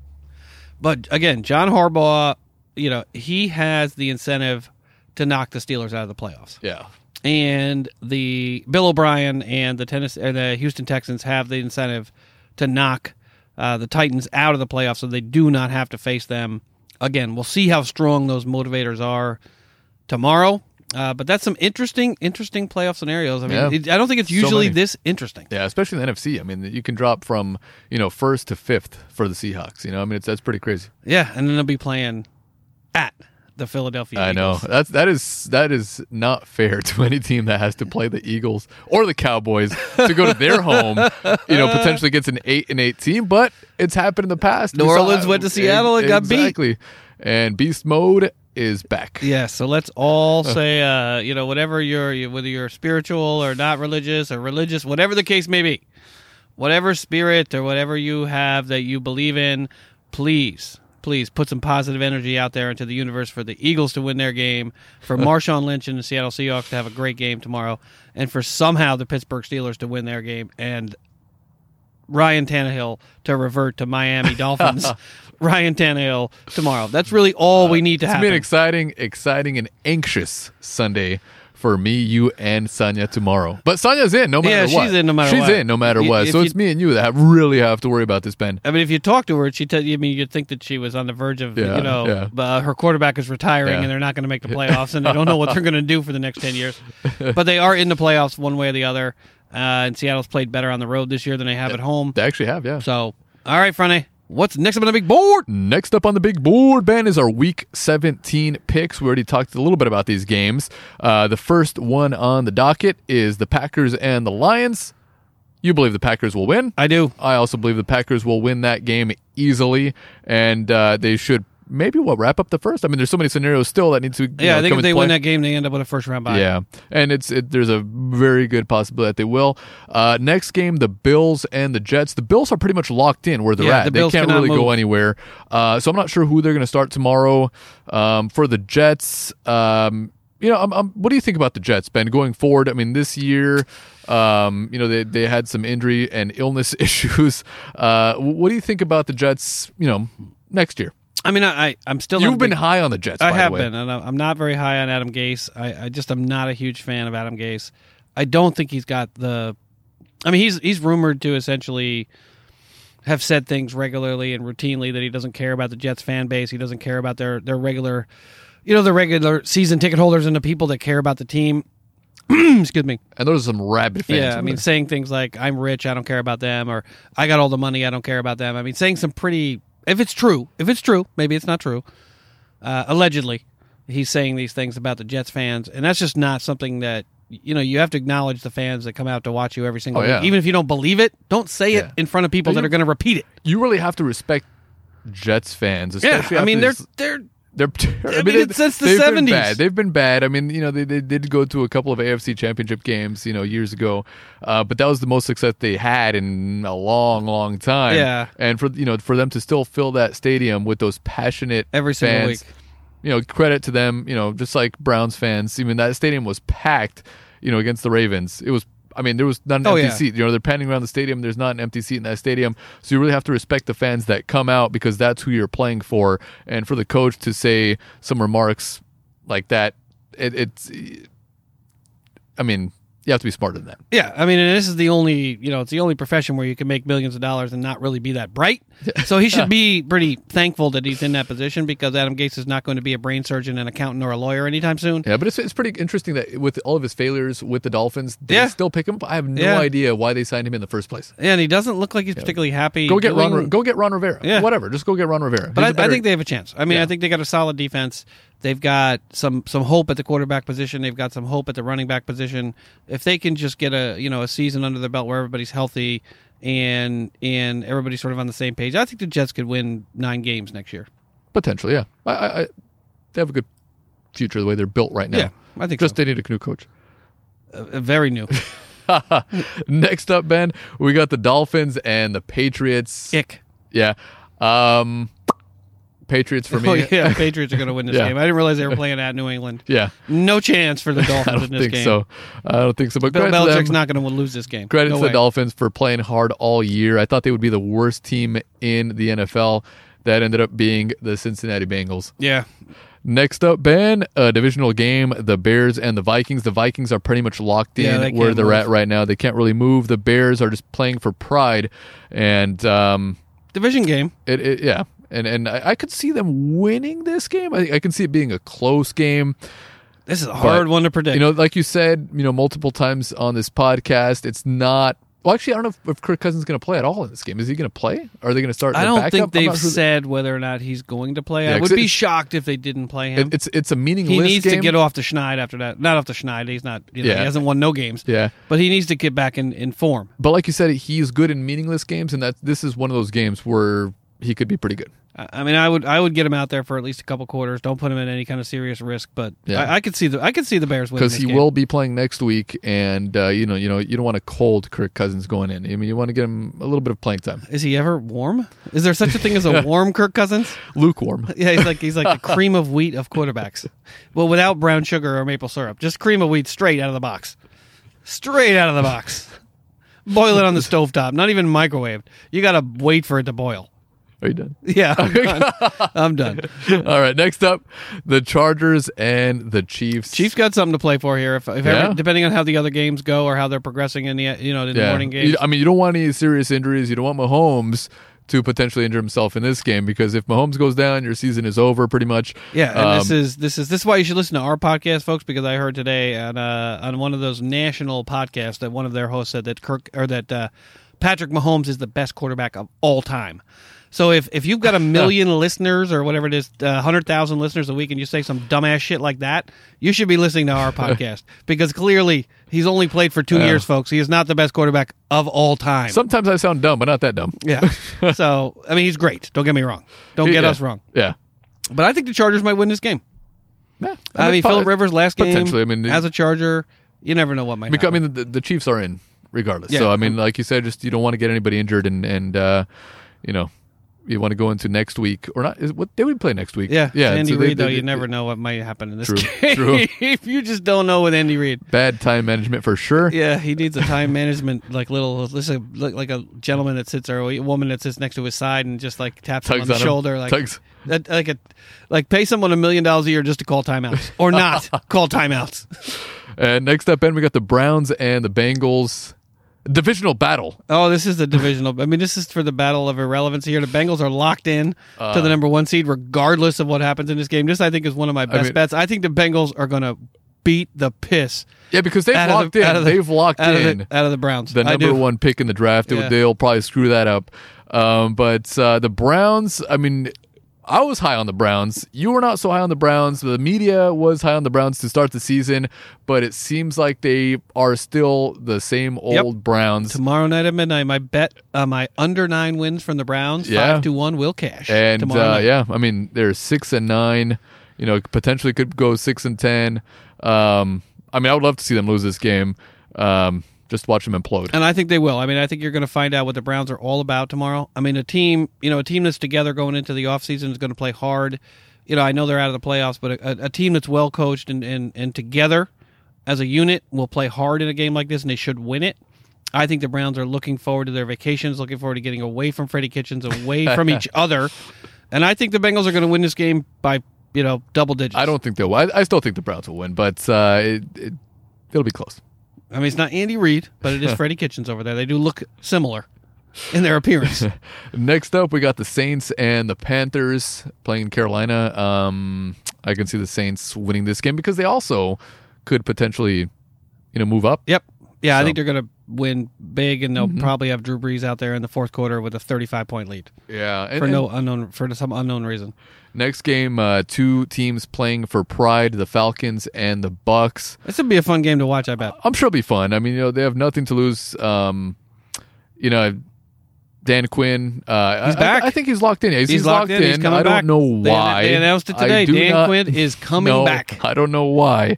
But again, John Harbaugh, you know, he has the incentive to knock the Steelers out of the playoffs. Yeah, and the Bill O'Brien and the tennis or the Houston Texans have the incentive to knock uh, the Titans out of the playoffs, so they do not have to face them again. We'll see how strong those motivators are tomorrow. Uh, but that's some interesting, interesting playoff scenarios. I mean, Yeah. it, I don't think it's usually many. this interesting. yeah, especially in the NFC. I mean, you can drop from you know first to fifth for the Seahawks. You know, I mean, it's that's pretty crazy. Yeah, and then they'll be playing at the Philadelphia. I know that's that is that is not fair to any team that has to play the Eagles or the Cowboys to go to their home. You know, potentially gets an eight and eight team, but it's happened in the past. New We Orleans went to Seattle and got beat. exactly. And beast mode is back. Yeah, so let's all say, uh, you know, whatever you're, whether you're spiritual or not religious or religious, whatever the case may be, whatever spirit or whatever you have that you believe in, please, please put some positive energy out there into the universe for the Eagles to win their game, for Marshawn Lynch and the Seattle Seahawks to have a great game tomorrow, and for somehow the Pittsburgh Steelers to win their game and Ryan Tannehill to revert to Miami Dolphins. Ryan Tannehill tomorrow. That's really all we uh, need to have. It's happen. been an exciting, exciting, and anxious Sunday for me, you, and Sonia tomorrow. But Sonia's in no matter Yeah, what. she's in no matter she's what. in no matter You- what. if So you- it's me and you that have, really have to worry about this, Ben. I mean, if you talk to her, she tell you. I mean, you'd think that she was on the verge of, Yeah, you know, yeah. uh, her quarterback is retiring Yeah. and they're not going to make the playoffs, and they don't know what they're going to do for the next ten years. But they are in the playoffs one way or the other. Uh, and Seattle's played better on the road this year than they have at home. They actually have, yeah. So, all right, Fronty, what's next up on the big board? Next up on the big board, Ben, is our Week 17 picks. We already talked a little bit about these games. Uh, the first one on the docket is the Packers and the Lions. You believe the Packers will win. I do. I also believe the Packers will win that game easily, and uh, they should maybe we'll wrap up the first. I mean, there's so many scenarios still that need to. Yeah, know, I think if they into win that game, they end up with a first round bye. Yeah, and it's it, there's a very good possibility that they will. Uh, next game, the Bills and the Jets. The Bills are pretty much locked in where they're Yeah, at. the they can't really go anywhere. Uh, so I'm not sure who they're going to start tomorrow. Um, for the Jets, um, you know, I'm, I'm, what do you think about the Jets, Ben, going forward? I mean, this year. Um, you know, they, they had some injury and illness issues. Uh, what do you think about the Jets, you know, next year? I mean, I, I I'm still. You've been big- high on the Jets, I by have the way. been, and I'm I'm not very high on Adam Gase. I, I just am not a huge fan of Adam Gase. I don't think he's got the. I mean, he's he's rumored to essentially have said things regularly and routinely that he doesn't care about the Jets fan base. He doesn't care about their their regular, you know, the regular season ticket holders and the people that care about the team. Excuse me. And those are some rabid fans. Yeah, I mean, there. saying things like "I'm rich, I don't care about them," or "I got all the money, I don't care about them." I mean, saying some pretty. If it's true, if it's true, maybe it's not true. Uh, allegedly, he's saying these things about the Jets fans, and that's just not something that you know. You have to acknowledge the fans that come out to watch you every single Oh, week, even if you don't believe it. Don't say Yeah. it in front of people But that are going to repeat it. you really have to respect Jets fans. Yeah, Especially I mean they're they're they're they're. I mean, it's since the they've been 70s. bad. They've been bad. I mean, you know, they, they did go to a couple of AFC Championship games, you know, years ago, uh, but that was the most success they had in a long, long time. Yeah. and for you know, for them to still fill that stadium with those passionate Every single fans, week. you know, credit to them. You know, just like Browns fans. I mean, that stadium was packed. You know, against the Ravens, it was. I mean, there was not an Oh, empty yeah. seat. You know, they're panning around the stadium. There's not an empty seat in that stadium. So you really have to respect the fans that come out because that's who you're playing for. And for the coach to say some remarks like that, it, it's. I mean, you have to be smarter than that. Yeah, I mean, this is the only you know, it's the only profession where you can make millions of dollars and not really be that bright. So he should be pretty thankful that he's in that position because Adam Gase is not going to be a brain surgeon, an accountant, or a lawyer anytime soon. Yeah, but it's, it's pretty interesting that with all of his failures with the Dolphins, they Yeah. still pick him. up. I have no Yeah. idea why they signed him in the first place. Yeah, And he doesn't look like he's particularly happy. Go get doing- Ron. Go get Ron Rivera. Yeah. whatever. Just go get Ron Rivera. But I, better- I think they have a chance. I mean, Yeah. I think they got a solid defense. They've got some some hope at the quarterback position. They've got some hope at the running back position. If they can just get a you know a season under their belt where everybody's healthy and and everybody's sort of on the same page, I think the Jets could win nine games next year. potentially. Yeah, I, I, I, they have a good future the way they're built right now. Yeah, I think just so. they need a new coach. Uh, very new. Next up, Ben, we got the Dolphins and the Patriots. Ick. Yeah. Um, Patriots for me. Oh yeah, Patriots are going to win this Yeah. game. I didn't realize they were playing at New England. Yeah. No chance for the I Dolphins don't in this think game. so. I don't think so. But Bill Belichick's not going to lose this game. Credit no to the. Dolphins for playing hard all year. I thought they would be the worst team in the NFL. That ended up being the Cincinnati Bengals. Yeah, Next up, Ben, a divisional game, the Bears and the Vikings. The Vikings are pretty much locked Yeah, in they where they're move. at right now. They can't really move. The Bears are just playing for pride. And um, division game. it, it yeah. And and I, I could see them winning this game. I, I can see it being a close game. This is a hard But, one to predict. You know, like you said, you know, multiple times on this podcast, it's not. Well, actually, I don't know if, if Kirk Cousins is going to play at all in this game. Is he going to play? Are they going to start? I don't think they've not sure that- said whether or not he's going to play. Yeah, I would be shocked if they didn't play him. It, it's it's a meaningless. he needs game. to get off the schneid after that. Not off the schneid. He's not. You know, Yeah. He hasn't won no games. Yeah. But he needs to get back in, in form. But like you said, he's good in meaningless games, and that this is one of those games where he could be pretty good. I mean, I would I would get him out there for at least a couple quarters. Don't put him in any kind of serious risk. But Yeah. I, I could see the I could see the Bears winning because he game. will be playing next week, and uh, you know, you know, you don't want a cold Kirk Cousins going in. I mean, you want to get him a little bit of playing time, Is he ever warm? Is there such a thing as a warm Kirk Cousins? lukewarm. Yeah, he's like he's like the cream of wheat of quarterbacks. Well, without brown sugar or maple syrup, just cream of wheat straight out of the box, straight out of the box. Boil it on the stovetop, not even microwaved. You got to wait for it to boil. Are you done? Yeah, I'm done. I'm done. All right, next up, the Chargers and the Chiefs. Chiefs got something to play for here. If, if Yeah. ever, depending on how the other games go or how they're progressing in the you know in the morning games. You- I mean, you don't want any serious injuries. You don't want Mahomes to potentially injure himself in this game because if Mahomes goes down, your season is over pretty much. Yeah, and this Um, is this is this is why you should listen to our podcast, folks, because I heard today on uh, on one of those national podcasts that one of their hosts said that Kirk or that uh, Patrick Mahomes is the best quarterback of all time. So if if you've got a million listeners or whatever it is, uh, hundred thousand listeners a week, and you say some dumbass shit like that, you should be listening to our podcast because clearly he's only played for two years, folks. He is not the best quarterback of all time. Sometimes I sound dumb, but not that dumb. yeah. so I mean, he's great. Don't get me wrong. Don't get Yeah. us wrong. Yeah. But I think the Chargers might win this game. Yeah. I mean, po- Philip Rivers last game potentially. I mean, as a Charger, you never know what might Because, I mean, the, the Chiefs are in regardless. Yeah. So I mean, like you said, just you don't want to get anybody injured, and and uh, you know, you want to go into next week or not? Is, what they would play next week? yeah, yeah. Andy so they- Reid though, they- you never know what might happen in this True, game. true. if you just don't know with Andy Reid. Bad time management for sure. Yeah, he needs a time management like little like, like a gentleman that sits or a woman that sits next to his side and just like taps him on the on him. shoulder like Tugs. that, like a like pay someone a million dollars a year just to call timeouts or not call timeouts. And next up, Ben, we got the Browns and the Bengals divisional battle. Oh, this is the divisional. I mean, this is for the battle of irrelevancy here. The Bengals are locked in to the number one seed, regardless of what happens in this game. This, I think, is one of my best mean- bets. I think the Bengals are going to beat the piss Yeah, because they've locked the, in. out of the- they've locked out in of the, out of the Browns. the number one pick in the draft. Yeah. They'll probably screw that up. Um, but uh, the Browns, I mean, I was high on the Browns. You were not so high on the Browns. The media was high on the Browns to start the season, but it seems like they are still the same old Yep. Browns. Tomorrow night at midnight, my bet, uh, my under nine wins from the Browns, Yeah. five to one, will cash. And tomorrow uh, yeah, I mean they're six and nine. You know, potentially could go six and ten. Um, I mean, I would love to see them lose this game. Um, just watch them implode. And I think they will. I mean, I think you're going to find out what the Browns are all about tomorrow. I mean, a team, you know, a team that's together going into the offseason is going to play hard. You know, I know they're out of the playoffs, but a, a team that's well coached and, and, and together as a unit will play hard in a game like this, and they should win it. I think the Browns are looking forward to their vacations, looking forward to getting away from Freddie Kitchens, away from each other. And I think the Bengals are going to win this game by, you know, double digits. I don't think they'll. I, I still think the Browns will win, but uh, it, it it'll be close. I mean, it's not Andy Reid, but it is Freddie Kitchens over there. They do look similar in their appearance. Next up, we got the Saints and the Panthers playing in Carolina. Um, I can see the Saints winning this game because they also could potentially, you know, move up. Yep. Yeah, I think they're going to win big, and they'll probably have Drew Brees out there in the fourth quarter with a 35 point lead Yeah, and, for and no unknown for some unknown reason. next game, uh, two teams playing for pride: the Falcons and the Bucks. This would be a fun game to watch. I bet. I'm sure it'll be fun. I mean, you know, they have nothing to lose. Um, you know, Dan Quinn. Uh, He's I, back. I, I think he's locked in. He's, He's locked in. He's coming I don't back. know why. they announced it today. Dan not Quinn is coming know. back. I don't know why,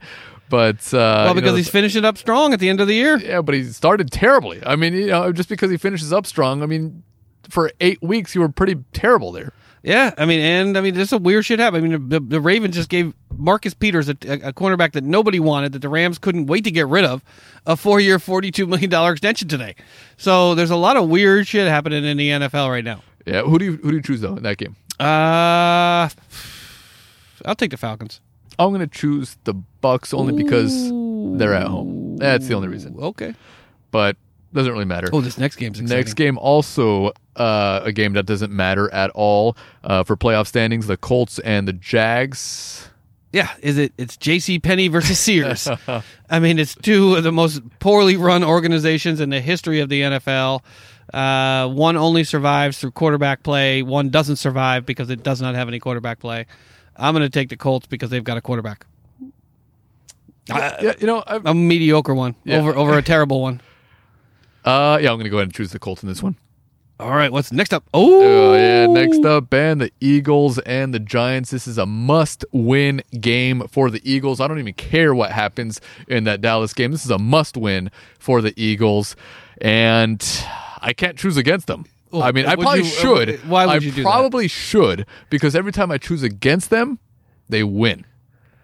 but uh, well, you because know, he's finishing up strong at the end of the year. yeah, but he started terribly. I mean, you know, just because he finishes up strong. I mean, for eight weeks you were pretty terrible there. Yeah, I mean, and I mean, there's some weird shit happened. I mean, the, the Ravens just gave Marcus Peters a, a cornerback that nobody wanted, that the Rams couldn't wait to get rid of, a four-year, forty-two million dollar extension today. So there's a lot of weird shit happening in the NFL right now. Yeah. Who do you who do you choose though in that game? Uh, I'll take the Falcons. I'm going to choose the Bucks only because they're at home. That's the only reason. Okay. But doesn't really matter. Oh, this next game's exciting. Next game also uh, a game that doesn't matter at all uh, for playoff standings. The Colts and the Jags. Yeah, is it? It's J.C. Penney versus Sears. I mean, it's two of the most poorly run organizations in the history of the NFL. Uh, one only survives through quarterback play. One doesn't survive because it does not have any quarterback play. I'm going to take the Colts because they've got a quarterback. yeah, you know, I've, A mediocre one Yeah. over over a terrible one. uh, yeah, I'm going to go ahead and choose the Colts in this one. All right, what's next up? Oh, Oh yeah, next up, and the Eagles and the Giants. This is a must-win game for the Eagles. I don't even care what happens in that Dallas game. This is a must-win for the Eagles, and I can't choose against them. Well, I mean, I probably you- uh, should. why would I you do that? probably should because every time I choose against them, they win.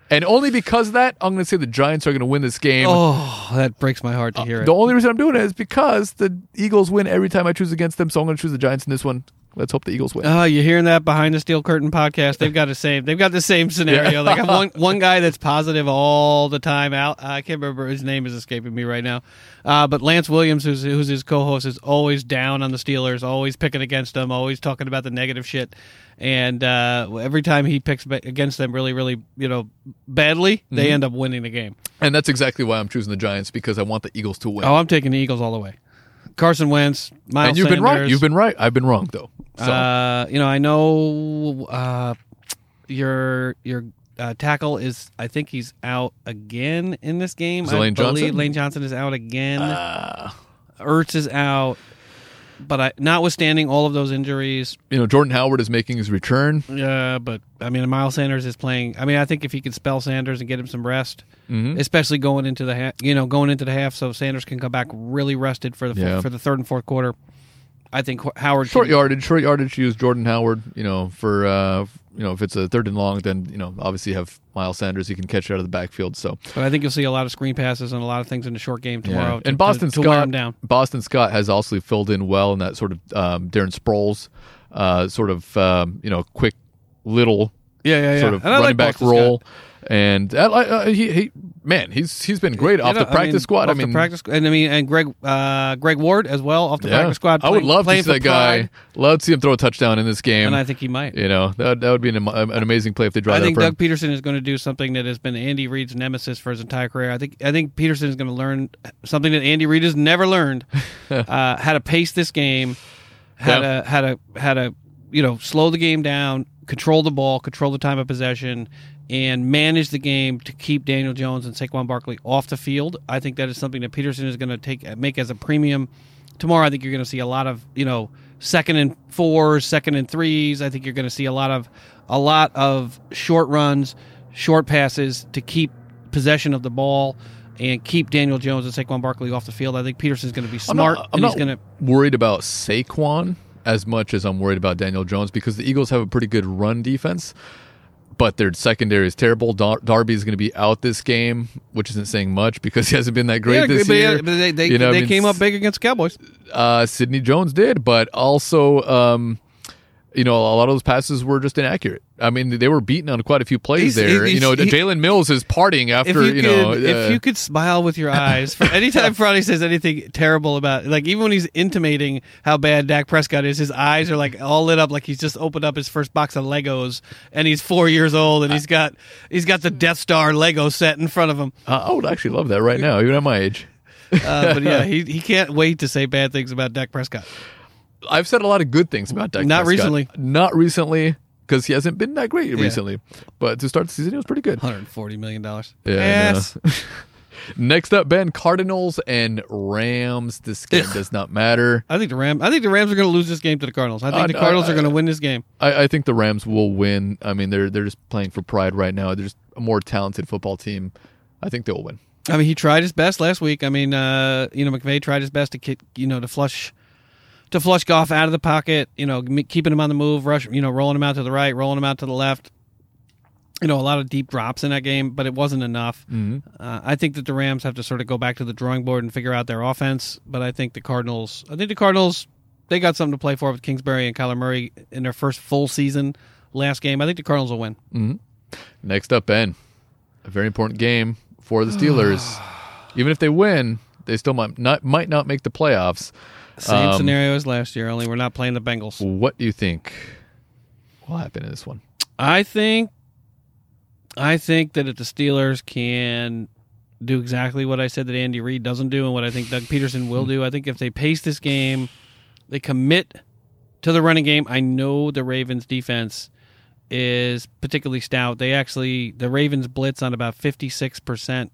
And only because of that, I'm going to say the Giants are going to win this game. Oh, that breaks my heart to uh, hear it. The only reason I'm doing it is because the Eagles win every time I choose against them, so I'm going to choose the Giants in this one. Let's hope the Eagles win. Oh, you're hearing that behind the steel curtain podcast? They've got the same. They've got the same scenario. They got one one guy that's positive all the time. Out. I can't remember his name is escaping me right now. Uh, but Lance Williams, who's who's his co-host, is always down on the Steelers, always picking against them, always talking about the negative shit. And uh, every time he picks against them, really, really, you know, badly, Mm-hmm. they end up winning the game. And that's exactly why I'm choosing the Giants because I want the Eagles to win. Oh, I'm taking the Eagles all the way. Carson Wentz, Miles and you've been right. You've been right. I've been wrong though. So Uh, you know, I know uh, your your uh, tackle is. I think he's out again in this game. Is I Lane believe Johnson? Lane Johnson is out again. Uh. Ertz is out. But I, notwithstanding all of those injuries, you know, Jordan Howard is making his return. Yeah, but I mean, Miles Sanders is playing. I mean, I think if he could spell Sanders and get him some rest, Mm-hmm. especially going into the half, you know, going into the half, so Sanders can come back really rested for the Yeah. for the third and fourth quarter. I think Howard Short can- yardage. Short yardage. Use Jordan Howard. You know, for uh, you know, if it's a third and long, then you know, obviously you have Miles Sanders. He can catch it out of the backfield. So But I think you'll see a lot of screen passes and a lot of things in the short game tomorrow. Yeah. to- And Boston to, to Scott, down. Boston Scott has also filled in well in that sort of um, Darren Sproles, uh, sort of um, you know, quick little Yeah, yeah, yeah. sort of And I running like back role. And uh, uh, he, he, man, he's he's been great off the practice squad. I off the mean, practice, and I mean, and Greg, uh, Greg Ward as well off the yeah. practice squad. I would playing- love to playing see for that guy. Love to see him throw a touchdown in this game. and I think he might. you know that that would be an, am- an amazing play if they draw I that think for Doug him. Pederson is going to do something that has been Andy Reid's nemesis for his entire career. I think I think Pederson is going to learn something that Andy Reid has never learned: uh, how to pace this game, how Yeah. to how to how to you know slow the game down, control the ball, control the time of possession, and manage the game to keep Daniel Jones and Saquon Barkley off the field. I think that is something that Pederson is going to take make as a premium tomorrow. I think you're going to see a lot of you know second and fours, second and threes. I think you're going to see a lot of a lot of short runs, short passes to keep possession of the ball and keep Daniel Jones and Saquon Barkley off the field. I think Pederson's going to be I'm smart not, I'm not he's going to. worried about Saquon as much as I'm worried about Daniel Jones because the Eagles have a pretty good run defense, but their secondary is terrible. Dar- Darby is going to be out this game, which isn't saying much because he hasn't been that great Yeah, this but, year. but they they, You know, I mean, came up big against the Cowboys. uh, Sidney Jones did, but also, um, you know, a lot of those passes were just inaccurate. I mean, they were beaten on quite a few plays He's- there. he's- you know, Jalen Mills is partying after, you, you, could, know, if uh, you could smile with your eyes, for anytime Friday says anything terrible about, like even when he's intimating how bad Dak Prescott is, his eyes are like all lit up, like he's just opened up his first box of Legos, and he's four years old, and he's got he's got the Death Star Lego set in front of him. I I would actually love that right now, even at my age. Uh, but yeah, he he can't wait to say bad things about Dak Prescott. I've said a lot of good things about Dak. Not Prescott. recently. Not recently, because he hasn't been that great recently. But to start the season, he was pretty good. 140 million dollars. Yeah, yes. Next up, Ben Cardinals and Rams. This game Ugh. does not matter. I think the Ram. I think the Rams are going to lose this game to the Cardinals. I think Uh, the Cardinals uh, are going to win this game. I, I think the Rams will win. I mean, they're they're just playing for pride right now. They're just a more talented football team. I think they'll win. I mean, he tried his best last week. I mean, uh, you know, McVay tried his best to you know, to flush to flush Goff out of the pocket. You know, keeping him on the move, rush. You know, rolling him out to the right, rolling him out to the left. You know, a lot of deep drops in that game, but it wasn't enough. Uh, I think that the Rams have to sort of go back to the drawing board and figure out their offense. But I think the Cardinals, I think the Cardinals, they got something to play for with Kingsbury and Kyler Murray in their first full season last game. I think the Cardinals will win. Next up, Ben. A very important game for the Steelers. Even if they win, they still might not might not make the playoffs. Same Um, scenario as last year, only we're not playing the Bengals. What do you think will happen in this one? I think I think that if the Steelers can do exactly what I said that Andy Reid doesn't do and what I think Doug Pederson will do, I think if they pace this game, they commit to the running game. I know the Ravens defense is particularly stout. They actually the Ravens blitz on about 56%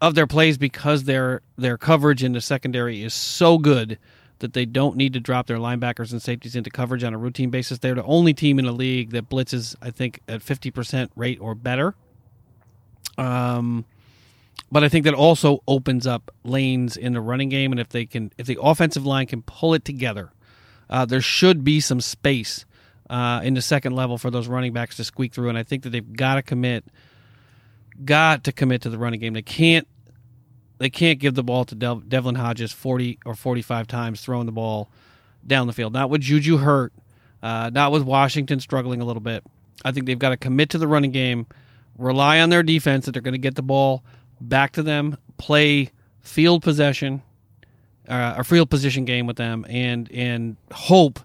of their plays because their their coverage in the secondary is so good that they don't need to drop their linebackers and safeties into coverage on a routine basis. They're the only team in the league that blitzes, I think, at 50% rate or better. Um, but I think that also opens up lanes in the running game, and if they can, if the offensive line can pull it together, uh, there should be some space uh, in the second level for those running backs to squeak through. And I think that they've got to commit, got to commit to the running game. They can't, they can't give the ball to Dev- Devlin Hodges forty or forty-five times throwing the ball down the field. Not with Juju hurt, uh, not with Washington struggling a little bit. I think they've got to commit to the running game, rely on their defense that they're going to get the ball back to them, play field possession, uh, a field position game with them, and and hope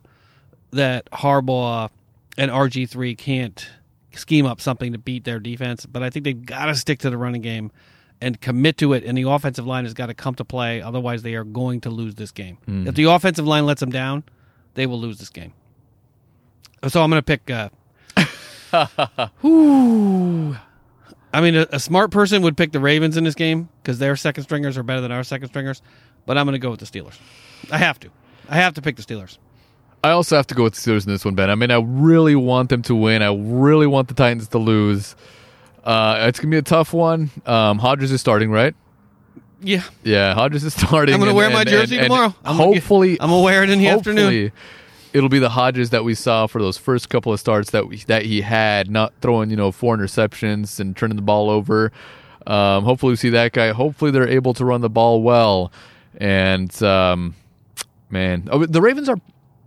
that Harbaugh and RG three can't scheme up something to beat their defense. But I think they've got to stick to the running game and commit to it. And the offensive line has got to come to play. Otherwise, they are going to lose this game. If the offensive line lets them down, they will lose this game. So I'm going to pick. Uh, whew. I mean, a, a smart person would pick the Ravens in this game because their second stringers are better than our second stringers. But I'm going to go with the Steelers. I have to. I have to pick the Steelers. I also have to go with the Steelers in this one, Ben. I mean, I really want them to win. I really want the Titans to lose. Uh, it's gonna be a tough one. Um, Hodges is starting, right? Yeah, Yeah, Hodges is starting. I'm going to and- wear my jersey and- tomorrow. I'm gonna hopefully, I'm going to wear it in the afternoon. it'll be the Hodges that we saw for those first couple of starts that we, that he had, not throwing you know four interceptions and turning the ball over. Um, hopefully, we see that guy. Hopefully, they're able to run the ball well. And um, man, oh, the Ravens are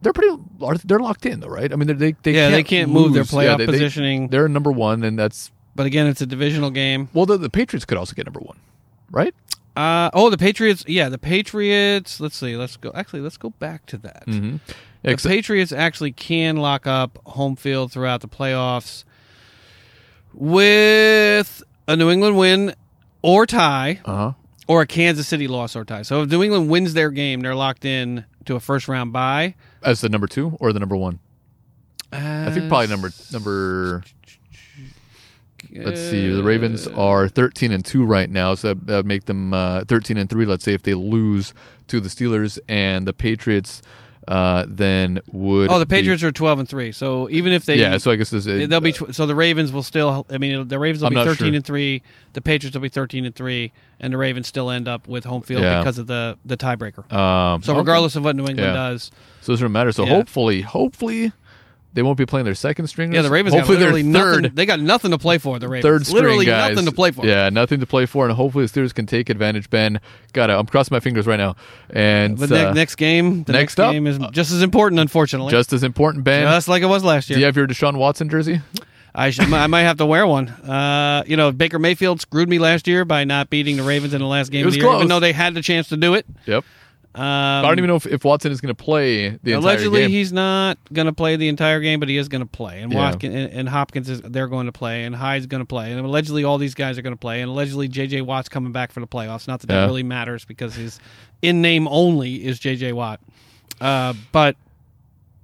they're pretty they're locked in though, right? I mean, they they Yeah, they can't move their lose. playoff they- they- positioning. They're number one, and that's But again, it's a divisional game. well, the, the Patriots could also get number one, right? Uh, oh, the Patriots. Yeah, the Patriots. Let's see. Let's go. Actually, let's go back to that. Mm-hmm. The Patriots actually can lock up home field throughout the playoffs with a New England win or tie, uh huh. or a Kansas City loss or tie. So if New England wins their game, they're locked in to a first round bye. As the number two or the number one? I think probably number number. Let's see. The Ravens are thirteen and two right now, so that, make them uh, thirteen and three. Let's say if they lose to the Steelers and the Patriots, uh, then would Oh, the be- Patriots are twelve and three. So even if they yeah. So I guess this is, they'll be tw- so the Ravens will still. I mean, the Ravens will I'm be thirteen sure. and three. The Patriots will be thirteen and three, and the Ravens still end up with home field Yeah. because of the the tiebreaker. um, So okay. regardless of what New England Yeah. does, so it doesn't matter. So Yeah. hopefully, hopefully, they won't be playing their second stringers. yeah, the Ravens Hopefully, got literally third. nothing. They got nothing to play for. The Ravens, third string literally guys. nothing to play for. Yeah, nothing to play for, and hopefully the Steelers can take advantage. Ben, got it. I'm crossing my fingers right now. And But ne- uh, next game, the next next, up, game is just as important, unfortunately. just as important, Ben. Just like it was last year. do you have your Deshaun Watson jersey? I, should, I might have to wear one. Uh, you know, Baker Mayfield screwed me last year by not beating the Ravens in the last game of the year, close. even though they had the chance to do it. Yep. Um, I don't even know if, if Watson is going to play the Allegedly, entire game. he's not going to play the entire game, but he is going to play. And Yeah. Watkins and, and Hopkins is they're going to play, and Hyde's going to play, and allegedly all these guys are going to play, and allegedly J.J. Watt's coming back for the playoffs. Not that Yeah. that really matters because his in name only is J.J. Watt. Uh, but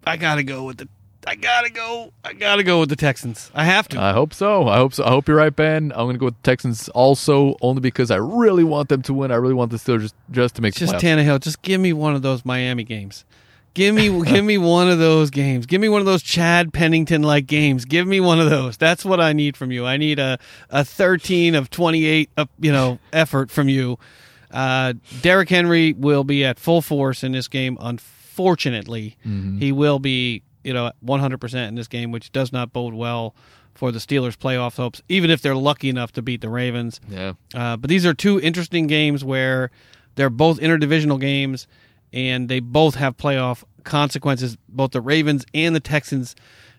I got to go with the. I gotta go. I gotta go with the Texans. I have to. I hope so. I hope so. I hope you're right, Ben. I'm going to go with the Texans also, only because I really want them to win. I really want the Steelers just, just to make just playoffs. Tannehill. Just give me one of those Miami games. Give me, give me one of those games. Give me one of those Chad Pennington like games. Give me one of those. That's what I need from you. I need a a thirteen of twenty eight, uh, you know, effort from you. Uh, Derrick Henry will be at full force in this game. unfortunately, he will be you know 100 percent in this game, which does not bode well for the Steelers' playoff hopes, even if they're lucky enough to beat the Ravens. Yeah. Uh, but these are two interesting games where they're both interdivisional games and they both have playoff consequences. Both the Ravens and the Texans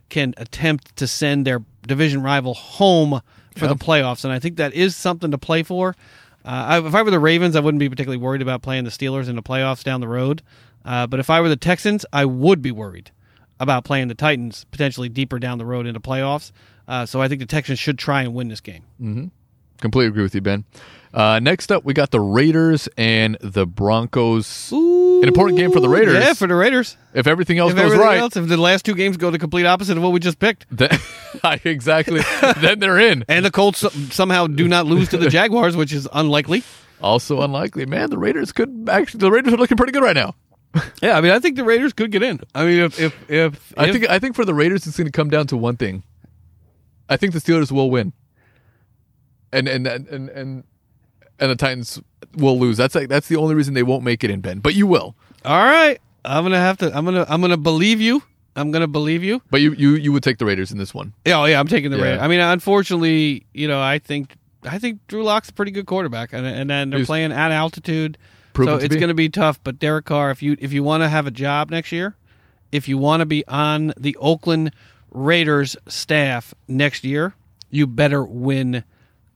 can attempt to send their division rival home for the playoffs, and I think that is something to play for. Uh, I, if I were the Ravens, I wouldn't be particularly worried about playing the Steelers in the playoffs down the road. Uh, but if I were the Texans, I would be worried about playing the Titans potentially deeper down the road into playoffs. Uh, so I think the Texans should try and win this game. Completely agree with you, Ben. Uh, next up, we got the Raiders and the Broncos. An important game for the Raiders. Yeah, for the Raiders. if everything else if goes everything right, else, if the last two games go the complete opposite of what we just picked, then, exactly, then they're in. and the Colts somehow do not lose to the Jaguars, which is unlikely. Also unlikely, man. The Raiders could actually. The Raiders are looking pretty good right now. Yeah, I mean, I think the Raiders could get in. I mean, if if if, I if- think. I think for the Raiders, it's going to come down to one thing. I think the Steelers will win, and and and and and, and the Titans will lose. That's like that's the only reason they won't make it in Ben. But you will. all right, I'm gonna have to. I'm gonna I'm gonna believe you. I'm gonna believe you. But you you you would take the Raiders in this one. Yeah, oh yeah, I'm taking the Yeah. Raiders. I mean, unfortunately, you know, I think I think Drew Lock's a pretty good quarterback, and and then they're He's playing at altitude, so to it's going to be tough. But Derek Carr, if you if you want to have a job next year, if you want to be on the Oakland Raiders staff next year, you better win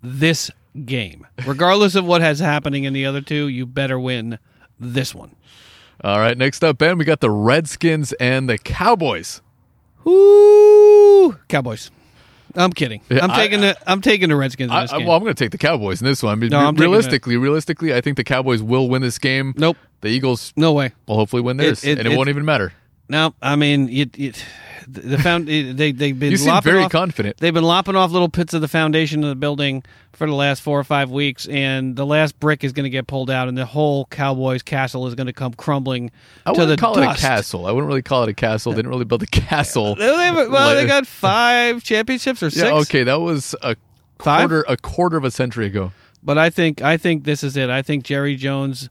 this game, regardless of what has happening in the other two. You better win this one. All right. Next up, Ben, we got the Redskins and the Cowboys. Ooh, Cowboys. I'm kidding. I'm I- taking the I'm taking the Redskins in I, this I- game. well, I'm going to take the Cowboys in this one. I mean, No, I'm the- realistically, realistically, I think the Cowboys will win this game. nope, The Eagles no way. will hopefully win theirs, it- and it it- won't even matter. No, I mean it. it the found they they've been You seem lopping very off, confident. They've been lopping off little bits of the foundation of the building for the last four or five weeks, and the last brick is going to get pulled out, and the whole Cowboys castle is going to come crumbling I to wouldn't the call dust. it a castle. I wouldn't really call it a castle. They didn't really build a castle. Well, they got five championships or six. Yeah, okay, that was a Five? quarter a quarter of a century ago. But I think I think this is it. I think Jerry Jones,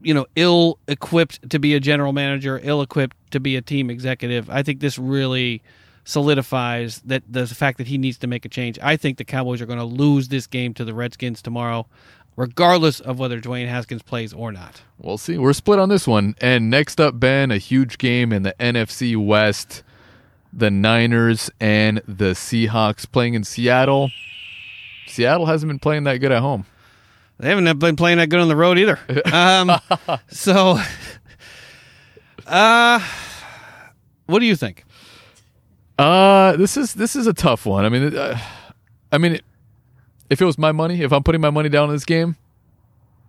you know, ill equipped to be a general manager, ill equipped to be a team executive. I think this really solidifies that the fact that he needs to make a change. I think the Cowboys are going to lose this game to the Redskins tomorrow, regardless of whether Dwayne Haskins plays or not. We'll see. We're split on this one. And next up, Ben, a huge game in the NFC West. The Niners and the Seahawks playing in Seattle. Seattle hasn't been playing that good at home. They haven't been playing that good on the road either. Um, so, uh, what do you think? Uh, this is this is a tough one. I mean, uh, I mean, if it was my money, if I'm putting my money down on this game,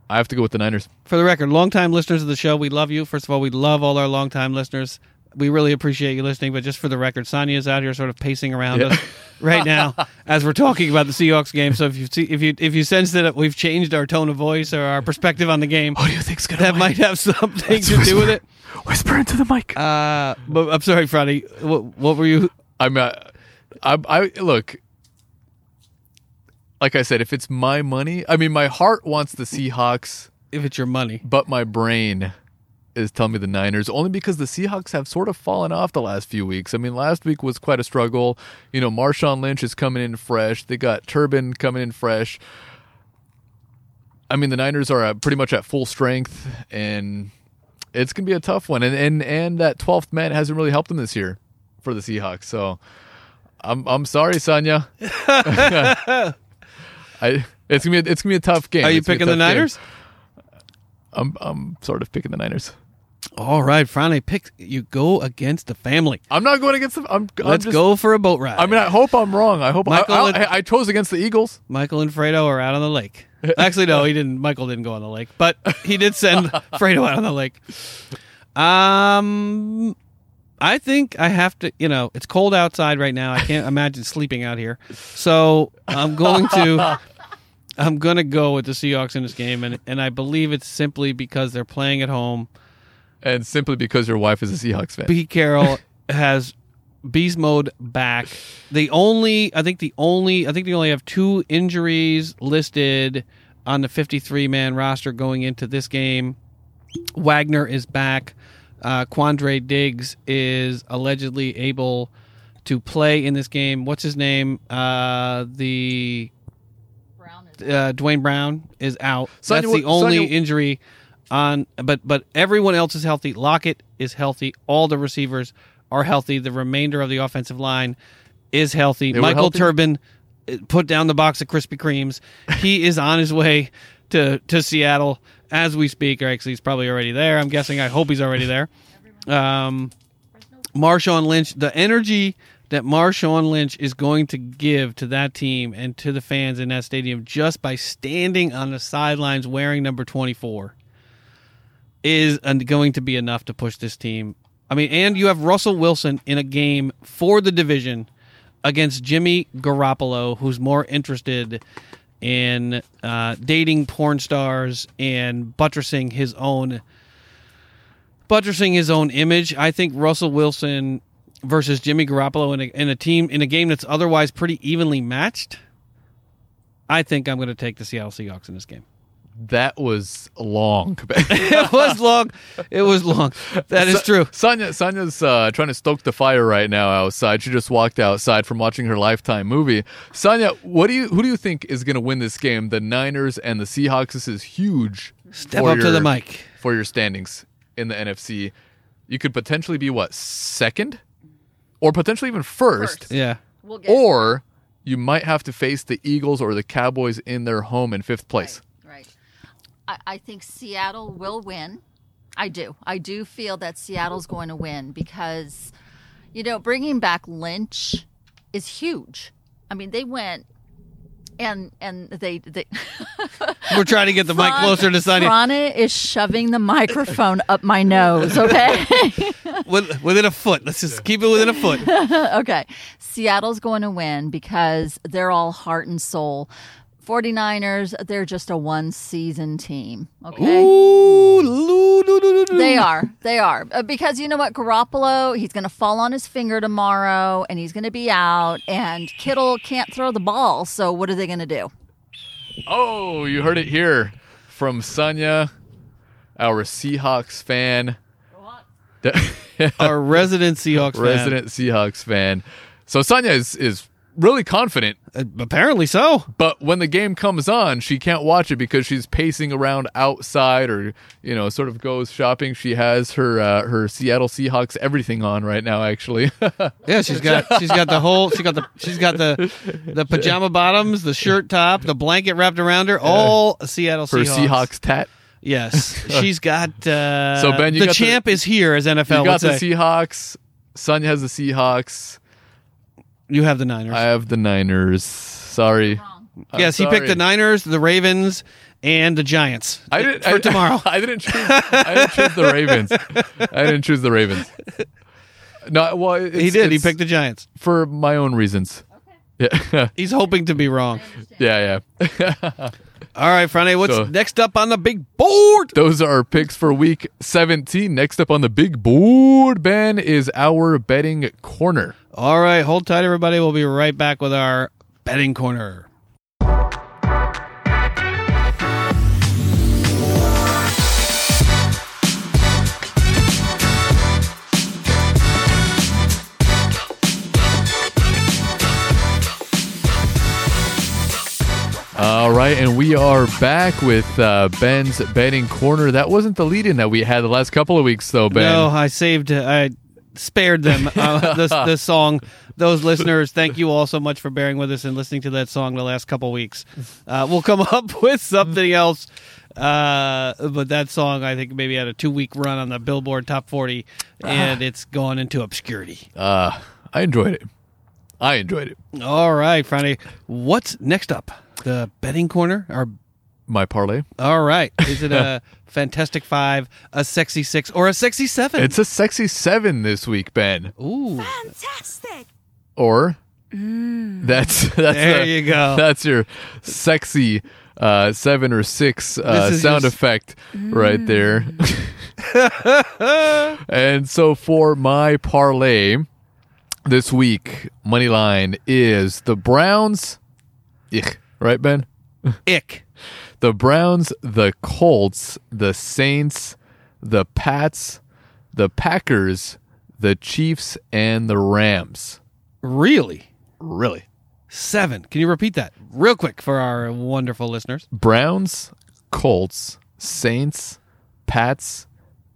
I have to go with the Niners. For the record, longtime listeners of the show, we love you. First of all, we love all our longtime listeners. We really appreciate you listening. But just for the record, Sonia's out here sort of pacing around Yeah. us right now as we're talking about the Seahawks game. So if you see, if you if you sense that we've changed our tone of voice or our perspective on the game, What do you think's gonna that might have something to do with it. Whisper into the mic. Uh, but I'm sorry, Friday. What, what were you? I'm uh, I, I look. Like I said, if it's my money, I mean, my heart wants the Seahawks, If it's your money, but my brain is telling me the Niners only because the Seahawks have sort of fallen off the last few weeks. I mean, last week was quite a struggle. You know, Marshawn Lynch is coming in fresh. They got Turbin coming in fresh. I mean, the Niners are uh, pretty much at full strength, and it's gonna be a tough one. And and and that twelfth man hasn't really helped them this year for the Seahawks. So I'm I'm sorry, Sonia. I it's gonna be a, it's gonna be a tough game. are you It's gonna be a picking the tough game. Niners? I'm I'm sort of picking the Niners. All right, Friday. Pick. You go against the family. I'm not going against them. I'm, I'm Let's just- go for a boat ride. I mean, I hope I'm wrong. I hope Michael, I, I, I chose against the Eagles. Michael and Fredo are out on the lake. Actually, no, he didn't. Michael didn't go on the lake, but he did send Fredo out on the lake. Um, I think I have to. You know, it's cold outside right now. I can't imagine sleeping out here, so I'm going to. I'm going to go with the Seahawks in this game, and and I believe it's simply because they're playing at home. And simply because your wife is a Seahawks fan. Pete Carroll has beast mode back. The only, I think the only, I think they only have two injuries listed on the 53 man roster going into this game. Wagner is back. uh, Quandre Diggs is allegedly able to play in this game. What's his name? Uh, the uh, Duane Brown is out. Sonya, That's the what- only Sonya- injury on. But but everyone else is healthy. Lockett is healthy. All the receivers are healthy. The remainder of the offensive line is healthy. were Michael healthy? Turbin uh, put down the box of Krispy Kremes. He is on his way to to Seattle as we speak. Or actually, he's probably already there. I'm guessing. I hope he's already there. Um, Marshawn Lynch, the energy that Marshawn Lynch is going to give to that team and to the fans in that stadium just by standing on the sidelines wearing number 24 is going to be enough to push this team. I mean, and you have Russell Wilson in a game for the division against Jimmy Garoppolo, who's more interested in uh, dating porn stars and buttressing his own buttressing his own image. I think Russell Wilson versus Jimmy Garoppolo in a, in a team in a game that's otherwise pretty evenly matched. I think I'm going to take the Seattle Seahawks in this game. That was long. it was long. It was long. That is true. Sonya, Sonya's uh, trying to stoke the fire right now outside. She just walked outside from watching her Lifetime movie. Sonya, what do you who do you think is going to win this game? The Niners and the Seahawks. This is huge. Step for up to the mic. for your standings in the NFC. You could potentially be what second, or potentially even first, First. Yeah. We'll get or you might have to face the Eagles or the Cowboys in their home in fifth place. Right. I, I think Seattle will win. I do. I do feel that Seattle's going to win because, you know, bringing back Lynch is huge. I mean, they went and and they they. We're trying to get the mic closer to Sonya. Frana is shoving the microphone up my nose. Okay. Within a foot. Let's just keep it within a foot. okay. Seattle's going to win because they're all heart and soul. 49ers, they're just a one season team. Okay. Ooh, loo, loo, loo, loo, loo. They are. They are. Uh, because you know what? Garoppolo, he's going to fall on his finger tomorrow and he's going to be out, and Kittle can't throw the ball. So what are they going to do? Oh, you heard it here from Sonya, our Seahawks fan, Our resident Seahawks fan. resident Seahawks fan. So Sonya is is really confident Uh, apparently so. But when the game comes on, she can't watch it because she's pacing around outside or you know, sort of goes shopping. She has her uh, her Seattle Seahawks everything on right now actually. Yeah, she's got she's got the whole she got the she's got the the pajama bottoms, the shirt top, the blanket wrapped around her, all Seattle her Seahawks. Seahawks tat. Yes, she's got. Uh, So, Ben, you the got the- champ is here, as NFL You got the say. Seahawks. Sonya has the Seahawks. You have the Niners. I have the Niners. Sorry. I'm yes, he picked the Niners, the Ravens, and the Giants I didn't for I, tomorrow. I didn't choose. I didn't choose the Ravens. I didn't choose the Ravens. No, well, it's, he did. He picked the Giants. for my own reasons. Yeah, He's hoping to be wrong. yeah, yeah. All right, Friday. What's So- next up on the big board? Those are our picks for week 17. Next up on the big board, Ben, is our betting corner. All right, hold tight, everybody. We'll be right back with our betting corner. All right, and we are back with uh, Ben's betting corner. That wasn't the lead in that we had the last couple of weeks, though, Ben. No, I saved. I spared them uh, this this song. Those listeners, thank you all so much for bearing with us and listening to that song the last couple weeks. Uh, we'll come up with something else. Uh, but that song, I think, maybe had a two week run on the Billboard Top 40, and it's gone into obscurity. Uh, I enjoyed it. I enjoyed it. All right, Friday. What's next up? The betting corner? Or My parlay. all right, is it a fantastic five, a sexy six, or a sexy seven? It's a sexy seven this week, Ben. Ooh, Fantastic. Or that's that's There the- you go. That's your sexy uh, seven or six uh, sound your- effect right there. and so for my parlay this week, money line is the Browns. Ich, right, Ben? ick. The Browns, the Colts, the Saints, the Pats, the Packers, the Chiefs, and the Rams. Really? Really? Seven. Can you repeat that real quick for our wonderful listeners? Browns, Colts, Saints, Pats,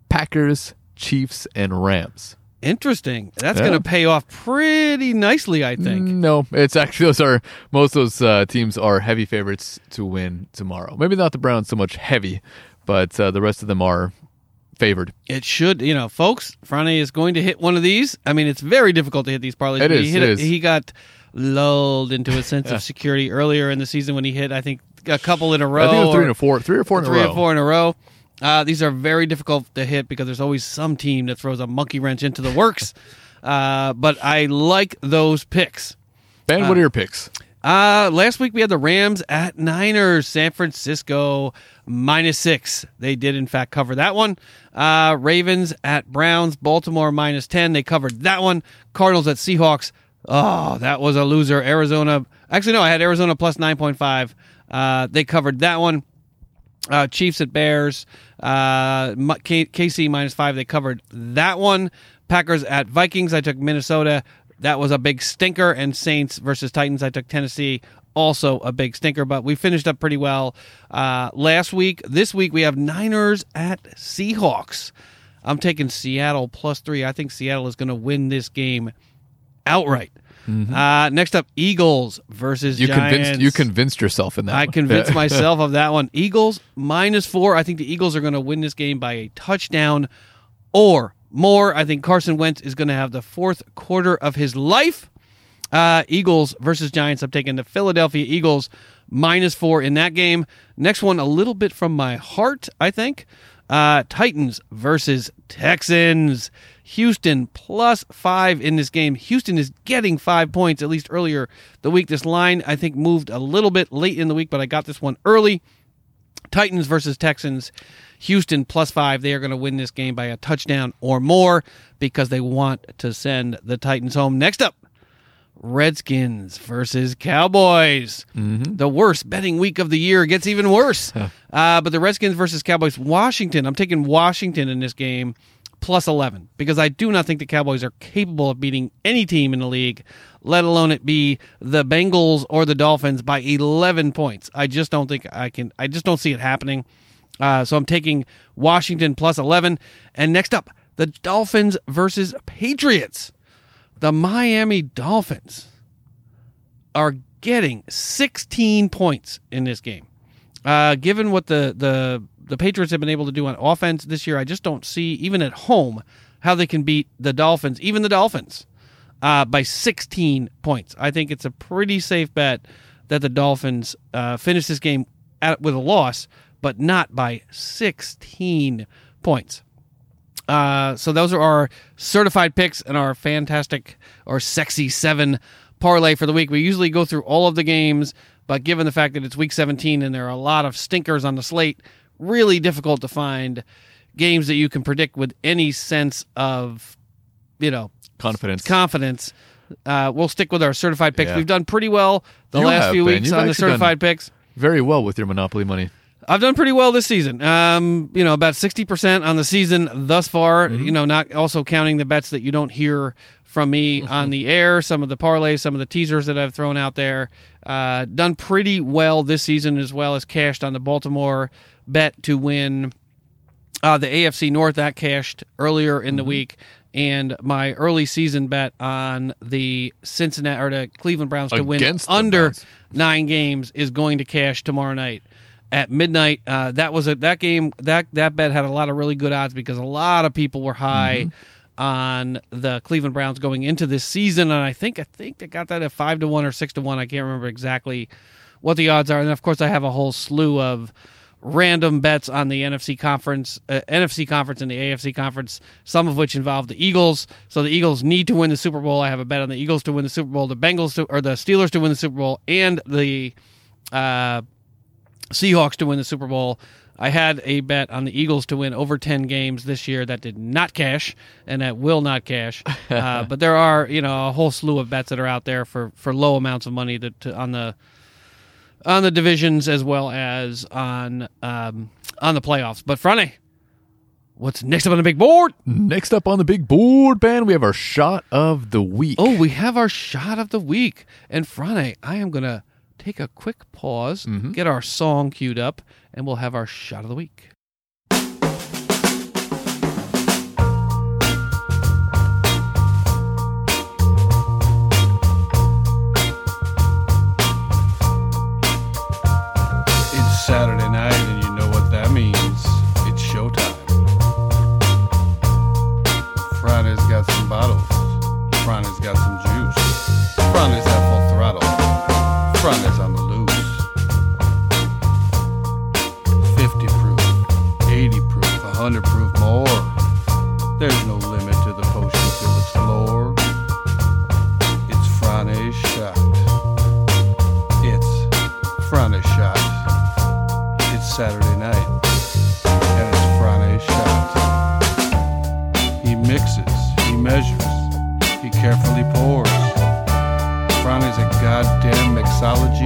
Packers, Chiefs, and Rams. Interesting. That's Yeah. going to pay off pretty nicely, I think. No, it's actually those are most of those uh, teams are heavy favorites to win tomorrow. Maybe not the Browns so much heavy, but uh, the rest of them are favored. It should, you know, folks. Frane is going to hit one of these. I mean, it's very difficult to hit these parlays. It but he is, hit it is. He got lulled into a sense of security earlier in the season when he hit, I think, a couple in a row. I think it was three or- and a four, three or four in three a row. or four in a row. Uh, these are very difficult to hit because there's always some team that throws a monkey wrench into the works. uh, but I like those picks. Ben, what are your picks? Uh, last week we had the Rams at Niners, San Francisco minus six. They did in fact cover that one. Uh, Ravens at Browns, Baltimore minus ten. They covered that one. Cardinals at Seahawks. Oh, that was a loser. Arizona. Actually, no, I had Arizona plus nine point five. Uh, they covered that one. Uh, Chiefs at Bears. Uh, K- KC minus five. They covered that one. Packers at Vikings. I took Minnesota. That was a big stinker. And Saints versus Titans. I took Tennessee. Also a big stinker, but we finished up pretty well uh, last week. This week we have Niners at Seahawks. I'm taking Seattle plus three. I think Seattle is going to win this game outright. Uh, next up, Eagles versus Mm-hmm. You Giants. convinced you convinced yourself in that. I one. convinced myself of that one. Eagles minus four. I think the Eagles are going to win this game by a touchdown or more. I think Carson Wentz is going to have the fourth quarter of his life. Uh, Eagles versus Giants. I'm taking the Philadelphia Eagles minus four in that game. Next one, a little bit from my heart, I think. Uh, Titans versus Texans. Houston plus five in this game. Houston is getting five points, at least earlier the week. This line, I think, moved a little bit late in the week, but I got this one early. Titans versus Texans. Houston plus five. They are going to win this game by a touchdown or more because they want to send the Titans home. Next up, Redskins versus Cowboys. The worst betting week of the year gets even worse. uh, but the Redskins versus Cowboys. Washington. I'm taking Washington in this game plus 11 because I do not think the Cowboys are capable of beating any team in the league, let alone it be the Bengals or the Dolphins by 11 points. I just don't think I can. I just don't see it happening. Uh, so I'm taking Washington plus 11. And next up, the Dolphins versus Patriots. The Miami Dolphins are getting 16 points in this game. Uh, given what the, the the Patriots have been able to do on offense this year, I just don't see even at home how they can beat the Dolphins, even the Dolphins, uh, by 16 points. I think it's a pretty safe bet that the Dolphins uh, finish this game at, with a loss, but not by 16 points. Uh, so those are our certified picks and our fantastic or sexy seven parlay for the week. We usually go through all of the games, but given the fact that it's week 17 and there are a lot of stinkers on the slate, really difficult to find games that you can predict with any sense of, you know, confidence. confidence. Uh, we'll stick with our certified picks. Yeah. We've done pretty well the You last few Ben. weeks You've on the certified picks. Very well with your Monopoly money. I've done pretty well this season. Um, you know, about sixty percent on the season thus far. You know, not also counting the bets that you don't hear from me on the air. Some of the parlays, some of the teasers that I've thrown out there. Uh, done pretty well this season, as well as cashed on the Baltimore bet to win uh, the AFC North. That cashed earlier in the week. And my early season bet on the Cincinnati or the Cleveland Browns to win Against the under Browns. nine games is going to cash tomorrow night at midnight. Uh, that was a that game that that bet had a lot of really good odds because a lot of people were high on the Cleveland Browns going into this season, and I think I think they got that at five to one or six to one. I can't remember exactly what the odds are, and of course I have a whole slew of random bets on the NFC conference, uh, NFC conference, and the AFC conference. Some of which involve the Eagles. So the Eagles need to win the Super Bowl. I have a bet on the Eagles to win the Super Bowl, the Bengals to, or the Steelers to win the Super Bowl, and the uh, Seahawks to win the Super Bowl. I had a bet on the Eagles to win over 10 games this year that did not cash and that will not cash. Uh, but there are, you know, a whole slew of bets that are out there for, for low amounts of money to, to, on the on the divisions as well as on um, on the playoffs. But Frane, What's next up on the big board? Next up on the big board, Ben, we have our shot of the week. Oh, we have our shot of the week. And Frane, I am going to take a quick pause, mm-hmm. get our song queued up, and we'll have our shot of the week. Carefully pours. Friday's a goddamn mixology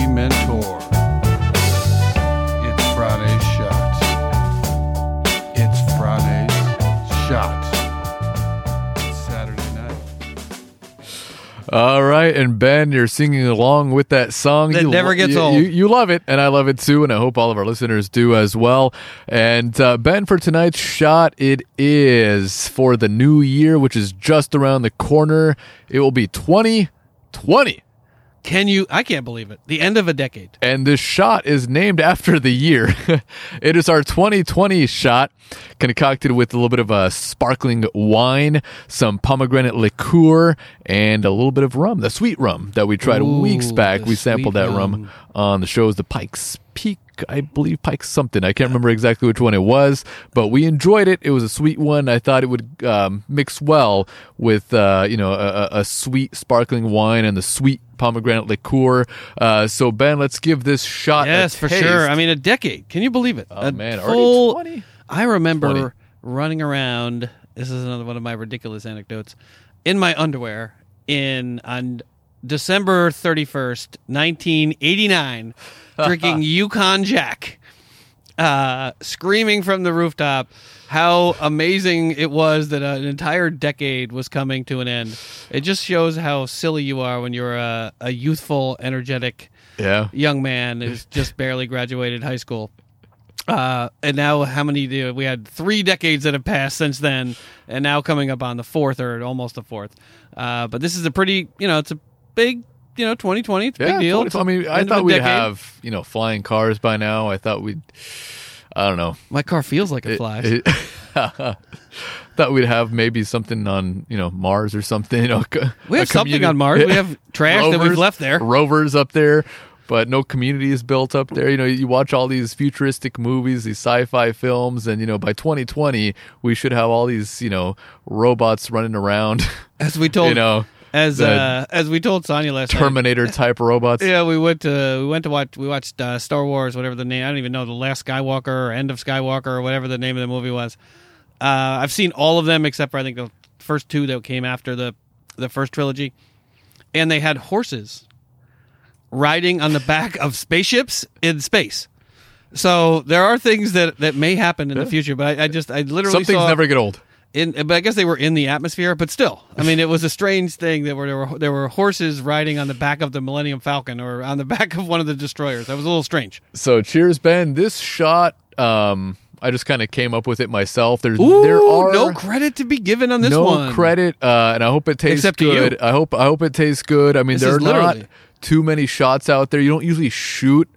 All right, and Ben, you're singing along with that song. That you, never gets you, old. You, you love it, and I love it too, and I hope all of our listeners do as well. And uh, Ben, for tonight's shot, it is for the new year, which is just around the corner. It will be 2020. Can you? I can't believe it. The end of a decade. And this shot is named after the year. it is our 2020 shot, concocted with a little bit of a sparkling wine, some pomegranate liqueur, and a little bit of rum, the sweet rum that we tried Ooh, weeks back. We sampled that rum. rum. on the shows, the Pikes Peak. I believe Pikes something. I can't remember exactly which one it was, but we enjoyed it. It was a sweet one. I thought it would um, mix well with uh, you know a- a sweet sparkling wine and the sweet pomegranate liqueur. Uh, so Ben, let's give this shot. Yes, for taste. sure. I mean, a decade. Can you believe it? Oh, a man, already full- 20? I remember 20. running around. This is another one of my ridiculous anecdotes. In my underwear in on December thirty first, nineteen eighty nine, drinking Yukon Jack, uh, screaming from the rooftop how amazing it was that an entire decade was coming to an end. It just shows how silly you are when you're a, a youthful, energetic yeah. young man who's just barely graduated high school. Uh, and now, how many? do- We had three decades that have passed since then, and now coming up on the fourth or almost the fourth. Uh, but this is a pretty, you know, it's a big, you know, 2020. It's a Yeah, big deal. I mean, I thought we'd decade. have you know flying cars by now. I thought we'd. I don't know. My car feels like it flies. It- thought we'd have maybe something on you know Mars or something. You know, we have something on Mars. We have trash that we've left there. Rovers up there, but no community is built up there. You know, you watch all these futuristic movies, these sci-fi films, and you know, by 2020, we should have all these you know robots running around. As we told, you know, as uh, as we told Sonya last night. Terminator type robots. Yeah, we went to we went to watch we watched uh, Star Wars, whatever the name. I don't even know the Last Skywalker or End of Skywalker or whatever the name of the movie was. Uh, I've seen all of them except for I think the first two that came after the the first trilogy, and they had horses riding on the back of spaceships in space. So there are things that, that may happen in the future, but I, I just I literally Some things never get old. In, but I guess they were in the atmosphere. But still, I mean, it was a strange thing that were there were there were horses riding on the back of the Millennium Falcon or on the back of one of the destroyers. That was a little strange. So cheers, Ben. This shot, um, I just kind of came up with it myself. There's Ooh, there are no credit to be given on this no one. No credit, uh, and I hope it tastes Except good. I hope I hope it tastes good. I mean, This there are is not too many shots out there. You don't usually shoot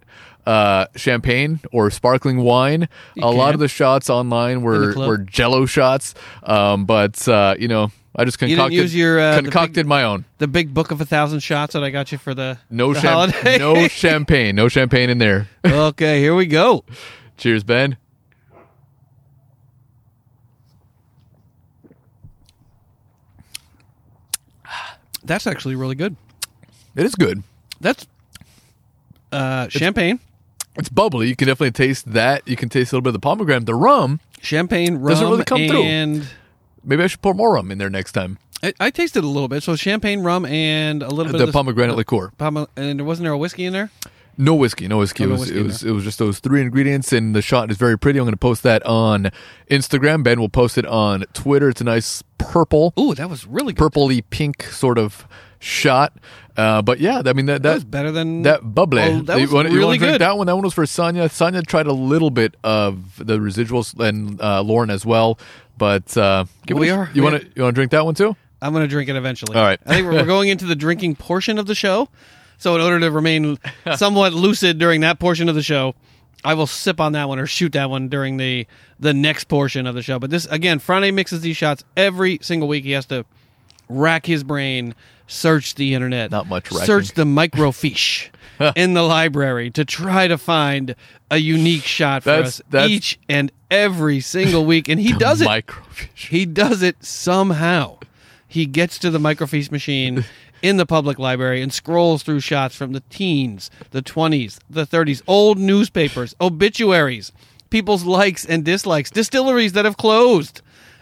uh, champagne or sparkling wine. You a lot of the shots online were were Jello shots, um, but uh, you know. I just concocted, use your, uh, concocted big- my own. The big book of a thousand shots that I got you for the No, the champ- holiday. no champagne. No champagne in there. okay, here we go. Cheers, Ben. That's actually really good. It is good. That's uh, champagne, It's bubbly. You can definitely taste that. You can taste a little bit of the pomegranate. The rum, champagne, rum, Doesn't really come through. and maybe I should pour more rum in there next time. I, I tasted a little bit. So champagne, rum, and a little bit The of the, pomegranate liqueur. Pom- and wasn't there a whiskey in there? No whiskey, no whiskey. Oh, it was whiskey it was it was just those three ingredients, and the shot is very pretty. I'm going to post that on Instagram. Ben will post it on Twitter. It's a nice purple, Ooh, that was really good. purpley pink sort of shot. Uh, but yeah, I mean that That that was better than that bubbly. Oh, that you was want, you really want to drink good. that one? That one was for Sonia. Sonia tried a little bit of the residuals, and uh, Lauren as well. But uh, give We it are- You want to you want to drink that one too? I'm going to drink it eventually. All right. I think we're, we're going into the drinking portion of the show. So, in order to remain somewhat lucid during that portion of the show, I will sip on that one or shoot that one during the the next portion of the show. But this again, Friday mixes these shots every single week. He has to rack his brain, search the internet, Not much racking. search the microfiche in the library to try to find a unique shot for That's- us that's- each and every single week, and he does it. Microfiche. He does it somehow. He gets to the microfiche machine in the public library and scrolls through shots from the teens, the 20s, the 30s, old newspapers, obituaries, people's likes and dislikes, distilleries that have closed.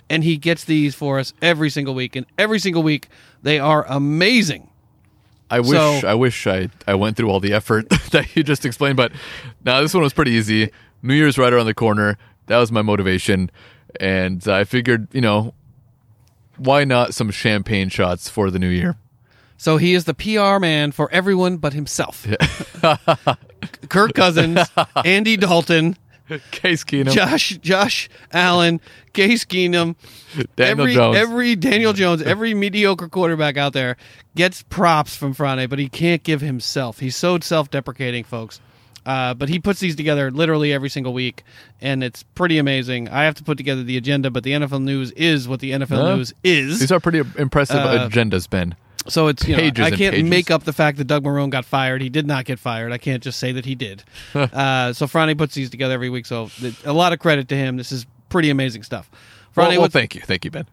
And he gets these for us every single week. And every single week, they are amazing. I wish So- I wish I I went through all the effort that you just explained, but now this one was pretty easy. New Year's right around the corner. That was my motivation, and I figured, you know, why not some champagne shots for the new year? So he is the PR man for everyone but himself. Kirk Cousins, Andy Dalton, Case Keenum, Josh Josh Allen, Case Keenum, Daniel every, Jones. every Daniel Jones, every mediocre quarterback out there gets props from Friday, but he can't give himself. He's so self-deprecating, folks. Uh, but he puts these together literally every single week, and it's pretty amazing. I have to put together the agenda, but the NFL news is what the NFL Huh? news is. These are pretty impressive Uh, agendas, Ben. So it's you know, I can't pages. make up the fact that Doug Marrone got fired. He did not get fired. I can't just say that he did. uh, so Friday puts these together every week. So a lot of credit to him. This is pretty amazing stuff. Well, Friday, well, thank you, thank you, Ben.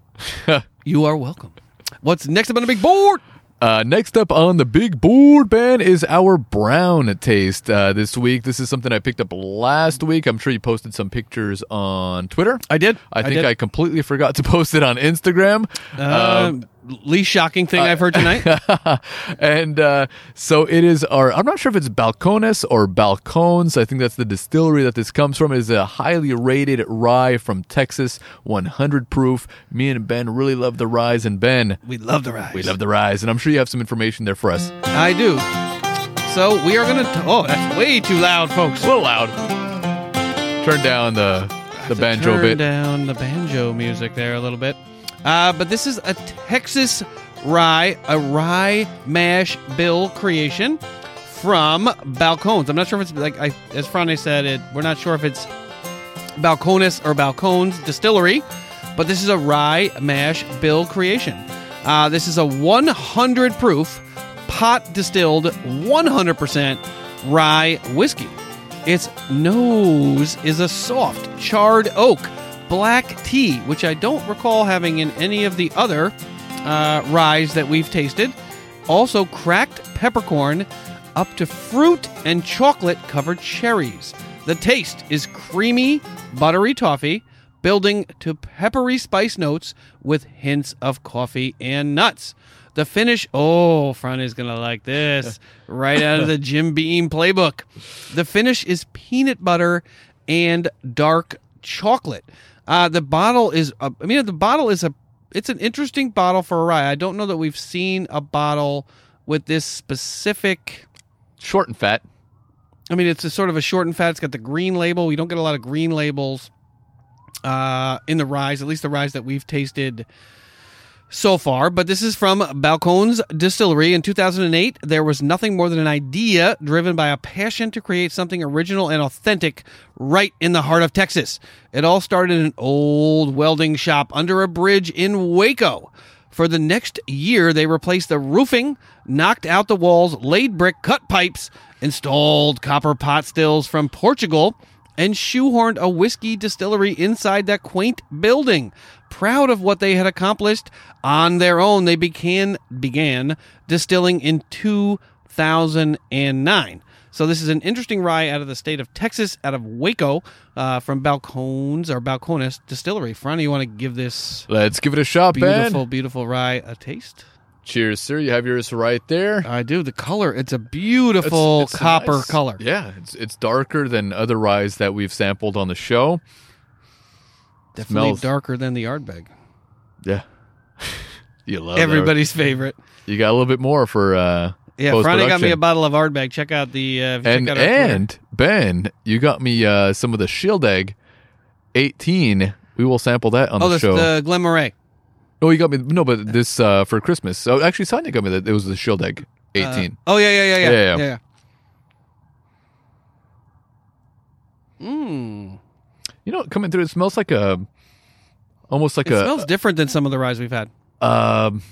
you are welcome. What's next up on the big board? Uh, next up on the big board, Ben, is our brown taste uh, this week. This is something I picked up last week. I'm sure you posted some pictures on Twitter. I did. I think did. I, completely forgot to post it on Instagram. Uh, least shocking thing I've heard tonight. and uh, so it is our, I'm not sure if it's Balcones or Balcones. I think that's the distillery that this comes from. It is a highly rated rye from Texas, 100 proof. Me and Ben really love the ryes. And Ben, we love the ryes. we love the ryes. And I'm sure you have some information there for us. I do. So we are gonna. Oh, that's way too loud, folks. A little loud. Turn down the, the banjo Turn bit. down the banjo music there a little bit. Uh, but this is a Texas rye, a rye mash bill creation from Balcones. I'm not sure if it's like I, as Friday said, it, we're not sure if it's Balcones or Balcones Distillery, but this is a rye mash bill creation. Uh, this is a 100 proof pot distilled 100% rye whiskey. Its nose is a soft charred oak black tea, which I don't recall having in any of the other uh, ryes that we've tasted. Also, cracked peppercorn up to fruit and chocolate covered cherries. The taste is creamy, buttery toffee, building to peppery spice notes with hints of coffee and nuts. The finish, oh, Fran is going to like this. right out of the Jim Beam playbook. The finish is peanut butter and dark chocolate. Uh, the bottle is, uh, I mean, the bottle is a, it's an interesting bottle for a rye. I don't know that we've seen a bottle with this specific. Short and fat. I mean, it's a sort of a short and fat. It's got the green label. We don't get a lot of green labels uh, in the ryes, at least the ryes that we've tasted so far. But this is from Balcones Distillery. In 2008, there was nothing more than an idea driven by a passion to create something original and authentic right in the heart of Texas. It all started in an old welding shop under a bridge in Waco. For the next year, they replaced the roofing, knocked out the walls, laid brick, cut pipes, installed copper pot stills from Portugal, and shoehorned a whiskey distillery inside that quaint building. Proud of what they had accomplished on their own, they began began distilling in 2009. So this is an interesting rye out of the state of Texas, out of Waco, uh, from Balcones or Balcones Distillery. Fran, you want to give this Let's give it a shot, beautiful, Ben. beautiful rye a taste? Cheers, sir. You have yours right there. I do. The color, it's a beautiful It's- it's copper nice- color. Yeah, it's it's darker than other ryes that we've sampled on the show. Definitely smells- darker than the Ardbeg. Yeah. you love Everybody's favorite. You got a little bit more for uh Yeah, Friday got me a bottle of Ardbeg. Check out the uh, and out and Ben, you got me uh some of the Shieldaig 18. We will sample that on oh, the show. the Glen Moray. Oh, you got me no, but this uh for Christmas. So actually Sonia got me that it was the Shieldaig 18. Oh yeah, yeah, yeah, yeah, Yeah, yeah. yeah. Mmm. You know, coming through, it smells like a, almost like It a smells different than some of the ryes we've had. um,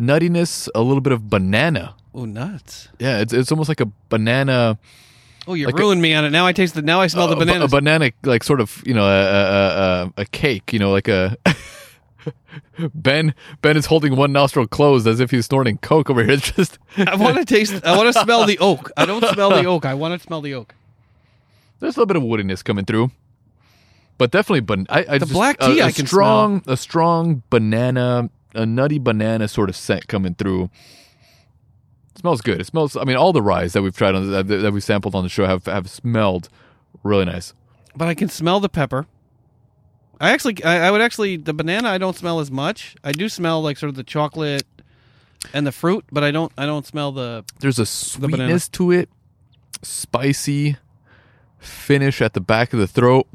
nuttiness, a little bit of banana. Oh, nuts! Yeah, it's it's almost like a banana, Oh, you Like a- ruined me on it. Now I taste the. Now I smell the banana. a banana, like sort of, you know, a a, a, a cake. You know, like a. ben Ben is holding one nostril closed as if he's snorting coke over here. It's just I want to taste. I want to smell the oak. I don't smell the oak. I want to smell the oak. there's a little bit of woodiness coming through, but definitely. Ban- I, I The just- black tea uh, a I can strong, a strong banana, a nutty banana sort of scent coming through. It smells good. It smells. I mean, all the ryes that we've tried on that, that we sampled on the show have have smelled really nice. But I can smell the pepper. I actually, I, I would actually, the banana I don't smell as much. I do smell like sort of the chocolate and the fruit, but I don't, I don't smell the. There's a sweetness to it, spicy finish at the back of the throat,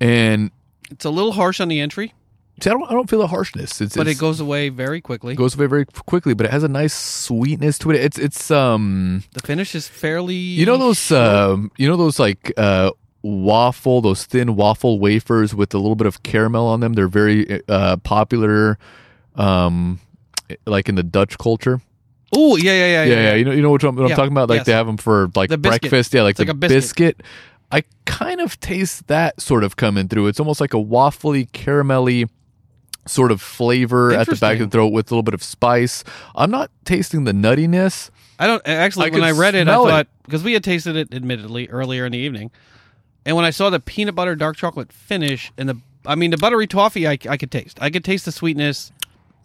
and It's a little harsh on the entry, see, I don't I don't feel the harshness. It's, but it's, it goes away very quickly. goes away very quickly, but it has a nice sweetness to it. It's it's um the finish is fairly. you know those um you know those like uh waffle those thin waffle wafers with a little bit of caramel on them. They're very uh popular um like in the Dutch culture. Oh yeah, yeah, yeah, yeah, yeah. You know, you know what I'm, what I'm talking about. Like yes. they have them for like The breakfast. Yeah, like It's the like a biscuit. biscuit. I kind of taste that sort of coming through. It's almost like a waffly, caramelly sort of flavor at the back of the throat with a little bit of spice. I'm not tasting the nuttiness. I don't actually. I when I read it, I thought because we had tasted it, admittedly, earlier in the evening, and when I saw the peanut butter dark chocolate finish and the, I mean, the buttery toffee, I, I could taste. I could taste the sweetness.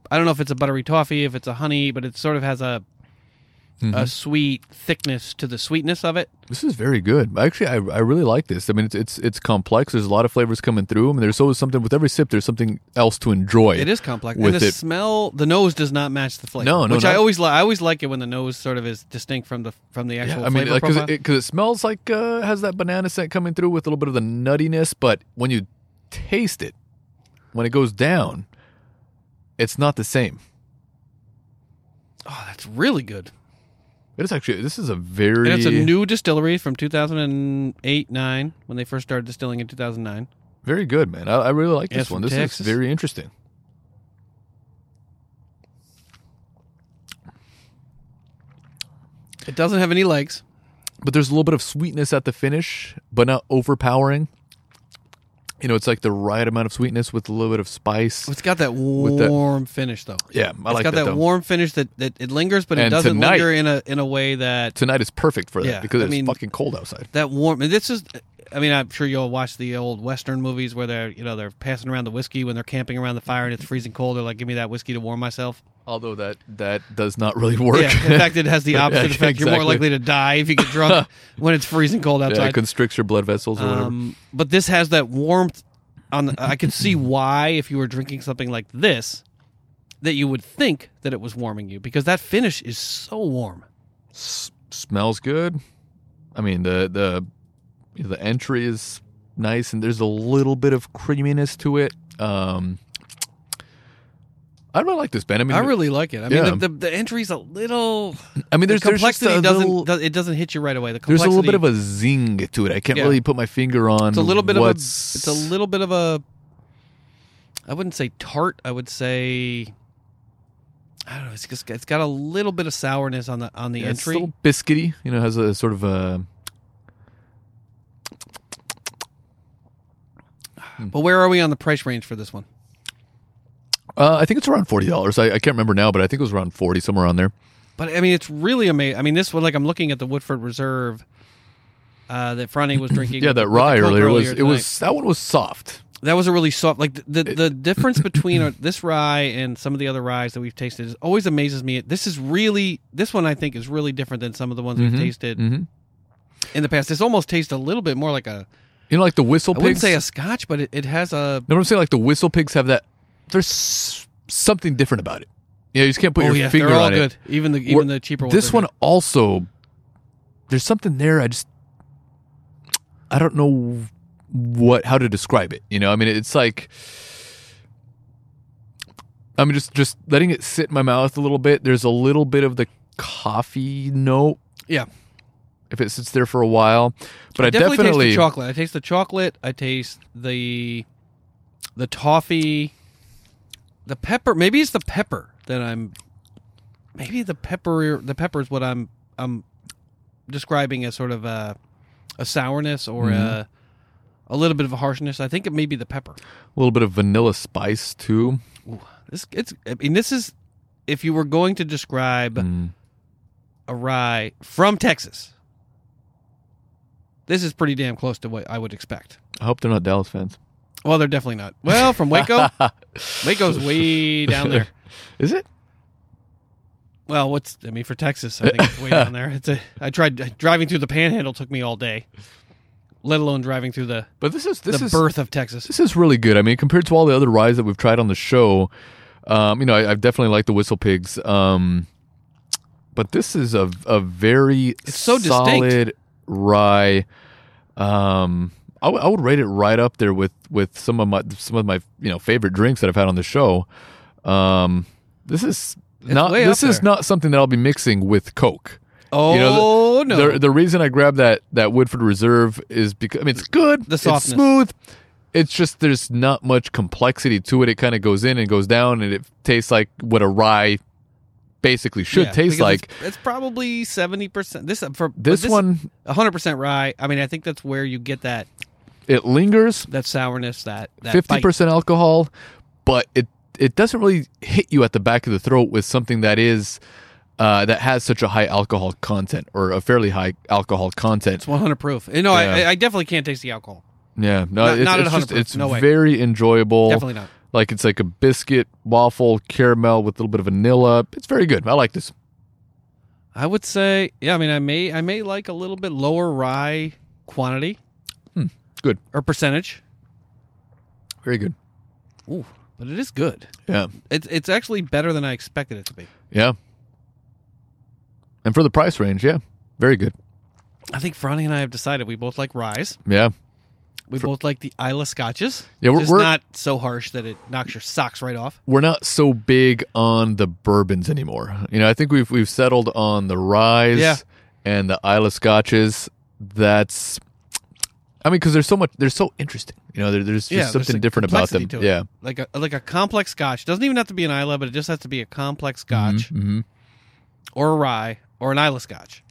I don't know if it's a buttery toffee, if it's a honey, but it sort of has a Mm-hmm. a sweet thickness to the sweetness of it. This is very good. Actually, I, I really like this. I mean, it's, it's it's complex. There's a lot of flavors coming through. I mean, there's always something with every sip. There's something else to enjoy. It is complex, with and the it. smell, the nose does not match the flavor. No, no, which I always like. I always like it when the nose sort of is distinct from the from the actual Yeah, I mean, because profile. it, 'cause it smells like uh, has that banana scent coming through with a little bit of the nuttiness, but when you taste it, when it goes down, it's not the same. oh, that's really good. It is actually. This is a very. And it's a new distillery from 2008 9 when they first started distilling in 2009. very good, man. I, I really like this it's one. This Texas. is very interesting. It doesn't have any legs. But there's a little bit of sweetness at the finish, but not overpowering. You know, it's like the right amount of sweetness with a little bit of spice. It's got that warm finish though. Yeah, I it's like got that, that, though. warm finish that, that it lingers, but it And doesn't tonight- linger in a in a way that Tonight is perfect for that Yeah, because I it's mean- fucking cold outside. that warm. And this is, I mean, I'm sure you'll watch the old Western movies where they're you know they're passing around the whiskey when they're camping around the fire and it's freezing cold. They're like, give me that whiskey to warm myself. Although that that does not really work. Yeah, in fact, it has the opposite Yeah, effect. You're more likely to die if you get drunk when it's freezing cold Yeah, outside. it constricts your blood vessels or whatever. Um, but this has that warmth. On the, I can see why, if you were drinking something like this, that you would think that it was warming you because that finish is so warm. S- smells good. I mean the the you know, the entry is nice and there's a little bit of creaminess to it. Um, I really like this, Ben. I mean, I really like it. I mean, the, the, the entry's a little. I mean, there's, the there's complexity a doesn't little- it doesn't hit you right away. The there's a little bit of a zing to it. I can't Yeah. really put my finger on. It's a little bit of a. It's a little bit of a. I wouldn't say tart. I would say. I don't know. It's just it's got a little bit of sourness on the on the yeah, it's entry. a little biscuity. You know, has a sort of a. But where are we on the price range for this one? Uh, I think it's around forty dollars. I, I can't remember now, but I think it was around forty somewhere on there. But I mean, it's really amazing. I mean, this one, like I'm looking at the Woodford Reserve uh, that Franny was drinking. Yeah, with that with rye Coke earlier was it tonight. was that one was soft. that was a really soft. Like the the, the difference between uh, this rye and some of the other ryes that we've tasted is always amazes me. This is really this one I think is really different than some of the ones we've tasted mhm. in the past. This almost tastes a little bit more like a You know, like the WhistlePigs. I wouldn't say a Scotch, but it, it has a No, I'm saying like the whistle pigs have that. There's something different about it. You know, you just can't put oh your yeah, finger they're all on good. it. Even the even the cheaper ones. This one good. also, there's something there. I just, I don't know what how to describe it. You know, I mean, it's like, I'm just just letting it sit in my mouth a little bit. There's a little bit of the coffee note yeah. If it sits there for a while, but I, definitely, definitely, taste the chocolate. I taste the chocolate. I taste the the toffee, the pepper. Maybe it's the pepper that I'm. Maybe the pepper. The pepper is what I'm. I'm describing as sort of a a sourness or Mm-hmm. a a little bit of a harshness. I think it may be the pepper. a little bit of vanilla spice too. Ooh, this it's. I mean, this is if you were going to describe Mm. a rye from Texas. This is pretty damn close to what I would expect. I hope they're not Dallas fans. Well, they're definitely not. Well, from Waco, Waco's way down there. Is it? Well, what's I mean for Texas? I think it's way down there. It's a. I tried driving through the Panhandle took me all day, let alone driving through the But this is this the is birth of Texas. This is really good. I mean, compared to all the other rides that we've tried on the show, um, you know, I, I've definitely liked the WhistlePigs. Um, but this is a a very It's so distinct. Rye. Um, I, w- I would rate it right up there with with some of my some of my you know favorite drinks that I've had on the show. Um, this is not this is not something that I'll be mixing with Coke. Oh You know, no! The, the reason I grabbed that that Woodford Reserve is because I mean it's good, The it's smooth. It's just there's not much complexity to it. It kind of goes in and goes down, and it tastes like what a rye basically should Yeah, taste like. It's, it's probably seventy percent. This for but This one, hundred percent rye. I mean, I think that's where you get that it lingers, that sourness, that fifty percent alcohol, but it it doesn't really hit you at the back of the throat with something that is. Uh, that has such a high alcohol content or a fairly high alcohol content. It's one hundred proof. You know, I, Yeah. I definitely can't taste the alcohol. Yeah, no, Not- it's, not at it's, just, 100%, it's no way. very enjoyable. Definitely not. Like it's like a biscuit waffle caramel with a little bit of vanilla. It's very good. I like this. I would say, yeah. I mean, I may, I may like a little bit lower rye quantity hmm, Good, or percentage. very good. Ooh, but it is good. Yeah, It's, it's actually better than I expected it to be. yeah. And for the price range, yeah, very good. I think Franny and I have decided we both like ryes. Yeah, We both like the Islay Scotches. Yeah, we're- we're- not so harsh that it knocks your socks right off. we're not so big on the bourbons anymore. You know, I think we've we've settled on the ryes Yeah. and the Islay Scotches. That's, I mean, because there's so much, they're so interesting. You know, there, there's just yeah, something a different about them. complexity to it. Yeah, like a like a complex Scotch doesn't even have to be an Islay, but it just has to be a complex Scotch hmm or a rye or an Islay Scotch.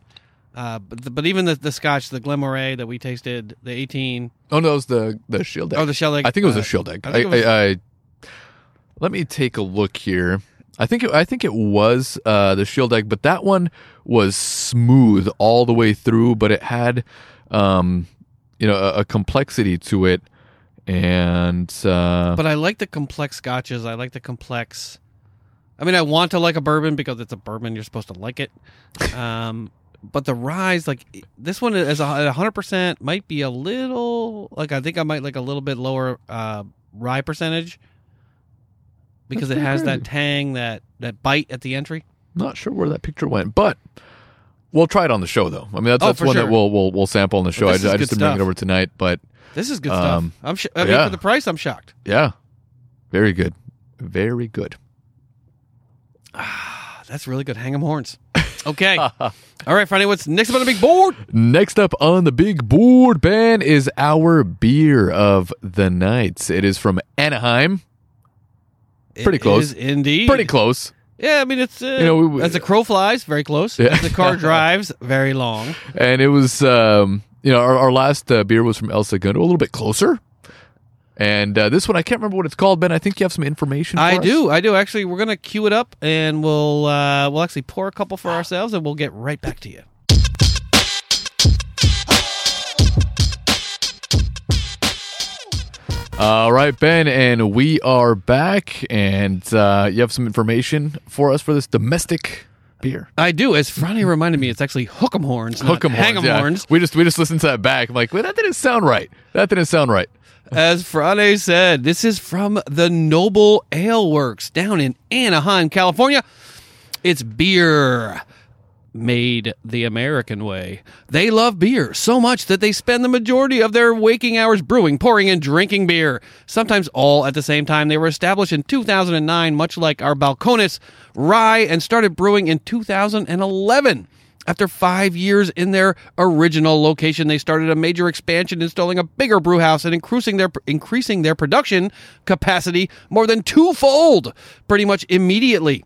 Uh, but but even the the Scotch, the Glenmorangie that we tasted, the eighteen Oh no, it was the the Shieldaig. Oh, the shell egg. I think it was uh, a Shieldaig. I was- I, I- let me take a look here. I think it, I think it was uh, the Shieldaig, but that one was smooth all the way through. But it had, um, you know, a, a complexity to it, and uh, But I like the complex scotches. I like the complex. I mean, I want to like a bourbon because it's a bourbon. You're supposed to like it. Um, but the ryes, like this one, is a hundred percent might be a little like I think I might like a little bit lower uh, rye percentage because That's it has that tang, that that bite at the entry. not sure where that picture went, but. We'll try it on the show, though. I mean, that's, Oh, that's one sure. that we'll we'll we'll sample on the show. I, this ju- is I just didn't bring it over tonight, but This is good Um, stuff. I'm. Sh- I mean, yeah. for the price, I'm shocked. yeah, very good, very good. Ah, That's really good. Hang 'em horns. Okay. All right, Friday. What's next up on the big board? Next up on the big board, Ben, is our beer of the night. It is from Anaheim. Pretty It close. is indeed. Pretty close. Yeah, I mean it's uh, You know, we- we- as the crow flies, very close. Yeah. As the car drives, very long. And it was, um, you know, our, our last uh, beer was from El Segundo, a little bit closer. And uh, this one, I can't remember what it's called, Ben. I think you have some information for I us? do, I do. Actually, we're gonna queue it up, and we'll uh, we'll actually pour a couple for ourselves, and we'll get right back to you. All right, Ben, and we are back, and uh, you have some information for us for this domestic beer. I do. As Franny reminded me, it's actually hook'em horns, Hook 'em hang 'em horns. yeah. horns. We just we just listened to that back. I'm like, well, that didn't sound right. That didn't sound right. As Friday said, this is from the Noble Ale Works down in Anaheim, California. It's beer made the American way. They love beer so much that they spend the majority of their waking hours brewing, pouring, and drinking beer, sometimes all at the same time. They were established in 2009, much like our Balcones Rye, and started brewing in 2011. After five years in their original location, they started a major expansion, installing a bigger brew house and increasing their increasing their production capacity more than twofold, pretty much immediately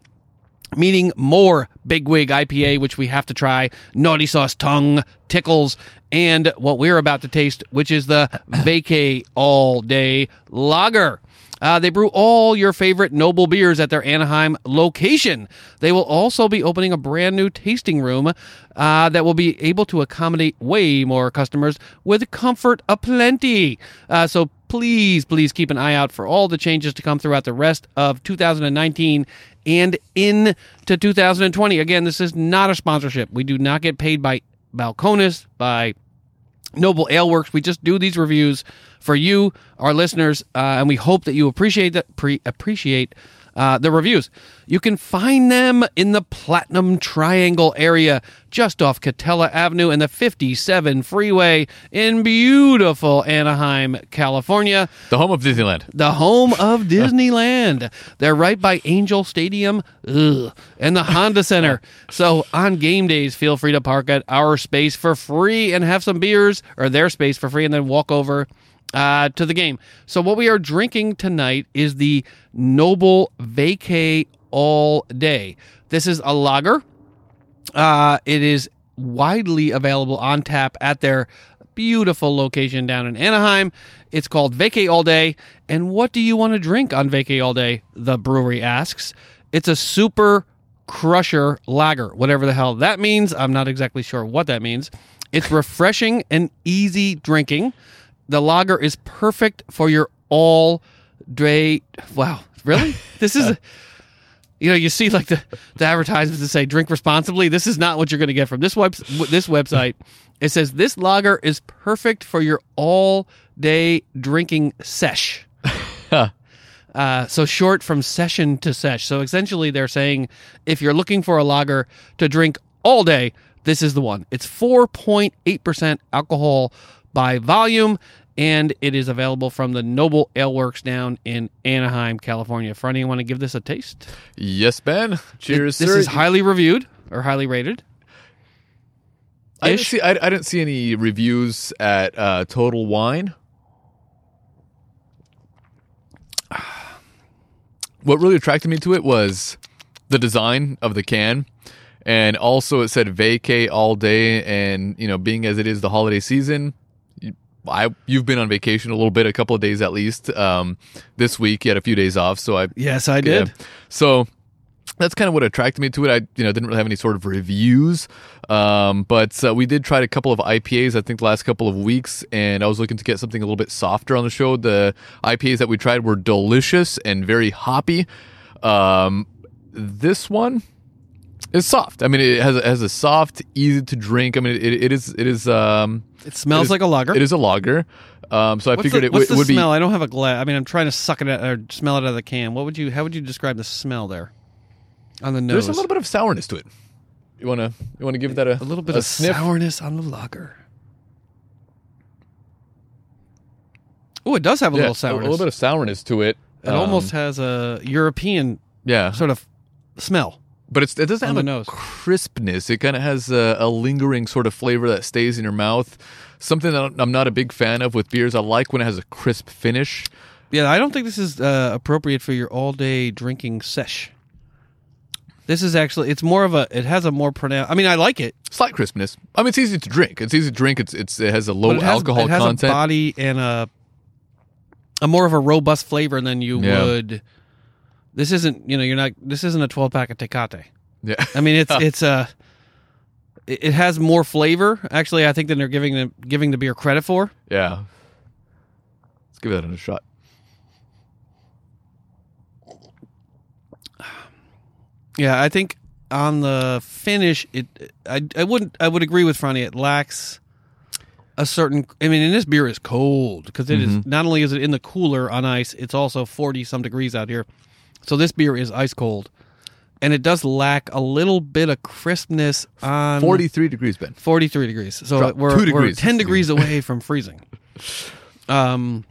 meaning more bigwig IPA, which we have to try, naughty sauce tongue, tickles, and what we're about to taste, which is the vacay all day lager. Uh, they brew all your favorite noble beers at their Anaheim location. They will also be opening a brand new tasting room uh, that will be able to accommodate way more customers with comfort aplenty. Uh, so please, please keep an eye out for all the changes to come throughout the rest of 2019 and into 2020. Again, this is not a sponsorship. We do not get paid by Balcones, by Noble Ale Works. We just do these reviews for you, our listeners, uh, and we hope that you appreciate that pre- appreciate uh, the reviews. You can find them in the Platinum Triangle area, just off Katella Avenue and the 57 freeway in beautiful Anaheim, California The home of Disneyland. the home of Disneyland. They're right by Angel Stadium ugh, and the Honda Center. So on game days, feel free to park at our space for free and have some beers or their space for free and then walk over uh, to the game. So what we are drinking tonight is the Noble Vacay All Day. This is a lager. Uh, it is widely available on tap at their beautiful location down in Anaheim. It's called Vacay All Day. And what do you want to drink on Vacay All Day? The brewery asks. It's a super crusher lager, whatever the hell that means. I'm not exactly sure what that means. It's refreshing and easy drinking. The lager is perfect for your all day. Wow, really? This is. you know, you see like the, the advertisements that say drink responsibly. This is not what you're going to get from this web this website. It says this lager is perfect for your all day drinking sesh. Uh, so short from session to sesh. So essentially, they're saying if you're looking for a lager to drink all day, this is the one. It's 4.8% alcohol by volume, and it is available from the Noble Ale Works down in Anaheim, California. Franny, you want to give this a taste? Yes, Ben. Cheers, This sir. is highly reviewed or highly rated. I didn't see. I, I didn't see any reviews at uh, Total Wine. What really attracted me to it was the design of the can, and also it said "vacay all day." And you know, being as it is the holiday season, I you've been on vacation a little bit, a couple of days at least. Um, this week you had a few days off, so I Yes, I did. yeah. So that's kind of what attracted me to it. I you know didn't really have any sort of reviews, um, but uh, we did try a couple of IPAs. I think the last couple of weeks, and I was looking to get something a little bit softer on the show. The IPAs that we tried were delicious and very hoppy. Um, this one is soft. I mean, it has it has a soft, easy to drink. I mean, it, it is it is um It smells it is- like a lager. It is a lager. Um, so I What's figured the, it, what's w- the would be smell? I don't have a glass. I mean, I'm trying to suck it out, or smell it out of the can. What would you? How would you describe the smell there on the nose? There's a little bit of sourness to it. You wanna you wanna give that a a little bit of sniff? sourness on the lager. Oh, it does have a Yeah, little sourness. A little bit of sourness to it. it Um, almost has a European yeah, sort of smell. But it's, it doesn't have a nose. crispness. It kind of has a, a lingering sort of flavor that stays in your mouth. Something that I'm not a big fan of with beers. I like when it has a crisp finish. Yeah, I don't think this is uh, appropriate for your all-day drinking sesh. This is actually it's more of a it has a more pronounced. I mean, I like it, Slight crispness. I mean, it's easy to drink. It's easy to drink. It's it's it has a low it has, alcohol it has content. a body and a a more of a robust flavor than you Yeah. would. This isn't you know you're not this isn't a 12 pack of Tecate. Yeah, I mean it's it's a it, has more flavor actually I think than they're giving the giving the beer credit for. Yeah, let's give that a shot. Yeah, I think on the finish, it I I wouldn't I would agree with Franny. It lacks a certain. I mean, and this beer is cold because it mm-hmm. is not only is it in the cooler on ice, it's also forty some degrees out here. So this beer is ice cold, and it does lack a little bit of crispness on 43 degrees, Ben. 43 degrees. So Drop we're, two we're degrees. 10 degrees away from freezing. Um,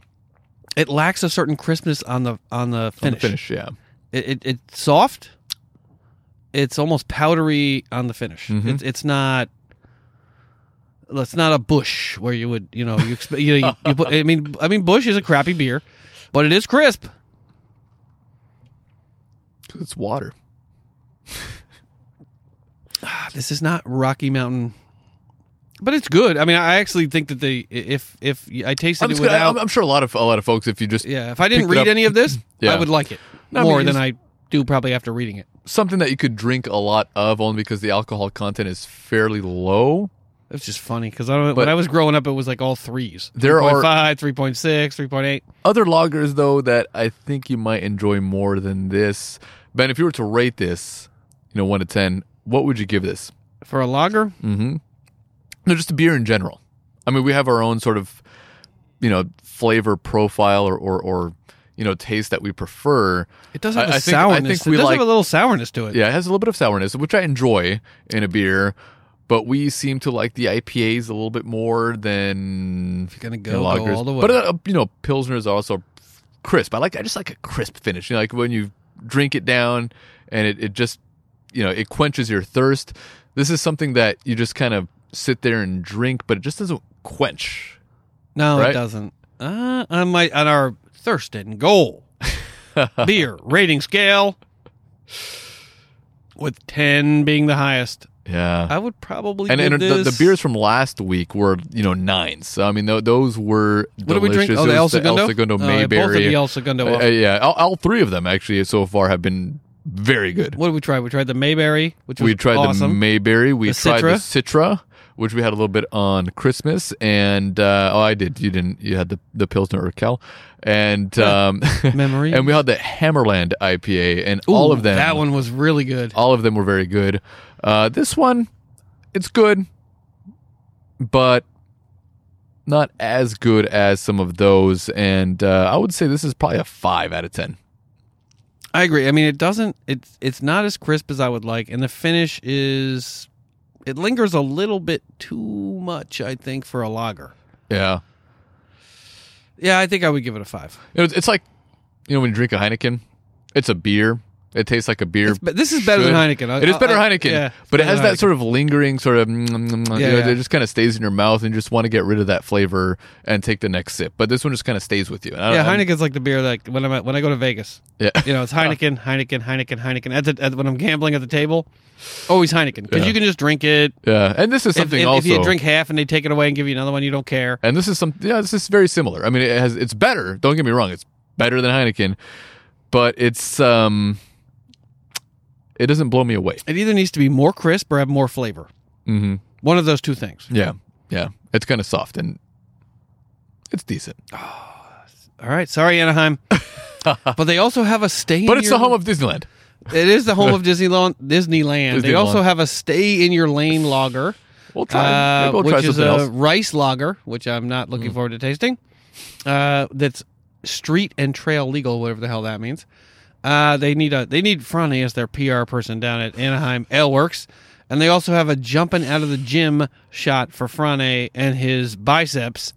it lacks a certain crispness on the on the On the finish. finish, yeah. It, it it's soft. It's almost powdery on the finish. Mm-hmm. It's it's not. It's not a Busch where you would you know you expect you, know, you, you put. I mean I mean Busch is a crappy beer, but it is crisp. It's water. Ah, this is not Rocky Mountain, but it's good. I mean I actually think that they if if I tasted I'm, it without I'm, I'm sure a lot of a lot of folks, if you just Yeah, if I didn't picked it read up- any of this, Yeah. I would like it No, I mean, more than it's- I do probably after reading it. something that you could drink a lot of, only because the alcohol content is fairly low. It's just funny because I don't, But- when I was growing up, it was like all threes. There are- 3.5, 3.6, 3.8. Other lagers, though, that I think you might enjoy more than this. Ben, if you were to rate this, you know, one to ten, what would you give this? For a lager, Mm-hmm. No, just a beer in general. I mean, we have our own sort of, you know, flavor profile or or, or you know, taste that we prefer. it does have I- a I think- I sourness. think we it does like- have a little sourness to it. Yeah, it has a little bit of sourness, which I enjoy in a beer. But we seem to like the IPAs a little bit more than If you're gonna you know, go all the way. But uh, you know, pilsner is also crisp. I like. I just like a crisp finish. You know, like when you drink it down and it, it just you know it quenches your thirst. This is something that you just kind of sit there and drink, but it just doesn't quench. no, right? it doesn't. Uh, on my on our thirst and goal beer rating scale, with ten being the highest, Yeah. I would probably and, and the, the beers from last week were you know nines. So I mean, th- those were What did we drink? delicious. Oh, the El Segundo. El Segundo Oh, yeah, both of Mayberry. the El Segundo. Uh, uh, yeah, all, all three of them actually so far have been very good. What did we try? We tried the Mayberry, which was we tried awesome. the Mayberry. We The tried the Citra. Citra, which we had a little bit on Christmas, and uh, oh, I did. You didn't. You had the the Pilsner Urquell, and um, Memories. and we had the Hammerland IPA, and all of them. That one was really good. all of them were very good. Uh, this one, it's good, but not as good as some of those. And uh, I would say this is probably a five out of ten. I agree. I mean, it doesn't. It's it's not as crisp as I would like, and the finish is. It lingers a little bit too much, I think, for a lager. Yeah, Yeah, I think I would give it a five. it's, it's like you know when you drink a Heineken, it's a beer. It tastes like a beer. But this is better than. Heineken. I- It is better I- Heineken, yeah, but it has that Heineken. sort of lingering sort of. Mm, mm, mm, Yeah, you know, yeah. It just kind of stays in your mouth, and you just want to get rid of that flavor and take the next sip. But this one just kind of stays with you. I Yeah, I'm- like the beer like when I'm at, when I go to Vegas. Yeah. You know, it's Heineken, Heineken, Heineken, Heineken. At the, at, when I'm gambling at the table, always Heineken because Yeah. you can just drink it. Yeah, and this is If, something if, also. if you drink half and they take it away and give you another one, you don't care. And this is some yeah, this is very similar. I mean, it has it's better. Don't get me wrong, it's better than Heineken, but it's um, it doesn't blow me away. It either needs to be more crisp or have more flavor. Mm-hmm. One of those two things. Yeah, yeah, it's kind of soft and it's decent. All right, sorry Anaheim, but they also have a stay. But it's your, the home of Disneyland. It is the home of Disneyland. Disneyland. They Disneyland. also have a stay in your lane lager, We'll try. uh, Maybe we'll try which is something a else. Mm. rice lager, which I'm not looking forward to tasting. Uh, that's street and trail legal, whatever the hell that means. Uh, they need a they need Franny as their PR person down at Anaheim Aleworks, and they also have a jumping out of the gym shot for Frane and his biceps.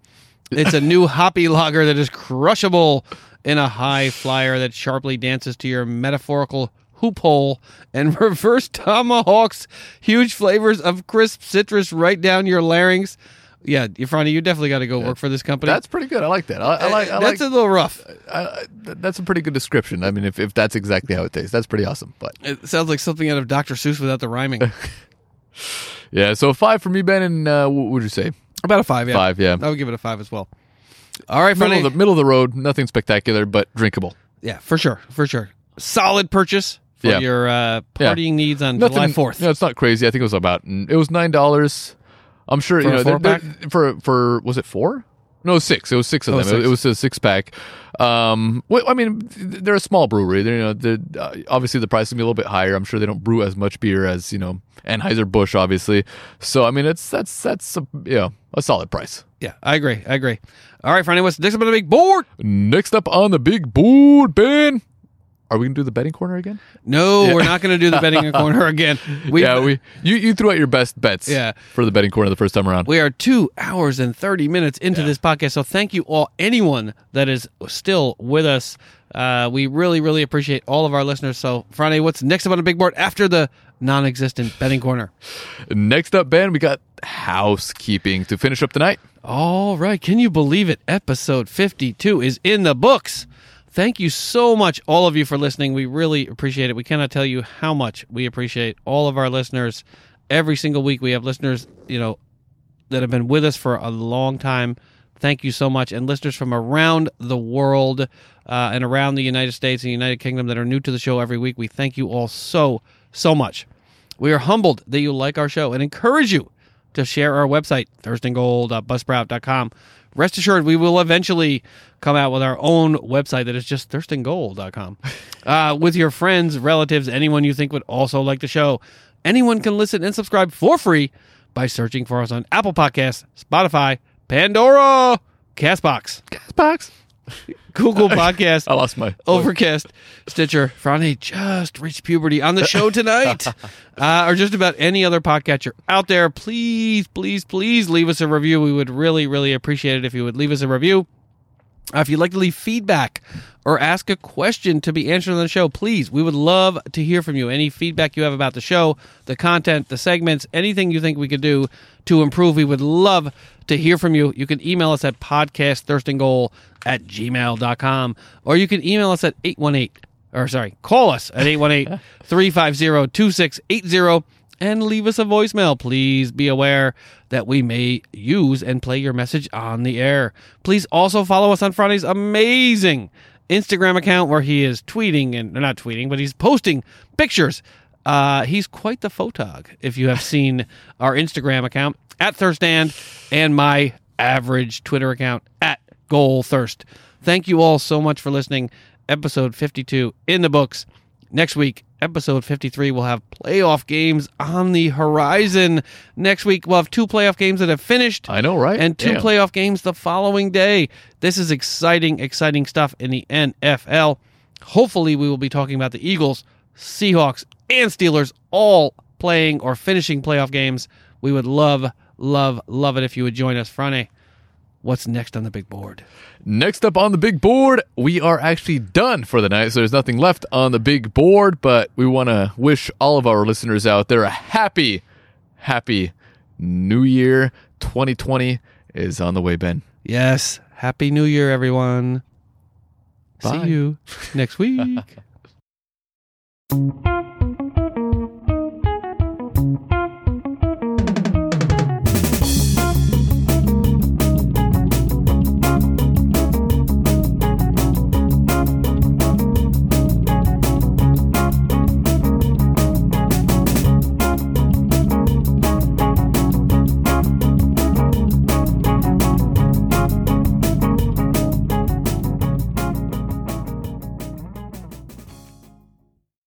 It's a new hoppy lager that is crushable in a high flyer that sharply dances to your metaphorical hoop hole and reverse tomahawks huge flavors of crisp citrus right down your larynx. Yeah, Franny, you definitely got to go work for this company. That's pretty good. I like that. I, I like. I that's like. a little rough. I- I- that's a pretty good description. I mean, if, if that's exactly how it tastes, that's pretty awesome. But It sounds like something out of Dr. Seuss without the rhyming. yeah, so five for me, Ben, and uh, what would you say? About a five, yeah. Five, yeah. I would give it a five as well. All right, Middle of the middle of the road, nothing spectacular, but drinkable. yeah, for sure, for sure. Solid purchase for Yeah. your uh, Yeah. partying needs on Nothing. July fourth. No, it's not crazy. I think it was about it was nine dollars. I'm sure For you know they're- they're- for for was it four? No, six. It was six of Oh, them. six. It, it was a six pack. Um, well, I mean, they're a small brewery. They're, you know, they're, uh, obviously the price will be a little bit higher. I'm sure they don't brew as much beer as you know Anheuser Busch, obviously. So I mean, it's that's that's a, you know a solid price. Yeah, I agree. I agree. All right, Friday, what's next up on the big board? Next up on the big board, Ben. Are we gonna do the betting corner again? No, we're not going to do the betting corner again. We, yeah, we you, you threw out your best bets. Yeah. for the betting corner the first time around. We are two hours and 30 minutes into this podcast. So thank you all, anyone that is still with us. Uh, we really, really appreciate all of our listeners. So, Friday, what's next up on the big board after the non existent betting corner? Next up, Ben, we got housekeeping to finish up tonight. All right. Can you believe it? Episode 52 is in the books. Thank you so much, all of you, for listening. We really appreciate it. We cannot tell you how much we appreciate all of our listeners. Every single week, we have listeners, you know, that have been with us for a long time. Thank you so much. And listeners from around the world uh, and around the United States and United Kingdom that are new to the show every week, we thank you all so, so much. We are humbled that you like our show and encourage you to share our website, thirstandgoal.buzzsprout.com. Rest assured, we will eventually come out with our own website that is just thirstandgoal.com. Uh, with your friends, relatives, anyone you think would also like the show. Anyone can listen and subscribe for free by searching for us on Apple Podcasts, Spotify, Pandora, Castbox, Box. Google Podcast. I lost my Overcast, Stitcher. Franny just reached puberty on the show tonight, uh, or just about any other podcatcher out there. Please, please, please leave us a review. We would really, really appreciate it if you would leave us a review. Uh, if you'd like to leave feedback or ask a question to be answered on the show, please, we would love to hear from you. Any feedback you have about the show, the content, the segments, anything you think we could do to improve, we would love to hear from you. You can email us at podcastthirstandgoal at gmail.com or you can email us at 818, or sorry, call us at 818 350 2680 and leave us a voicemail. Please be aware that we may use and play your message on the air. Please also follow us on Friday's amazing Instagram account where he is tweeting and not tweeting, but he's posting pictures. Uh, he's quite the photog. If you have seen our Instagram account at Thirstand and my average Twitter account at Goal Thirst. Thank you all so much for listening. Episode 52 in the books. Next week, episode 53, we'll have playoff games on the horizon. Next week, we'll have two playoff games that have finished. I know, right? And two Damn. playoff games the following day. This is exciting, exciting stuff in the NFL. Hopefully, we will be talking about the Eagles, Seahawks, and Steelers all playing or finishing playoff games. We would love, love, love it if you would join us. Friday, what's next on the big board? Next up on the big board, we are actually done for the night. So there's nothing left on the big board, but we want to wish all of our listeners out there a happy, happy new year. 2020 is on the way, Ben. Yes. Happy New Year, everyone. Bye. See you next week.